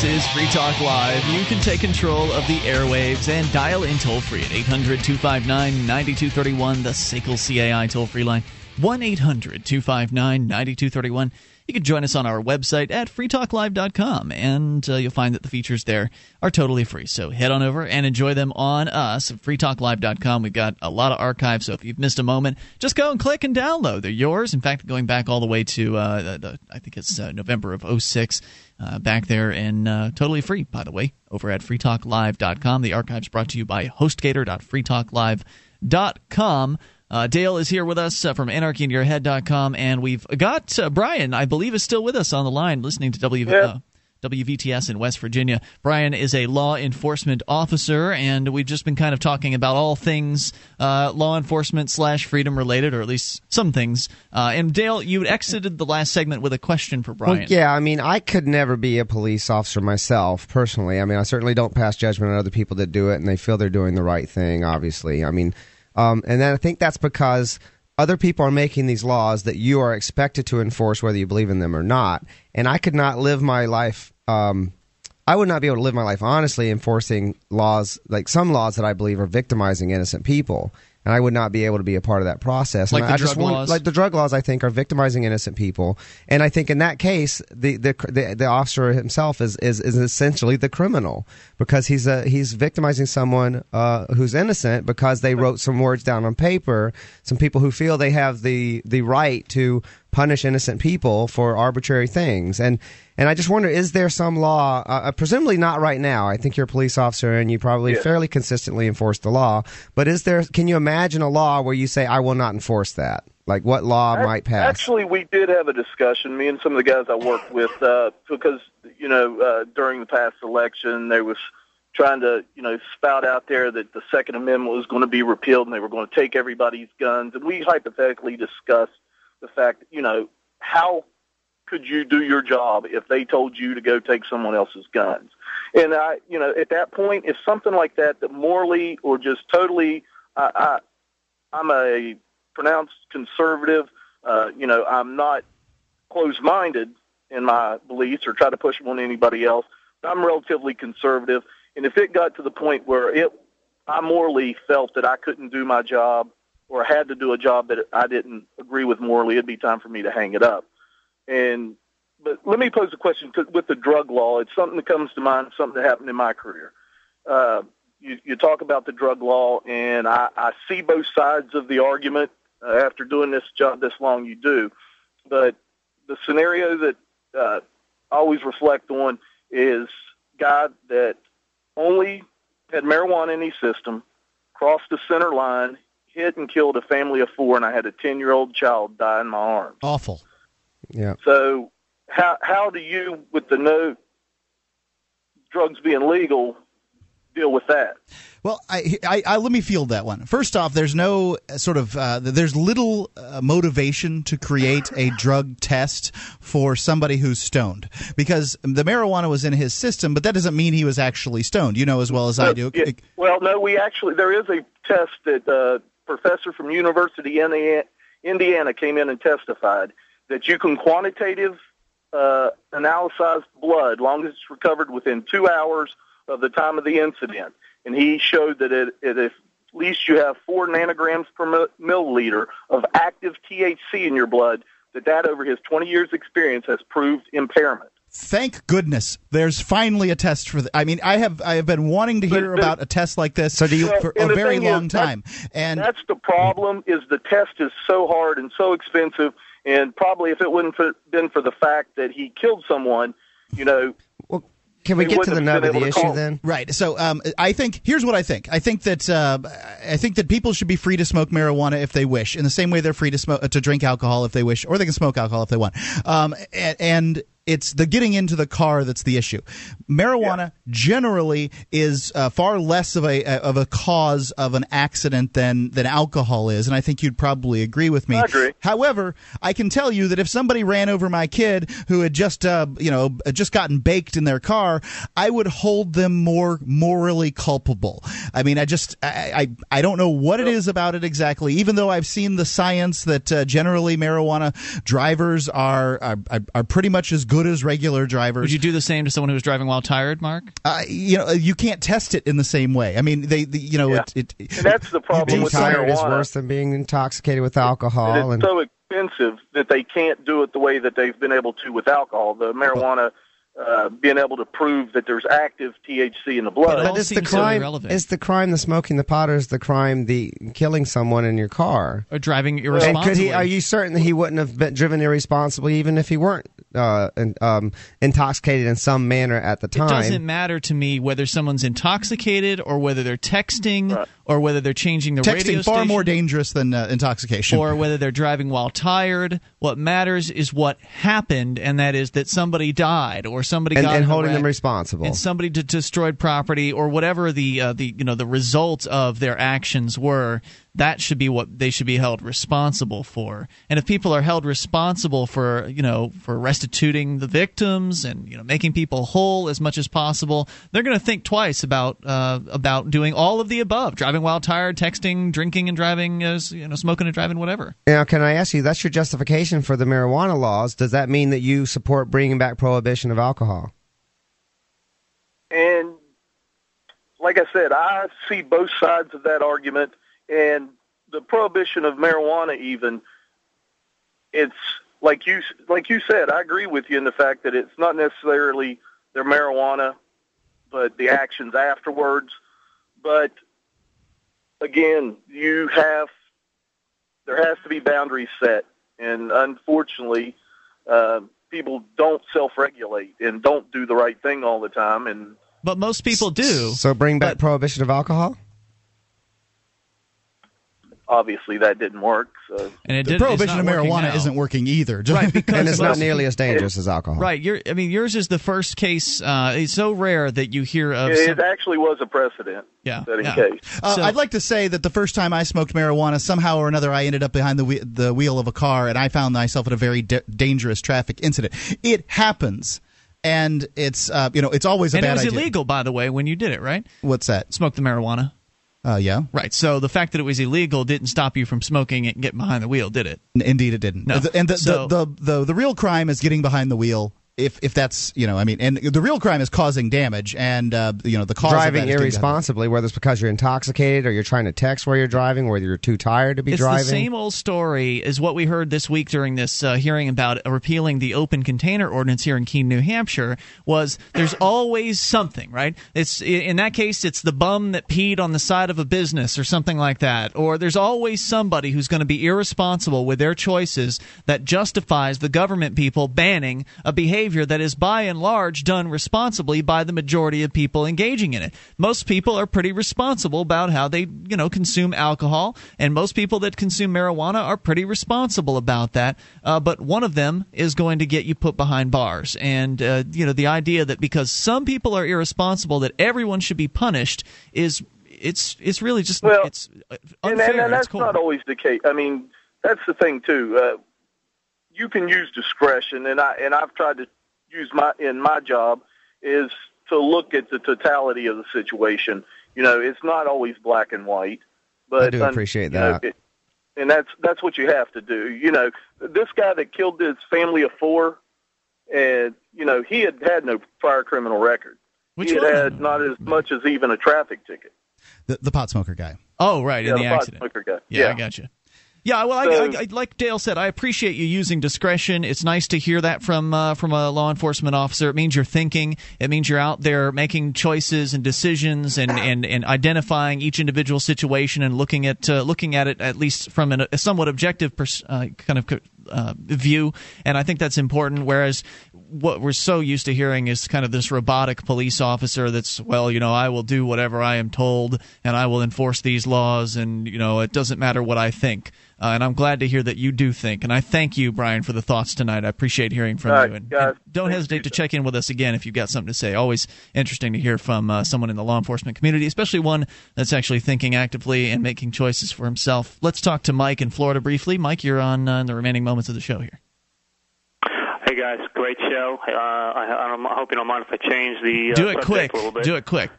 This is Free Talk Live. You can take control of the airwaves and dial in toll free at 800 259 9231, the SACL CAI toll free line. 1 800 259 9231. You can join us on our website at freetalklive.com, and uh, you'll find that the features there are totally free. So head on over and enjoy them on us at freetalklive.com. We've got a lot of archives, so if you've missed a moment, just go and click and download. They're yours. In fact, going back all the way to, uh, the, I think it's uh, November of 06, uh, back there and uh, totally free, by the way, over at freetalklive.com. The archives brought to you by hostgator.freetalklive.com. Uh, Dale is here with us uh, from anarchyinyourhead.com, and we've got uh, Brian, I believe, is still with us on the line listening to W. Uh, WVTS in West Virginia. Brian is a law enforcement officer, and we've just been kind of talking about all things uh, law enforcement slash freedom related, or at least some things. Uh, and Dale, you exited the last segment with a question for Brian. Well, yeah, I mean, I could never be a police officer myself personally. I mean, I certainly don't pass judgment on other people that do it, and they feel they're doing the right thing. Obviously, I mean, um, and then I think that's because other people are making these laws that you are expected to enforce whether you believe in them or not. And I could not live my life. Um, I would not be able to live my life honestly enforcing laws like some laws that I believe are victimizing innocent people and I would not be able to be a part of that process. Like and the I drug just want, laws? like the drug laws, I think are victimizing innocent people, and I think in that case, the the the, the officer himself is, is is essentially the criminal because he's a he's victimizing someone uh, who's innocent because they wrote some words down on paper. Some people who feel they have the the right to punish innocent people for arbitrary things. And and I just wonder is there some law uh, presumably not right now. I think you're a police officer and you probably Yeah. fairly consistently enforce the law. But is there can you imagine a law where you say I will not enforce that like what law Ac- might pass? Actually, we did have a discussion. Me and some of the guys I worked with, uh, because you know, uh, during the past election, there was trying to you know spout out there that the Second Amendment was going to be repealed and they were going to take everybody's guns, and we hypothetically discussed the fact, you know, how could you do your job if they told you to go take someone else's guns? And I, you know, at that point, if something like that, that morally or just totally, I, I, I'm a pronounced conservative. Uh, you know, I'm not closed-minded in my beliefs or try to push them on anybody else. I'm relatively conservative, and if it got to the point where it, I morally felt that I couldn't do my job or had to do a job that I didn't agree with morally, it'd be time for me to hang it up. And but let me pose a question with the drug law. It's something that comes to mind, something that happened in my career. Uh, you, you talk about the drug law, and I, I see both sides of the argument. Uh, after doing this job this long, you do. But the scenario that uh, I always reflect on is guy that only had marijuana in his system, crossed the center line, hit and killed a family of four, and I had a ten-year-old child die in my arms. Awful. yeah So how how do you, with the no drugs being legal, deal with that? Well, I, I, I let me field that one. First off, there's no uh, sort of uh, there's little uh, motivation to create a drug test for somebody who's stoned because the marijuana was in his system, but that doesn't mean he was actually stoned. You know as well as I do. Yeah, well, no, we actually there is a test that uh, professor from University Indiana, Indiana came in and testified that you can quantitative uh, analyze blood, long as it's recovered within two hours of the time of the incident, and he showed that it, it if at least you have four nanograms per milliliter of active THC in your blood, that that over his 20 years experience has proved impairment. Thank goodness, there's finally a test for. The, I mean, I have I have been wanting to hear about a test like this for Well, a and the very thing is, long that- time. And that's the problem is the test is so hard and so expensive and probably if it wouldn't for, been for the fact that he killed someone you know well, Can we They get to the have nub of the issue call. then? Right. So um, I think here's what I think. I think that uh, I think that people should be free to smoke marijuana if they wish, in the same way they're free to smoke to drink alcohol if they wish, or they can smoke alcohol if they want. Um, and, and it's the getting into the car that's the issue. Marijuana generally is uh, far less of a of a cause of an accident than than alcohol is, and I think you'd probably agree with me. I agree. However, I can tell you that if somebody ran over my kid who had just, uh, you know, just gotten baked in their car, I would hold them more morally culpable. I mean, I just, I, I, I don't know what it is about it exactly. Even though I've seen the science that uh, generally marijuana drivers are, are are are pretty much as good as regular drivers. Would you do the same to someone who was driving while tired, Mark? Uh, you know, you can't test it in the same way. I mean, they, the, you know, it, it. And that's the problem Being with tired is worse than being intoxicated with alcohol. And And it's so expensive that they can't do it the way that they've been able to with alcohol. The marijuana, uh, being able to prove that there's active THC in the blood. But it's the crime. Is the crime the smoking the pot, or is the crime the killing someone in your car, or driving And could irresponsibly? he? Are you certain that he wouldn't have been driven irresponsibly, even if he weren't uh, in- um, intoxicated in some manner at the time? It doesn't matter to me whether someone's intoxicated or whether they're texting or whether they're changing the radio Texting far station. more dangerous than uh, intoxication. or whether they're driving while tired. What matters is what happened, and that is that somebody died or somebody and got and holding them responsible. and somebody d- destroyed property or whatever the uh, the you know the results of their actions were. That should be what they should be held responsible for. And if people are held responsible for you know for restituting the victims and you know making people whole as much as possible, they're going to think twice about uh, about doing all of the above: driving while tired, texting, drinking and driving, uh, you know, smoking and driving, whatever. Now, can I ask you? That's your justification for the marijuana laws. Does that mean that you support bringing back prohibition of alcohol? And like I said, I see both sides of that argument. And the prohibition of marijuana, even, it's like you like you said. I agree with you in the fact that it's not necessarily their marijuana, but the actions afterwards. But again, you have there has to be boundaries set, and unfortunately, uh, people don't self-regulate and don't do the right thing all the time. And But most people do. So bring back prohibition of alcohol. Obviously, that didn't work. So And it the prohibition of marijuana isn't working either. Right, because and it's not nearly as dangerous as alcohol. Right, you're, I mean, yours is the first case. Uh, it's so rare that you hear of. it, some- it actually was a precedent Yeah, setting yeah. case. Uh, I'd like to say that the first time I smoked marijuana, somehow or another, I ended up behind the whe- the wheel of a car, and I found myself in a very da- dangerous traffic incident. It happens, and it's uh, you know it's always a and it was idea. illegal, by the way, when you did it, right? What's that? Smoke the marijuana. Uh, yeah, Right. So the fact that it was illegal didn't stop you from smoking it and getting behind the wheel, did it? Indeed it didn't. No. The- and the, So- the, the the the real crime is getting behind the wheel. If if that's you know I mean, and the real crime is causing damage, and uh, you know the cause of driving is getting irresponsibly, whether it's because you're intoxicated or you're trying to text while you're driving, whether you're too tired to be it's driving. the same old story as what we heard this week during this uh, hearing about repealing the open container ordinance here in Keene, New Hampshire. Was there's always something, right? It's in that case, it's the bum that peed on the side of a business or something like that, or there's always somebody who's going to be irresponsible with their choices that justifies the government people banning a behavior that is by and large done responsibly by the majority of people engaging in it. Most people are pretty responsible about how they, you know, consume alcohol, and most people that consume marijuana are pretty responsible about that. Uh, but one of them is going to get you put behind bars, and uh, you know, the idea that because some people are irresponsible, that everyone should be punished is it's it's really just Well, it's and, unfair. and, and at its that's not always the case. I mean, that's the thing too. Uh, you can use discretion, and I and I've tried to use my in my job is to look at the totality of the situation. You know, it's not always black and white. But I do appreciate you know, that. it- and that's that's what you have to do. You know, this guy that killed his family of four, and you know, he had had no prior criminal record. Which he had one? had not as much as even a traffic ticket. the, the pot smoker guy. Oh, right, Yeah, in the, pot accident. smoker guy. Yeah, Yeah. I got you. Yeah, well, So- I, I, I, like Dale said, I appreciate you using discretion. It's nice to hear that from uh, from a law enforcement officer. It means you're thinking. It means you're out there making choices and decisions and, and, and identifying each individual situation and looking at uh, looking at it at least from an, a somewhat objective pers- uh, kind of uh, view. And I think that's important. Whereas what we're so used to hearing is kind of this robotic police officer that's well, you know, I will do whatever I am told and I will enforce these laws and you know, it doesn't matter what I think. Uh, and I'm glad to hear that you do think. And I thank you, Brian, for the thoughts tonight. I appreciate hearing from All right, you. And, guys, and don't hesitate to check in with us again if you've got something to say. Always interesting to hear from uh, someone in the law enforcement community, especially one that's actually thinking actively and making choices for himself. Let's talk to Mike in Florida briefly. Mike, you're on uh, in the remaining moments of the show here. Hey guys, great show. Uh, I, I'm hoping I don't mind if I change the uh, Do it quick. a little bit. Do it quick.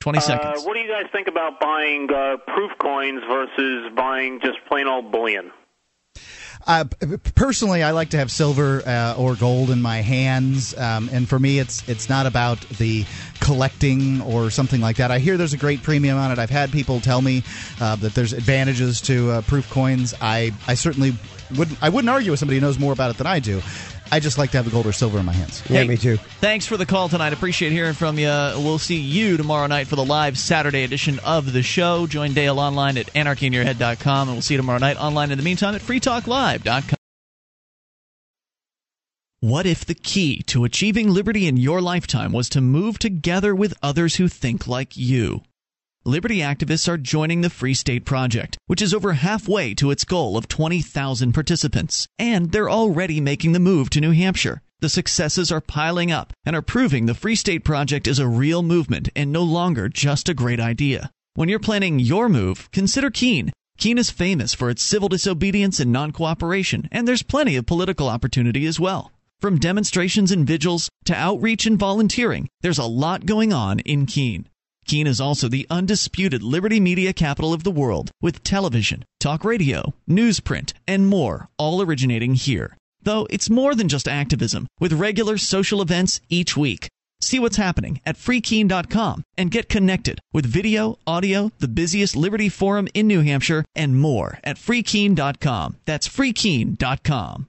20 Uh, seconds. what do you guys think about buying uh, proof coins versus buying just plain old bullion? Uh, personally, I like to have silver uh, or gold in my hands, um, and for me, it's it's not about the collecting or something like that. I hear there's a great premium on it. I've had people tell me uh, that there's advantages to uh, proof coins. I I certainly wouldn't I wouldn't argue with somebody who knows more about it than I do. I just like to have the gold or silver in my hands. Hey, me too. Thanks for the call tonight. Appreciate hearing from you. We'll see you tomorrow night for the live Saturday edition of the show. Join Dale online at anarchyinyourhead.com, and we'll see you tomorrow night online in the meantime at freetalklive.com. What if the key to achieving liberty in your lifetime was to move together with others who think like you? Liberty activists are joining the Free State Project, which is over halfway to its goal of 20,000 participants. And they're already making the move to New Hampshire. The successes are piling up and are proving the Free State Project is a real movement and no longer just a great idea. When you're planning your move, consider Keene. Keene is famous for its civil disobedience and non cooperation, and there's plenty of political opportunity as well. From demonstrations and vigils to outreach and volunteering, there's a lot going on in Keene. Keene is also the undisputed liberty media capital of the world, with television, talk radio, newsprint, and more, all originating here. Though it's more than just activism, with regular social events each week. See what's happening at freekeene.com and get connected with video, audio, the busiest Liberty Forum in New Hampshire, and more at freekeene.com. That's freekeene.com.